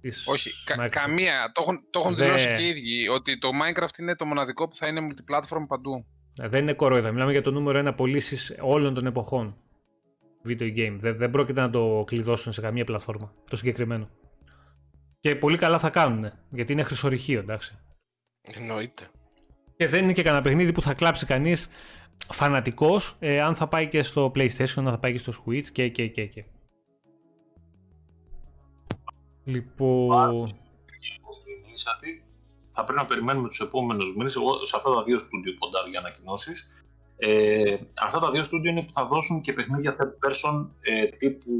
της Όχι, κα- Microsoft. καμία. Το έχουν, το έχουν Δε- δηλώσει και οι ίδιοι. Ότι το Minecraft είναι το μοναδικό που θα είναι multiplatform παντού. Ε, Δεν είναι κορόιδα. Μιλάμε για το νούμερο ένα πωλήσει όλων των εποχών. Video game. Δεν, δεν πρόκειται να το κλειδώσουν σε καμία πλατφόρμα. Το συγκεκριμένο. Και πολύ καλά θα κάνουν. Γιατί είναι χρυσορυχείο, εντάξει. Εννοείται. Και δεν είναι και κανένα παιχνίδι που θα κλάψει κανείς φανατικός ε, αν θα πάει και στο PlayStation, αν θα πάει και στο Switch και και και. και. Λοιπόν. Initiative. Θα πρέπει να περιμένουμε τους επόμενους μήνες. Εγώ σε αυτά τα δύο στούντιο ποντάρω για ανακοινώσεις. Ε, αυτά τα δύο στούντιο είναι που θα δώσουν και παιχνίδια third person ε, τύπου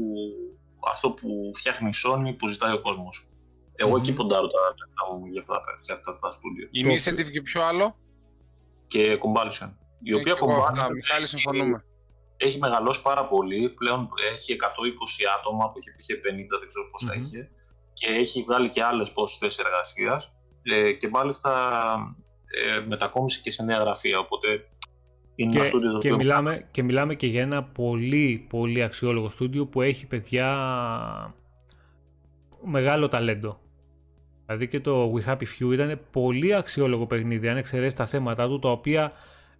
αυτό που φτιάχνει η Sony που ζητάει ο κόσμος. Εγώ Μμμ. εκεί ποντάρω τα λεφτά μου για αυτά, τα- για αυτά τα στούντιο. Η Το- Initiative και ποιο άλλο; Και Compulsion. Η Ε, οποία και εγώ αυτά, Compulsion Μιχάλη, έχει- συμφωνούμε. έχει μεγαλώσει πάρα πολύ. Πλέον έχει 120 άτομα που είχε, είχε 50, δεν ξέρω πόσα Μμμ. είχε. Και έχει βγάλει και άλλες πόσες θέσεις εργασίας. Ε, και μάλιστα ε, μετακόμισε και σε νέα γραφεία. Οπότε είναι ένα Και, στούντιο το και, οποίο μιλάμε, και μιλάμε και για ένα πολύ πολύ αξιόλογο στούντιο που έχει παιδιά μεγάλο ταλέντο. Δηλαδή και το We Happy Few ήταν πολύ αξιόλογο παιχνίδι αν εξαιρέσει τα θέματα του τα οποία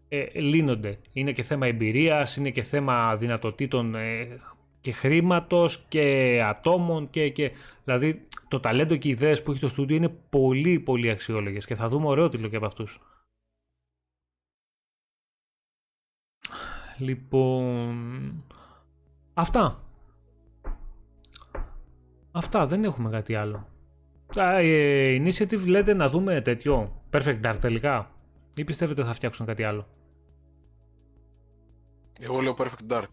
ε, λύνονται. Είναι και θέμα εμπειρίας, είναι και θέμα δυνατοτήτων ε, και χρήματος και ατόμων και, και δηλαδή το ταλέντο και οι ιδέες που έχει το στούντιο είναι πολύ πολύ αξιόλογες και θα δούμε ωραίο τίτλο και από αυτούς. Λοιπόν, αυτά. Αυτά, δεν έχουμε κάτι άλλο. Τα ε, Initiative λέτε να δούμε τέτοιο, Perfect Dark τελικά, ή πιστεύετε θα φτιάξουν κάτι άλλο. Εγώ λέω Perfect Dark.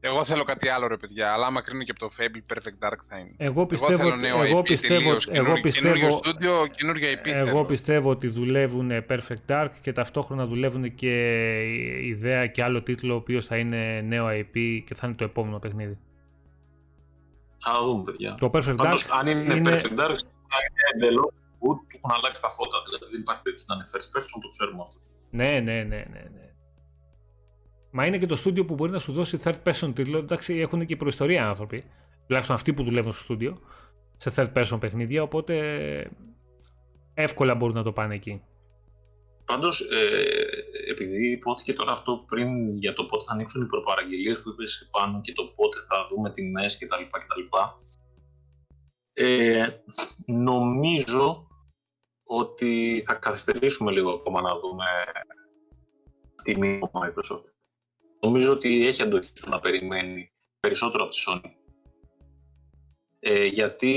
Εγώ θέλω κάτι άλλο, ρε παιδιά. Αλλά άμα κρίνω και από το Fable, Perfect Dark θα είναι. Εγώ πιστεύω, θέλω νέο εγώ IP πιστεύω, τελείως, εγώ καινούργιο- πιστεύω, Καινούργιο στούντιο, καινούργια IP εγώ θέλω. πιστεύω ότι δουλεύουν Perfect Dark και ταυτόχρονα δουλεύουν και η ιδέα και άλλο τίτλο ο οποίος θα είναι νέο IP και θα είναι το επόμενο παιχνίδι. Θα δούμε, παιδιά. Το Perfect Dark Πάντως, αν είναι, είναι- perfect dark, θα είναι εντελώς good, του έχουν αλλάξει τα φώτα. Δηλαδή δεν υπάρχει περίπτωση να είναι first person, το ξέρουμε αυτό. Ναι, ναι, ναι, ναι, ναι. Μα είναι και το στούντιο που μπορεί να σου δώσει third person τίτλο. Εντάξει, έχουν και προϊστορία άνθρωποι. Τουλάχιστον αυτοί που δουλεύουν στο στούντιο. Σε third person παιχνίδια. Οπότε εύκολα μπορούν να το πάνε εκεί. Πάντως, ε, επειδή υπόθηκε τώρα αυτό πριν για το πότε θα ανοίξουν οι προπαραγγελίες που είπες πάνω και το πότε θα δούμε τιμέ κτλ. κτλ. Ε, νομίζω ότι θα καθυστερήσουμε λίγο ακόμα να δούμε τιμή από Microsoft. Νομίζω ότι έχει αντοχή στο να περιμένει περισσότερο από τη Sony. Ε, γιατί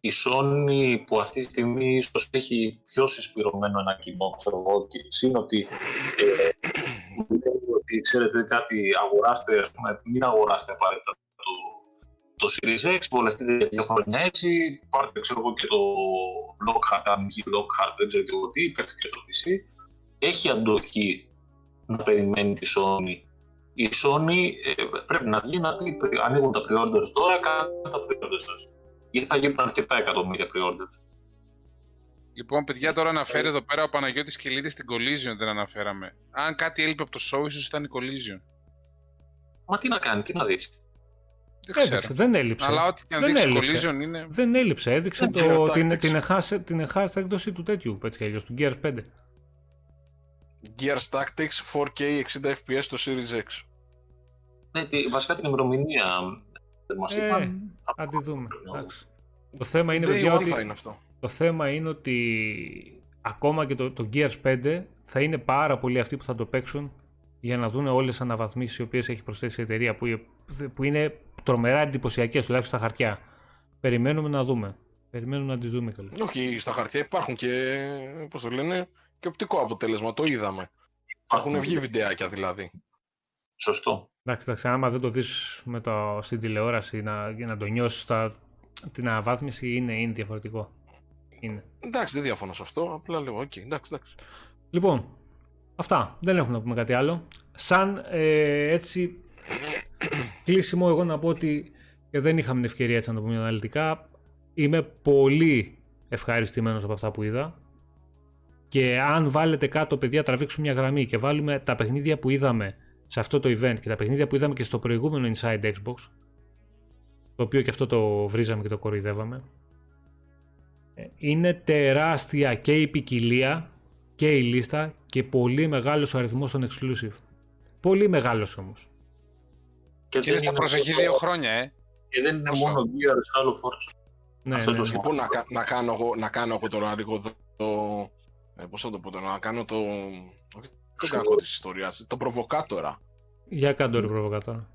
η Sony που αυτή τη στιγμή ίσως έχει πιο συσπηρωμένο ένα κοινό, ξέρω εγώ, και σύν ότι ε, μου λέει ότι ξέρετε κάτι, αγοράστε, ας πούμε, μην αγοράσετε απαραίτητα το, το Series X, βολευτείτε για δύο χρόνια έτσι, πάρτε ξέρω εγώ και το Lockhart, αν βγει Lockhart, δεν ξέρω και εγώ τι, παίξτε και στο PC. Έχει αντοχή να περιμένει τη Sony. Η Sony ε, πρέπει να βγει να πει, ανοίγουν τα pre-orders τώρα, κάντε τα pre-orders σας. Γιατί θα γίνουν αρκετά εκατομμύρια pre-orders. Λοιπόν, παιδιά, τώρα αναφέρει εδώ πέρα ο Παναγιώτης Κιλίδης την Collision δεν αναφέραμε. Αν κάτι έλειπε από το show, ίσως ήταν η Collision. Μα τι να κάνει, τι να δεις. Δεν ξέρω. Έδειξε, δεν έλειψε. Αλλά ό,τι και αν Δεν δείξει έλειψε. Collision είναι... Δεν έλειψε. Έδειξε Δεν το, ξέρω, την, Tactics. την, εχάσε, την εχάσε έκδοση του τέτοιου, έτσι κι αλλιώς, του Gears 5. Gears Tactics 4K 60 FPS στο Series X. Ναι, τι, βασικά την ημερομηνία δεν μας Ε, είπαν. αν τη δούμε. εντάξει. Το θέμα είναι, Day παιδιά, one ότι, θα είναι αυτό. το θέμα είναι ότι ακόμα και το, το Gears 5 θα είναι πάρα πολλοί αυτοί που θα το παίξουν για να δουν όλες τις αναβαθμίσεις οι οποίες έχει προσθέσει η εταιρεία που, που είναι τρομερά εντυπωσιακές τουλάχιστον στα χαρτιά. Περιμένουμε να δούμε. Περιμένουμε να τις δούμε καλά. Όχι, στα χαρτιά υπάρχουν και, πώς το λένε, και οπτικό αποτέλεσμα, το είδαμε. Έχουν βγει βιντεάκια δηλαδή. Σωστό. Εντάξει, εντάξει, άμα δεν το δεις με το, στην τηλεόραση να, για να το νιώσεις τα, την αναβάθμιση είναι, είναι διαφορετικό. Είναι. Εντάξει, δεν διαφωνώ σε αυτό, απλά λέω, οκ, εντάξει, εντάξει. Λοιπόν, αυτά. Δεν έχουμε να πούμε κάτι άλλο. Σαν ε, έτσι κλείσιμο εγώ να πω ότι και δεν είχαμε την ευκαιρία έτσι να το πούμε αναλυτικά. Είμαι πολύ ευχαριστημένος από αυτά που είδα. Και αν βάλετε κάτω, παιδιά, τραβήξουμε μια γραμμή και βάλουμε τα παιχνίδια που είδαμε σε αυτό το event και τα παιχνίδια που είδαμε και στο προηγούμενο Inside Xbox, το οποίο και αυτό το βρίζαμε και το κοροϊδεύαμε, ε, είναι τεράστια και η ποικιλία και η λίστα και πολύ μεγάλος ο αριθμός των exclusive. Πολύ μεγάλος όμως. Και είναι στα προσεχή μόνο- δύο χρόνια, ε. Και δεν είναι Πόσο; μόνο Gears, άλλο Forza. Ναι, Αυτό ναι, το ναι. Λοιπόν, να, κα- να, κάνω εγώ, να κάνω εγώ τώρα λίγο το... το ε, πώς θα το πω τώρα, να κάνω το... όχι Το κακό της ιστορίας, το προβοκάτορα. Για κάτω ρε προβοκατόρα.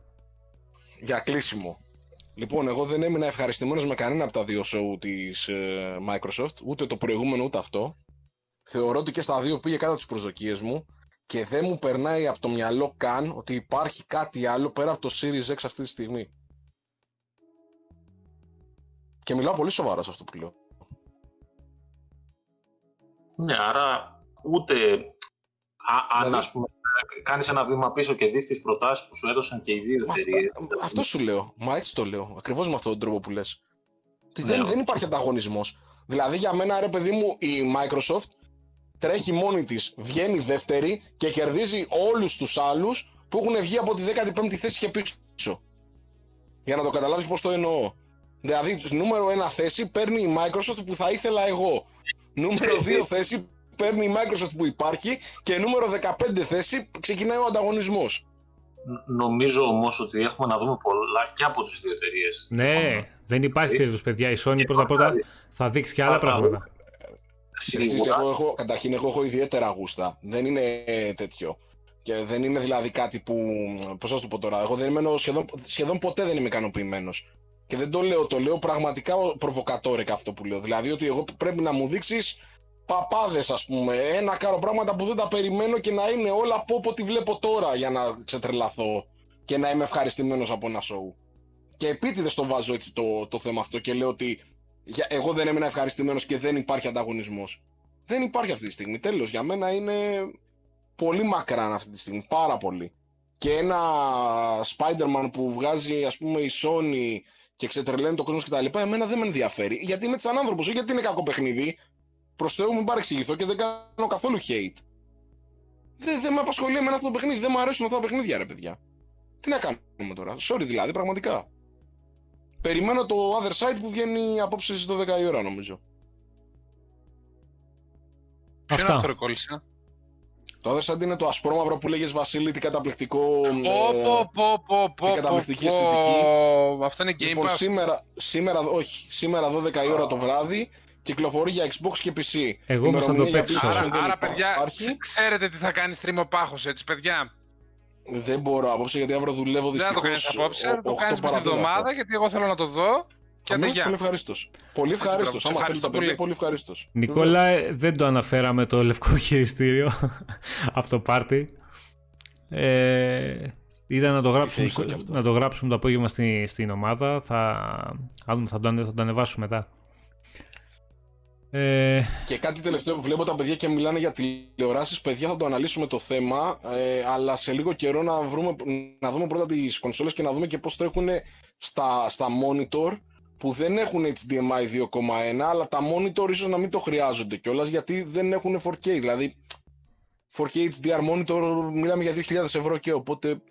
για κλείσιμο. Λοιπόν, εγώ δεν έμεινα ευχαριστημένος με κανένα από τα δύο show της ε, Microsoft, ούτε το προηγούμενο ούτε αυτό. Θεωρώ ότι και στα δύο πήγε κάτω τις προσδοκίες μου και δεν μου περνάει από το μυαλό καν ότι υπάρχει κάτι άλλο πέρα από το Series X αυτή τη στιγμή. Και μιλάω πολύ σοβαρά σε αυτό που λέω. Ναι, άρα ούτε α, αν Δηλαδή- ας πούμε κάνεις ένα βήμα πίσω και δεις τις προτάσεις που σου έδωσαν και οι δύο Μα εταιρείες. αυτό, αυτό σου λέω. Μα έτσι το λέω. Ακριβώς με αυτόν τον τρόπο που λες. Ναι, δεν, όχι. δεν υπάρχει ανταγωνισμός. Δηλαδή για μένα, ρε παιδί μου, η Microsoft τρέχει μόνη της, βγαίνει δεύτερη και κερδίζει όλους τους άλλους που έχουν βγει από τη 15η θέση και πίσω. Για να το καταλάβεις πώς το εννοώ. Δηλαδή, νούμερο ένα θέση παίρνει η Microsoft που θα ήθελα εγώ. Νούμερο Ξέρεις τι; δύο θέση παίρνει η Microsoft που υπάρχει και νούμερο 15 θέση ξεκινάει ο ανταγωνισμός. Ν- Νομίζω όμως ότι έχουμε να δούμε πολλά και από τις δύο εταιρείες. Ναι, δεν υπάρχει περίπτωση παιδιά. Η Sony πρώτα πρώτα θα δείξει και άλλα Θα- πράγματα. Εσείς, Σίγουρα. εγώ, έχω, καταρχήν, εγώ έχω ιδιαίτερα γούστα. Δεν είναι ε, τέτοιο. Και δεν είναι δηλαδή κάτι που. Πώς θα σου το πω τώρα. Εγώ δεν είμαι σχεδόν, σχεδόν ποτέ δεν είμαι ικανοποιημένος. Και δεν το λέω, το λέω πραγματικά προβοκατόρεκα αυτό που λέω. Δηλαδή ότι εγώ πρέπει να μου δείξεις παπάδες, ας πούμε. Ένα κάρο πράγματα που δεν τα περιμένω και να είναι όλα από ό,τι βλέπω τώρα για να ξετρελαθώ και να είμαι ευχαριστημένος από ένα σοου. Και επίτηδες το βάζω έτσι το, το θέμα αυτό και λέω ότι για, εγώ δεν έμεινα ευχαριστημένος και δεν υπάρχει ανταγωνισμός. Δεν υπάρχει αυτή τη στιγμή. Τέλος, για μένα είναι πολύ μακράν αυτή τη στιγμή. Πάρα πολύ. Και ένα Spider-Man που βγάζει, ας πούμε, η Sony και ξετρελαίνει το κόσμος κτλ. Εμένα δεν με ενδιαφέρει. Γιατί είμαι σαν άνθρωπος, γιατί είναι κακό παιχνίδι. Προς Θεού μην παρεξηγηθώ και δεν κάνω καθόλου hate. Δεν, δεν με απασχολεί εμένα αυτό το παιχνίδι. Δεν μου αρέσουν αυτά τα παιχνίδια, ρε παιδιά. Τι να κάνουμε τώρα. Sorry δηλαδή, πραγματικά. Περιμένω το other side που βγαίνει απόψε στις 12 η ώρα, νομίζω. Ποιο είναι Αυτά. αυτό, ρε κόλλησα. Το other side είναι το ασπρόμαυρο που λέγε Βασίλη, τι καταπληκτικό. ε, Πω, πω, πω, πω, πω, καταπληκτική πω, αισθητική. πω. Αυτό είναι Game Λοιπόν, Pass. σήμερα, σήμερα, όχι, σήμερα 12 η ώρα το βράδυ κυκλοφορεί για Xbox και PC. Εγώ όμως θα το Ημερομηνία για παίξω. PlayStation Άρα, δεν άρα, παιδιά, υπάρχει. ξε- ξέρετε τι θα κάνει stream ο Πάχος, έτσι, παιδιά. Δεν μπορώ απόψε γιατί αύριο δουλεύω Δεν θα το δυστυχώς. κάνεις απόψε, ο- θα το οκτώ κάνεις μες τη παρατέταρτο. εβδομάδα, γιατί εγώ θέλω να το δω. Και Αμέ, άντε, γεια. Πολύ ευχαρίστω. Πολύ ευχαρίστω. μπράβο, σε Άμα θέλει ευχαριστώ τα παιδιά, πολύ. πολύ ευχαρίστω. Νικόλα, ε, δεν το αναφέραμε το λευκό χειριστήριο από το πάρτι. Ε, είδα να το, γράψουμε, θεϊκό κι αυτό; να το γράψουμε το απόγευμα στη, στην ομάδα. Θα, θα, δούμε, θα, το, ανε- θα το ανεβάσουμε μετά. Ε, Και κάτι τελευταίο που βλέπω τα παιδιά και μιλάνε για τηλεοράσεις. Παιδιά, θα το αναλύσουμε το θέμα. Ε, αλλά σε λίγο καιρό να, βρούμε, να δούμε πρώτα τις κονσόλες και να δούμε και πώς τρέχουν στα, στα monitor που δεν έχουν HDMI 2.1, αλλά τα monitor ίσως να μην το χρειάζονται κιόλας γιατί δεν έχουν 4K. Δηλαδή, 4K HDR monitor μιλάμε για 2.000 ευρώ και οπότε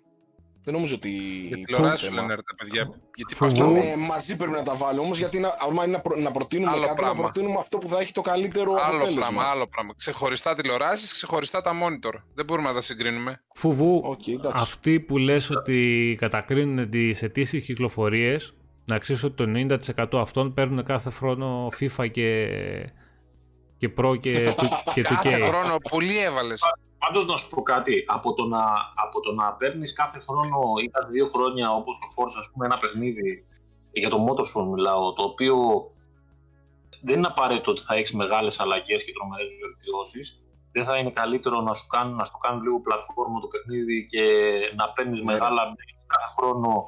δεν νομίζω ότι. Για υπάρχει τηλεοράση σου θέμα. λένε ρε τα παιδιά. Γιατί Φοβούμαι. πας να- Ε, μαζί πρέπει να τα βάλω όμως γιατί να, άμα είναι να, προ- να προτείνουμε Άλλο κάτι, πράγμα. να προτείνουμε αυτό που θα έχει το καλύτερο Άλλο αποτέλεσμα. πράγμα, άλλο πράγμα. Ξεχωριστά τηλεοράσεις, ξεχωριστά τα monitor. Δεν μπορούμε να τα συγκρίνουμε. φουβού, Οκ, εντάξει. αυτοί που λες ότι κατακρίνουν τις ετήσιες κυκλοφορίες, να ξέρεις ότι το 90% αυτών παίρνουν κάθε χρόνο FIFA και, και Pro και, του- και 2K. Κάθε χρόνο πολύ έβαλες. Πάντως να σου πω κάτι, από το να, από το να παίρνεις κάθε χρόνο ή κάθε δύο χρόνια όπως το Forza ας πούμε ένα παιχνίδι για το Motorsport μιλάω, το οποίο δεν είναι απαραίτητο ότι θα έχεις μεγάλες αλλαγές και τρομερές βελτιώσεις δεν θα είναι καλύτερο να σου κάνουν, να σου το κάνουν λίγο πλατφόρμα το παιχνίδι και να παίρνεις Ναι. μεγάλα κάθε χρόνο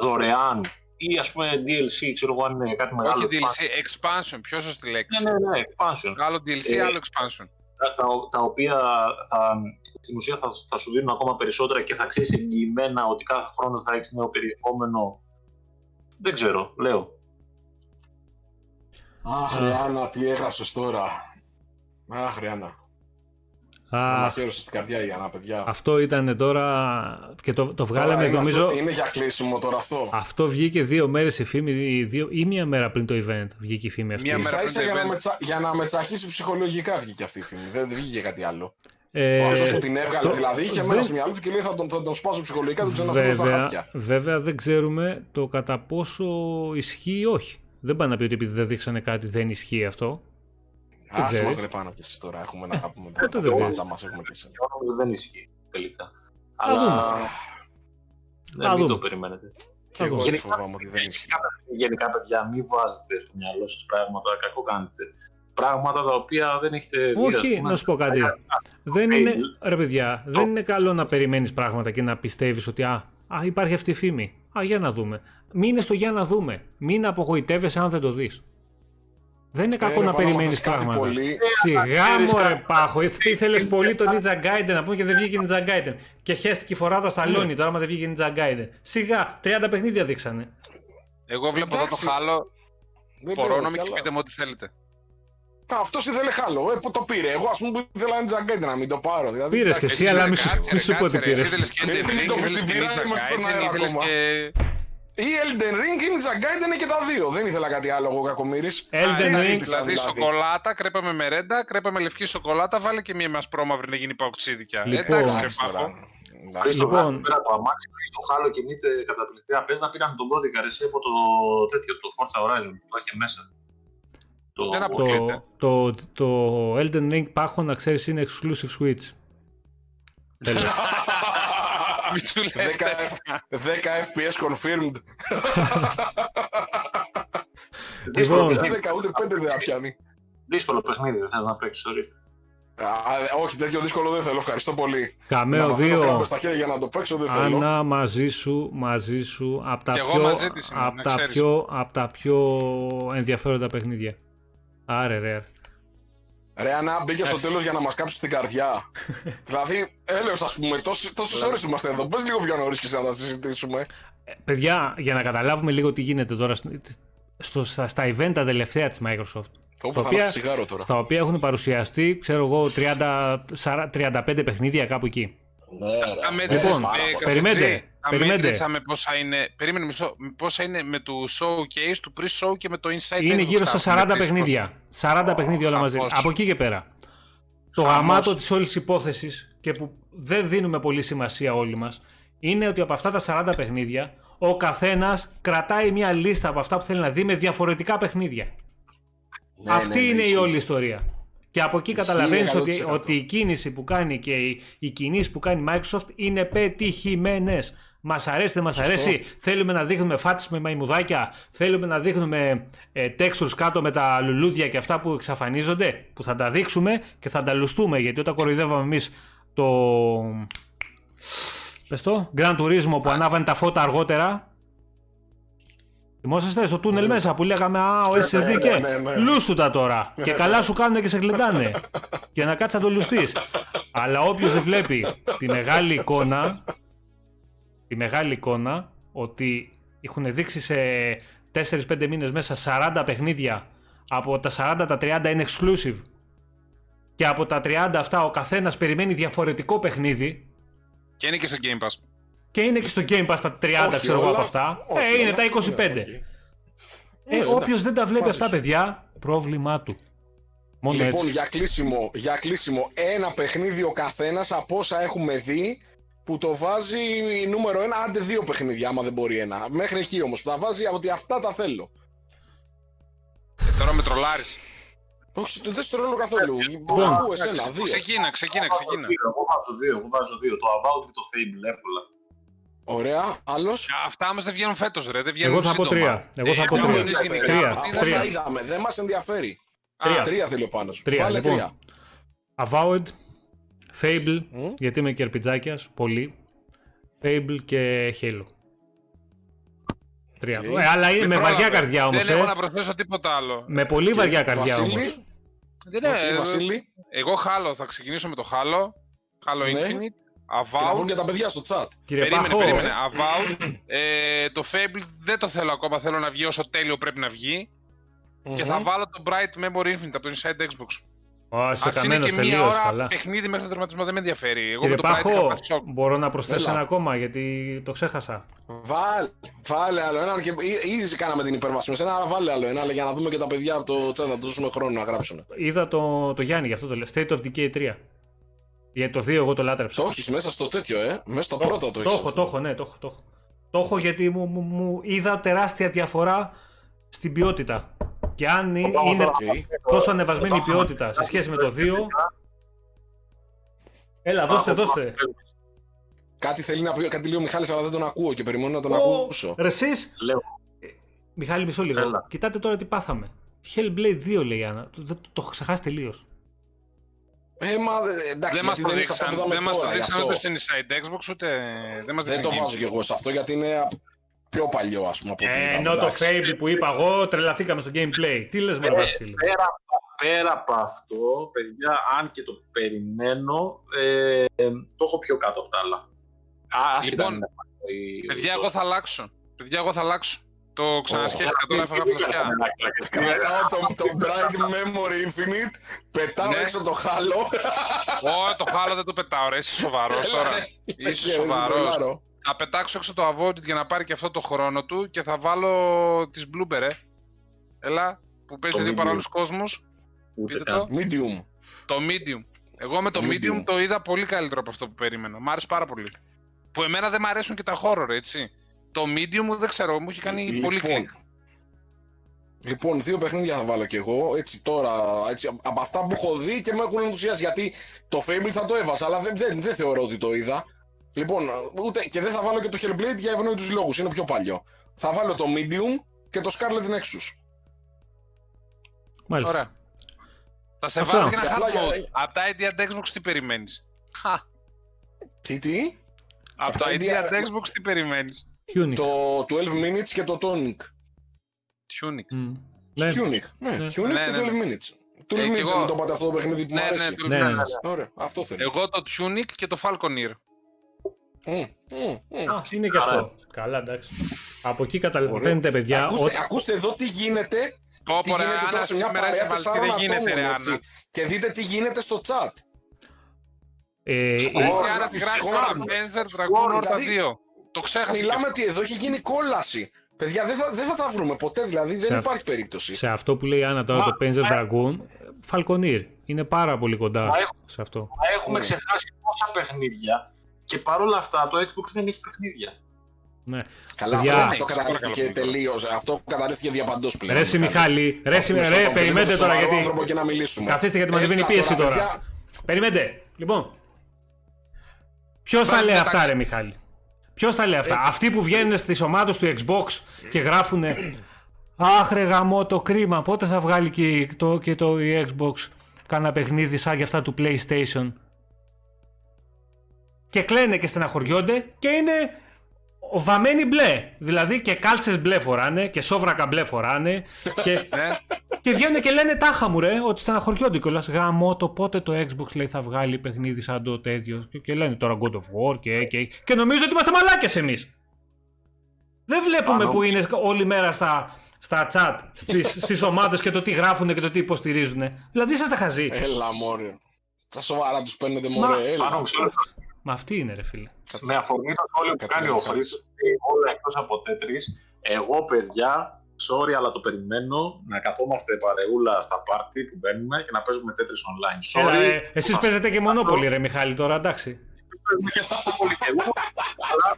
δωρεάν ή ας πούμε DLC, ξέρω εγώ αν είναι κάτι μεγάλο. Όχι DLC, expansion, πιο σωστή λέξη. Ναι, ναι, ναι, expansion. Άλλο DLC, Ε, άλλο expansion. τα, τα, τα οποία θα, στην ουσία θα, θα σου δίνουν ακόμα περισσότερα και θα ξέρεις εγγυημένα ότι κάθε χρόνο θα έχεις νέο περιεχόμενο. Δεν ξέρω, λέω. Αχ, Ριάννα, τι έγραψες τώρα. Αχ, Ριάννα. Α, Αναφέρωσε στην καρδιά η Άννα, παιδιά. αυτό ήταν τώρα και το, το βγάλαμε Τώρα είναι νομίζω... αυτό- είναι για κλείσιμο τώρα αυτό. Αυτό βγήκε δύο μέρες η φήμη ή, δύο, ή μία μέρα πριν το event βγήκε η φήμη αυτή. Μία μέρα Ίσα ίσα πριν το για, να event. με τσα- για να με τσακίσει ψυχολογικά βγήκε αυτή η φήμη. Δεν δεν βγήκε κάτι άλλο. Ε, Ο άνθρωπος που την έβγαλε το- δηλαδή είχε δεν- μένα στο μυαλό του και λέει θα τον, θα τον σπάσω ψυχολογικά, τον ξαναστείλω στα βέβαια, χάπια. βέβαια δεν ξέρουμε το κατά πόσο ισχύει ή όχι. Δεν πάει να πει ότι επειδή δεν δείξανε κάτι δεν ισχύει αυτό. Άσε ξέρεις. μας ρε πάνω και εσείς τώρα έχουμε να πούμε Ε, το τα δεν θέματα ξέρεις. μας έχουμε και εσείς. Και νομίζω δεν ισχύει τελικά. Θα Αλλά δούμε. δεν Θα μην δούμε. το περιμένετε. Και εγώ δούμε. έτσι φοβάμαι ότι δεν ισχύει. Γενικά, παιδιά, μην βάζετε στο μυαλό σας πράγματα, κακό κάνετε. Πράγματα τα οποία δεν έχετε δει. ας Όχι, πούμε. να σου πω κάτι. Δεν Ε, είναι, ρε παιδιά, δεν είναι καλό να περιμένεις πράγματα και να πιστεύεις ότι α, α, υπάρχει αυτή η φήμη. Α, για να δούμε. Μείνε στο για να δούμε. Μην απογοητεύεσαι αν δεν το δεις. Δεν είναι κακό Ε, να ρε, πάνω, περιμένεις μάθες κάτι πράγματα. πολύ. Σιγά ξέρεις μωρέ κάτι. πάχο, ήθελες πολύ το Ninja Gaiden να πούμε και δεν βγήκε Ninja Gaiden. Και χέστηκε η φορά στο Σταλόνι τώρα, άμα δεν βγήκε Ninja Gaiden. Σιγά, 30 παιχνίδια δείξανε. Εγώ βλέπω εδώ το Εντάξει. χάλο. Δεν Πορώνομαι πειράζει, και αλλά- πείτε μου ό,τι θέλετε. Αυτός ήθελε χάλο. Ε, που το πήρε. Εγώ, ας πούμε, που ήθελα ένα τζαγκέντε να μην το πάρω. Δηλαδή, Πήρες και εντάξει, εσύ, αλλά ρε, μη σου- κάτσε, μη ρε, σου πω κάτσε, ότι ρε. Εσύ πήρες. ήθελες και Μην Elden Ring, το ήθελες και πειράζει, Ninja είμαστε στον Gaiden, αέρα ήθελες ακόμα. και... Ή Elden Ring ή Ninja Gaiden είναι και τα δύο. Δεν ήθελα κάτι άλλο εγώ κακομοίρης. Elden Α, Ring, Δηλαδή δηλαδή. σοκολάτα, κρέπαμε μερέντα, κρέπαμε λευκή σοκολάτα, βάλε και μία μασπρόμαυρη να γίνει παουξίδικια. Λοιπόν. Εντάξει, ρε Εντάξει Πάκο. τώρα. Χρήστο, Λοιπόν. λοιπόν... πέρα το αμάξι, στο χάλο κινείται καταπληκτικά. Πες να πήραν τον κώδικα ρε, εσύ από το τέτοιο, το Forza Horizon, που το είχε μέσα. Το... Δεν το, αποκλείεται. το, το Elden Ring πάχο να ξέρεις είναι exclusive Switch. Τέλος. Μην του λες 10 τέτοια. 10 FPS confirmed. Δύσκολο, Λοιπόν. δηλαδή. 10 ούτε 5 δεν θα πιάνει. Δύσκολο παιχνίδι, δεν θες να παίξεις, ορίστε. Α, όχι, τέτοιο δύσκολο δεν θέλω. Ευχαριστώ πολύ. Καμέο να μαθαίνω 2. κάμπες στα χέρια για να το παίξω δεν θέλω. Άννα, μαζί σου, μαζί σου, από τα, Κι εγώ πιο, μαζί της είμαι, απ' να τα, ξέρεις. πιο, απ' τα πιο ενδιαφέροντα παιχνίδια. Άρε ρε. Ρε Ανά, μπήκε στο τέλος για να μας κάψεις την καρδιά. δηλαδή, έλεος, ας πούμε, τόσε ώρες είμαστε εδώ. Πες λίγο πιο νωρίς και να τα συζητήσουμε. Ε, Παιδιά, για να καταλάβουμε λίγο τι γίνεται τώρα στο, στα, στα event τα τελευταία της Microsoft. Το Στα που θα οποία- ένα τσιγάρο τώρα. Στα οποία έχουν παρουσιαστεί, ξέρω εγώ, 30, 40, 35 παιχνίδια κάπου εκεί. Ναι, ρε. Τα μέτρησες Λοιπόν, με περιμένετε, καφετζή. Τα περιμένετε. μέτρησαμε πόσα είναι. Περίμενε μισό. Πόσα είναι με το showcase, του pre-show και με το inside Είναι Xbox γύρω τα στα έχουμε 40 μετρήσει παιχνίδια. 40 παιχνίδια όλα μαζί. χαμός. Από εκεί και πέρα. Το Χαμός. γαμάτο της όλης υπόθεσης και που δεν δίνουμε πολύ σημασία όλοι μας είναι ότι από αυτά τα 40 παιχνίδια ο καθένας κρατάει μια λίστα από αυτά που θέλει να δει με διαφορετικά παιχνίδια. Ναι, Αυτή ναι, ναι, είναι η ισχύει. όλη ιστορία. Και από εκεί καταλαβαίνεις ότι, 100%. ότι η κίνηση που κάνει και οι, οι κινήσει που κάνει η Microsoft είναι πετυχημένες. Μας αρέσει, δεν μας Σωστό. αρέσει; Θέλουμε να δείχνουμε φάτσε με μαϊμουδάκια. Θέλουμε να δείχνουμε ε, textures κάτω με τα λουλούδια και αυτά που εξαφανίζονται. Που θα τα δείξουμε και θα τα λουστούμε. Γιατί όταν κοροϊδεύαμε εμείς το. Πες το, Grand Turismo που ανάβανε τα φώτα αργότερα. Θυμόσαστε στο τούνελ μέσα που λέγαμε Α, ο SSD ναι, και ναι, ναι. λούσου τα τώρα. Και καλά σου κάνουν και σε γλεντάνε. Και να κάτσεις να το λουστείς. Αλλά όποιος δεν βλέπει τη μεγάλη εικόνα, τη μεγάλη εικόνα ότι έχουν δείξει σε 4-5 μήνες μέσα 40 παιχνίδια από τα 40 τα 30 είναι exclusive και από τα 30 αυτά ο καθένας περιμένει διαφορετικό παιχνίδι Και είναι και στο Game Pass. Και είναι και στο Game Pass τα 30 Όχι ξέρω εγώ όλα, από αυτά. όχι ε, είναι όλα. τα 25. Ναι, οκ. Ε, Ε, όποιος εντάξει, δεν τα βλέπει μαζί αυτά, σου. παιδιά, πρόβλημά του. Μόνο Λοιπόν, έτσι. για κλείσιμο, για κλείσιμο, ένα παιχνίδι ο καθένας από όσα έχουμε δει που το βάζει νούμερο ένα, άντε δύο παιχνίδια, άμα δεν μπορεί ένα. Μέχρι εκεί όμως, που τα βάζει ότι αυτά τα θέλω. Ε, τώρα με τρολάρεις. Όχι, δεν στο ρόλο καθόλου. Λοιπόν, Ακούω εσένα, δύο. Ξεκίνα, ξεκίνα, ξεκίνα. Εγώ βάζω δύο, εγώ βάζω δύο. Το About και το Fable, εύκολα. Ωραία, άλλο. Αυτά όμω δεν βγαίνουν φέτο, ρε. Δεν βγαίνουν Εγώ θα πω σύντομα. τρία. Εγώ θα Ε, πω δεν τρία. βγαίνουν γενικά. Τρία. Τι Αυτά Τρία. είδαμε, δεν μα ενδιαφέρει. Τρία. Τρία θέλει ο πάνω. Τρία, Βάλε λοιπόν. τρία. Avowed, Fable, Μμ. γιατί είμαι και ερπιτζάκιας, πολύ. Fable και Halo. Τρία. Οκ. Ε, αλλά είναι Μην με βαριά πρόλαβε. καρδιά όμως, Δεν έχω ε. να προσθέσω τίποτα άλλο. Με πολύ βαριά καρδιά Βασίλη, όμως. Δεν οκ, είναι. Βασίλη, Εγώ Halo, θα ξεκινήσω με το χάλο. Χάλο Ναι. Infinite. Και να πούν Avowed. και τα παιδιά στο chat. Κύριε Περίμενε, Πάχο, περίμενε. Avowed. Ε, το Fable δεν το θέλω ακόμα. Θέλω να βγει όσο τέλειο πρέπει να βγει. Και θα Μμμ. βάλω το Bright Memory Infinite από το Inside Xbox. Ω, είσαι Α είναι καμένος και μία τελείως, ώρα καλά. παιχνίδι μέχρι τον τερματισμό δεν με ενδιαφέρει. Εγώ Κύριε με το Bright είχα Πάχο, πάθει σοκ. μπορώ να προσθέσω Έλα. ένα ακόμα γιατί το ξέχασα. Βάλε, βάλε άλλο ένα. Και εί- ήδη κάναμε την υπέρβαση με σένα, αλλά βάλε άλλο ένα αλλά για να δούμε και τα παιδιά από το chat να τους δώσουμε χρόνο να γράψουν. Είδα το, το Γιάννη, γι' αυτό το λέω. State of Decay 3. Γιατί το 2 εγώ το λάτρεψα. Το έχεις μέσα στο τέτοιο, ε. Μέσα στο Το πρώτο έχω, το το έχεις. έχω, το έχω, ναι, το έχω. Το έχω, το έχω γιατί μου, μου, μου είδα τεράστια διαφορά στην ποιότητα. Και αν είναι Πάμε είναι τώρα. Οκ. τόσο ανεβασμένη η ποιότητα σε σχέση με το 2. Έλα, δώστε, δώστε. Κάτι θέλει να πει, κάτι λέει ο Μιχάλης αλλά δεν τον ακούω και περιμένω να τον Ω, ακούσω. Ρε εσείς, Λέω. Μιχάλη, μισό λίγο. Έλα. Κοιτάτε τώρα τι πάθαμε. Hellblade 2 λέει η Άννα. Το, το, το έχω ξεχάσει τελείως. Ε, μα ε, εντάξει, Δεν μας γιατί το δεν είναι σε αυτά δείξαν. που είδαμε Δεν μας το τώρα. γι' δείξαν αυτό. ούτε στο Inside Xbox ούτε. Δεν μας Δεν δείξαν. το gameplay. βάζω κι εγώ σε αυτό γιατί είναι πιο παλιό, ας πούμε. Από ό,τι Ε, είδαμε, ενώ το εντάξει. Fable που είπα εγώ τρελαθήκαμε στο gameplay. Τι λες, Μωρέ Βασίλη; Πέρα, πέρα από αυτό, παιδιά, αν και το περιμένω, ε, το έχω πιο κάτω από τα άλλα. Α, άσχετα Λοιπόν, αν είναι η- Παιδιά, εγώ θα αλλάξω. Παιδιά, εγώ θα αλλάξω. Το ξανασκέφτηκα τώρα, έφαγα φλασιά. Κρατάω το, το Bright Memory Infinite, πετάω Ναι. έξω το χάλο. Ω, το χάλο δεν το πετάω, ρε. Είσαι σοβαρός τώρα. Είσαι Και σοβαρός. τρολάρω. Θα πετάξω έξω το Avoided για να πάρει και αυτό το χρόνο του και θα βάλω τις Blooper, ε. Έλα, που παίζει Το δύο Medium. παράλληλους κόσμους. Ούτε Πείτε καν. το. Medium. Το Medium. Εγώ με το Medium. Medium. το είδα πολύ καλύτερο από αυτό που περίμενα. Μ' άρεσε πάρα πολύ. Που εμένα δεν μ' αρέσουν και τα horror, έτσι. Το Medium μου δεν ξέρω, μου έχει κάνει πολύ κλικ. Λοιπόν, δύο παιχνίδια θα βάλω κι εγώ. Έτσι τώρα, έτσι, από αυτά που έχω δει και με έχουν ενθουσιάσει. Γιατί το Fable θα το έβαζα, αλλά δεν, δεν, δεν θεωρώ ότι το είδα. Λοιπόν, ούτε, και δεν θα βάλω και το Hellblade για ευνόητου λόγους. Είναι πιο παλιό. Θα βάλω το Medium και το Scarlet Nexus. Μάλιστα. Ωραία. Θα σε Αυτό. βάλω και ένα Απλά hard για- mode. Από τα ID and Xbox τι περιμένεις; Χα. Τι, τι, Από το τα ID ID and Xbox τι περιμένεις; Tunic. το 12 minutes και το tonic. Tunic. Μμ. Ναι. Tunic, ναι, Ναι. tunic Ναι, και ναι, 12 ναι. minutes. 12 Ε, κι minutes εγώ. είναι το πάτε αυτό το παιχνίδι που μου Ναι, ναι, αρέσει. το- Ναι, ναι, ναι. ναι. Ωραία, αυτό θέλω. Εγώ το Tunic και το Falconeer. Μμ, μμ, μμ. Α, είναι και αυτό. Καλά, εντάξει. Από εκεί καταλαβαίνετε, παιδιά, Ακούστε, ότι ακούστε εδώ τι γίνεται. Πω Τι πω ρε γίνεται τώρα Άννα, σε μια σήμερα είσαι παρέα βαλτή, τεσσάρων δεν γίνεται ρε ατόμων, έτσι. Άννα. Και δείτε τι γίνεται στο chat. ε, Εσύ Ω, Άννα γράφει γράφει σκόρ. τώρα Panzer Dragoon Horta δηλαδή, 2. Το ξέχασε. Μιλάμε ότι εδώ έχει γίνει κόλαση. Παιδιά, δεν θα, δεν θα τα βρούμε ποτέ, δηλαδή δεν Σε- υπάρχει περίπτωση. σε αυτό που λέει η Άννα τώρα, Μα, το Panzer Dragoon, Falconeer. Είναι πάρα πολύ κοντά Μα έχω- σε αυτό. Μα έχουμε Ναι. ξεχάσει πόσα παιχνίδια και παρόλα αυτά το Xbox δεν έχει παιχνίδια. Ναι. Καλά, Παιδιά. αυτό, Ναι, αυτό ξέρω καταρρίφθηκε καλά που τελείως. Αυτό καταρρίφθηκε διαπαντός πλέον. Ρε Συ Μιχάλη, ρε, Συ- Μισό ρε, λεπτό, περιμένετε το τώρα σοβαρό γιατί... άνθρωπο και να μιλήσουμε. Καθίστε γιατί μας Έλα βγαίνει πίεση τώρα. παιδιά. Περιμένετε. Λοιπόν, ποιος τα Πάμε λέει μεταξύ. αυτά ρε Μιχάλη; Ποιος τα λέει αυτά; Ε, Αυτοί που βγαίνουν στις ομάδες του Xbox και γράφουνε Αχ ρε γαμό το κρίμα, πότε θα βγάλει και το, και το η Xbox κάνα παιχνίδι σαν για αυτά του PlayStation. Και κλαίνε και στεναχωριόνται και είναι βαμμένοι μπλε. Δηλαδή και κάλτσες μπλε φοράνε και σόβρακα μπλε φοράνε και, Ναι. και βγαίνουν και λένε τάχα μου ρε ότι στεναχωριόνται κιόλας γαμό το πότε το Xbox λέει θα βγάλει παιχνίδι σαν το τέτοιο και, και λένε τώρα God of War και, και, και νομίζω ότι είμαστε μαλάκες εμείς. Δεν βλέπουμε Πάνω. που είναι όλη μέρα στα, στα chat, στις, στις ομάδες και το τι γράφουν και το τι υποστηρίζουν. Δηλαδή είσαστε χαζοί. Έλα, μωρέ. Τα σοβαρά τους παίρνετε, Μα- μωρέ. Έλα. Πάνω ξέρω, Μα αυτή είναι ρε φίλε. Κάτσε. με αφορμή το σχόλιο που Κάτι κάνει να ο κάνω. Χρήστος και όλα εκτός από τέτρις, εγώ παιδιά, sorry αλλά το περιμένω να καθόμαστε παρεούλα στα πάρτι που μπαίνουμε και να παίζουμε τέτρις online. Sorry. Έλα, ε, εσείς παίζετε και μονόπολη ρε Μιχάλη τώρα εντάξει. παίζουμε και αυτό πολύ και εγώ, αλλά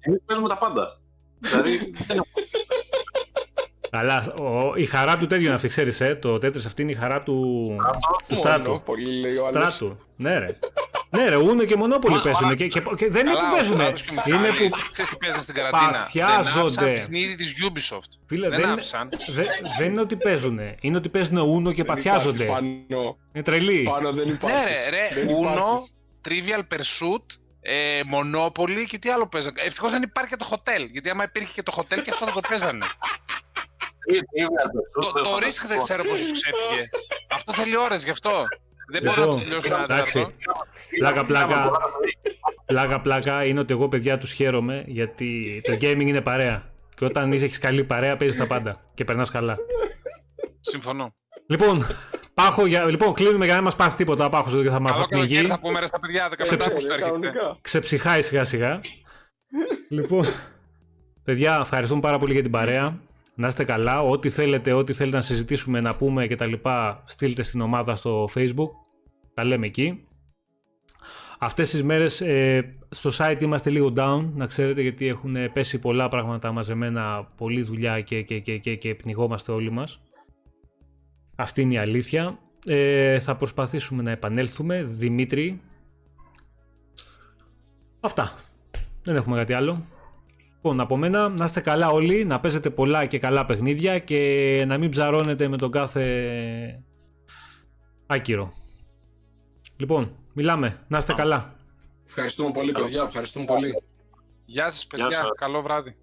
εμείς παίζουμε τα πάντα. δηλαδή, δεν έχουμε Αλλά ο, η χαρά του τέτοιου να αυτή ξέρεις ε, το τέτρις αυτή είναι η χαρά του, του στράτου. Μόνο, πολύ λέει ο άλλος. Στράτου. Ναι ρε. Ναι ρε, Ούνο και μονόπολη Μα- παίζουν και, και, και δεν είναι Καλά, που ο παίζουν. Στράτος και ο Είναι Μιχάλης, που Ξέρεις τι παίζανε στην καραντίνα; παθιάζονται. Δεν άφησαν παιχνίδι της Ubisoft. Φίλε, δεν δεν, άφησαν. δεν, δεν είναι ότι παίζουν. Είναι ότι παίζουν Ούνο και Δεν παθιάζονται. υπάρχεις Πάνω, Είναι τρελή. πάνω δεν υπάρχει. Ναι ρε, ρε, Uno, Trivial Pursuit, ε, Monopoly και τι άλλο παίζανε. Ευτυχώς δεν υπάρχει και το hotel, γιατί άμα υπήρχε και το hotel και αυτό θα το παίζανε. Το, το Risk δεν ξέρω πώς σου ξέφυγε. αυτό θέλει ώρες γι' αυτό. Δεν μπορώ να το Λοιπόν, τελειώσω ένα εντάξει. τέταρτο. Πλάκα, πλάκα. Πλάκα, πλάκα είναι ότι εγώ παιδιά τους χαίρομαι γιατί το gaming είναι παρέα. Και όταν έχεις καλή παρέα παίζεις τα πάντα και περνάς καλά. Συμφωνώ. Λοιπόν, πάχω για... λοιπόν, κλείνουμε για να μην μας πάθει τίποτα. Πάχος εδώ και θα μας Καλό καλοκαίρι πνιγεί. θα πούμε ρε στα παιδιά, 15 Σε- Αύγουστο έρχεται. Ξεψυχάει σιγά σιγά. λοιπόν, παιδιά, ευχαριστούμε πάρα πολύ για την παρέα. Να είστε καλά. Ό,τι θέλετε, ό,τι θέλετε να συζητήσουμε, να πούμε και τα λοιπά, στείλτε στην ομάδα στο facebook. Τα λέμε εκεί. Αυτές τις μέρες ε, στο site είμαστε λίγο down, να ξέρετε, γιατί έχουν πέσει πολλά πράγματα μαζεμένα, πολλή δουλειά και, και, και, και, και πνιγόμαστε όλοι μας. Αυτή είναι η αλήθεια. Ε, θα προσπαθήσουμε να επανέλθουμε. Δημήτρη, Αυτά. Δεν έχουμε κάτι άλλο. Λοιπόν, από μένα να είστε καλά όλοι, να παίζετε πολλά και καλά παιχνίδια και να μην ψαρώνετε με τον κάθε άκυρο. Λοιπόν, μιλάμε. Να είστε καλά. Ευχαριστούμε πολύ, παιδιά. Ευχαριστούμε πολύ. Γεια σας Γεια παιδιά, σας. καλό βράδυ.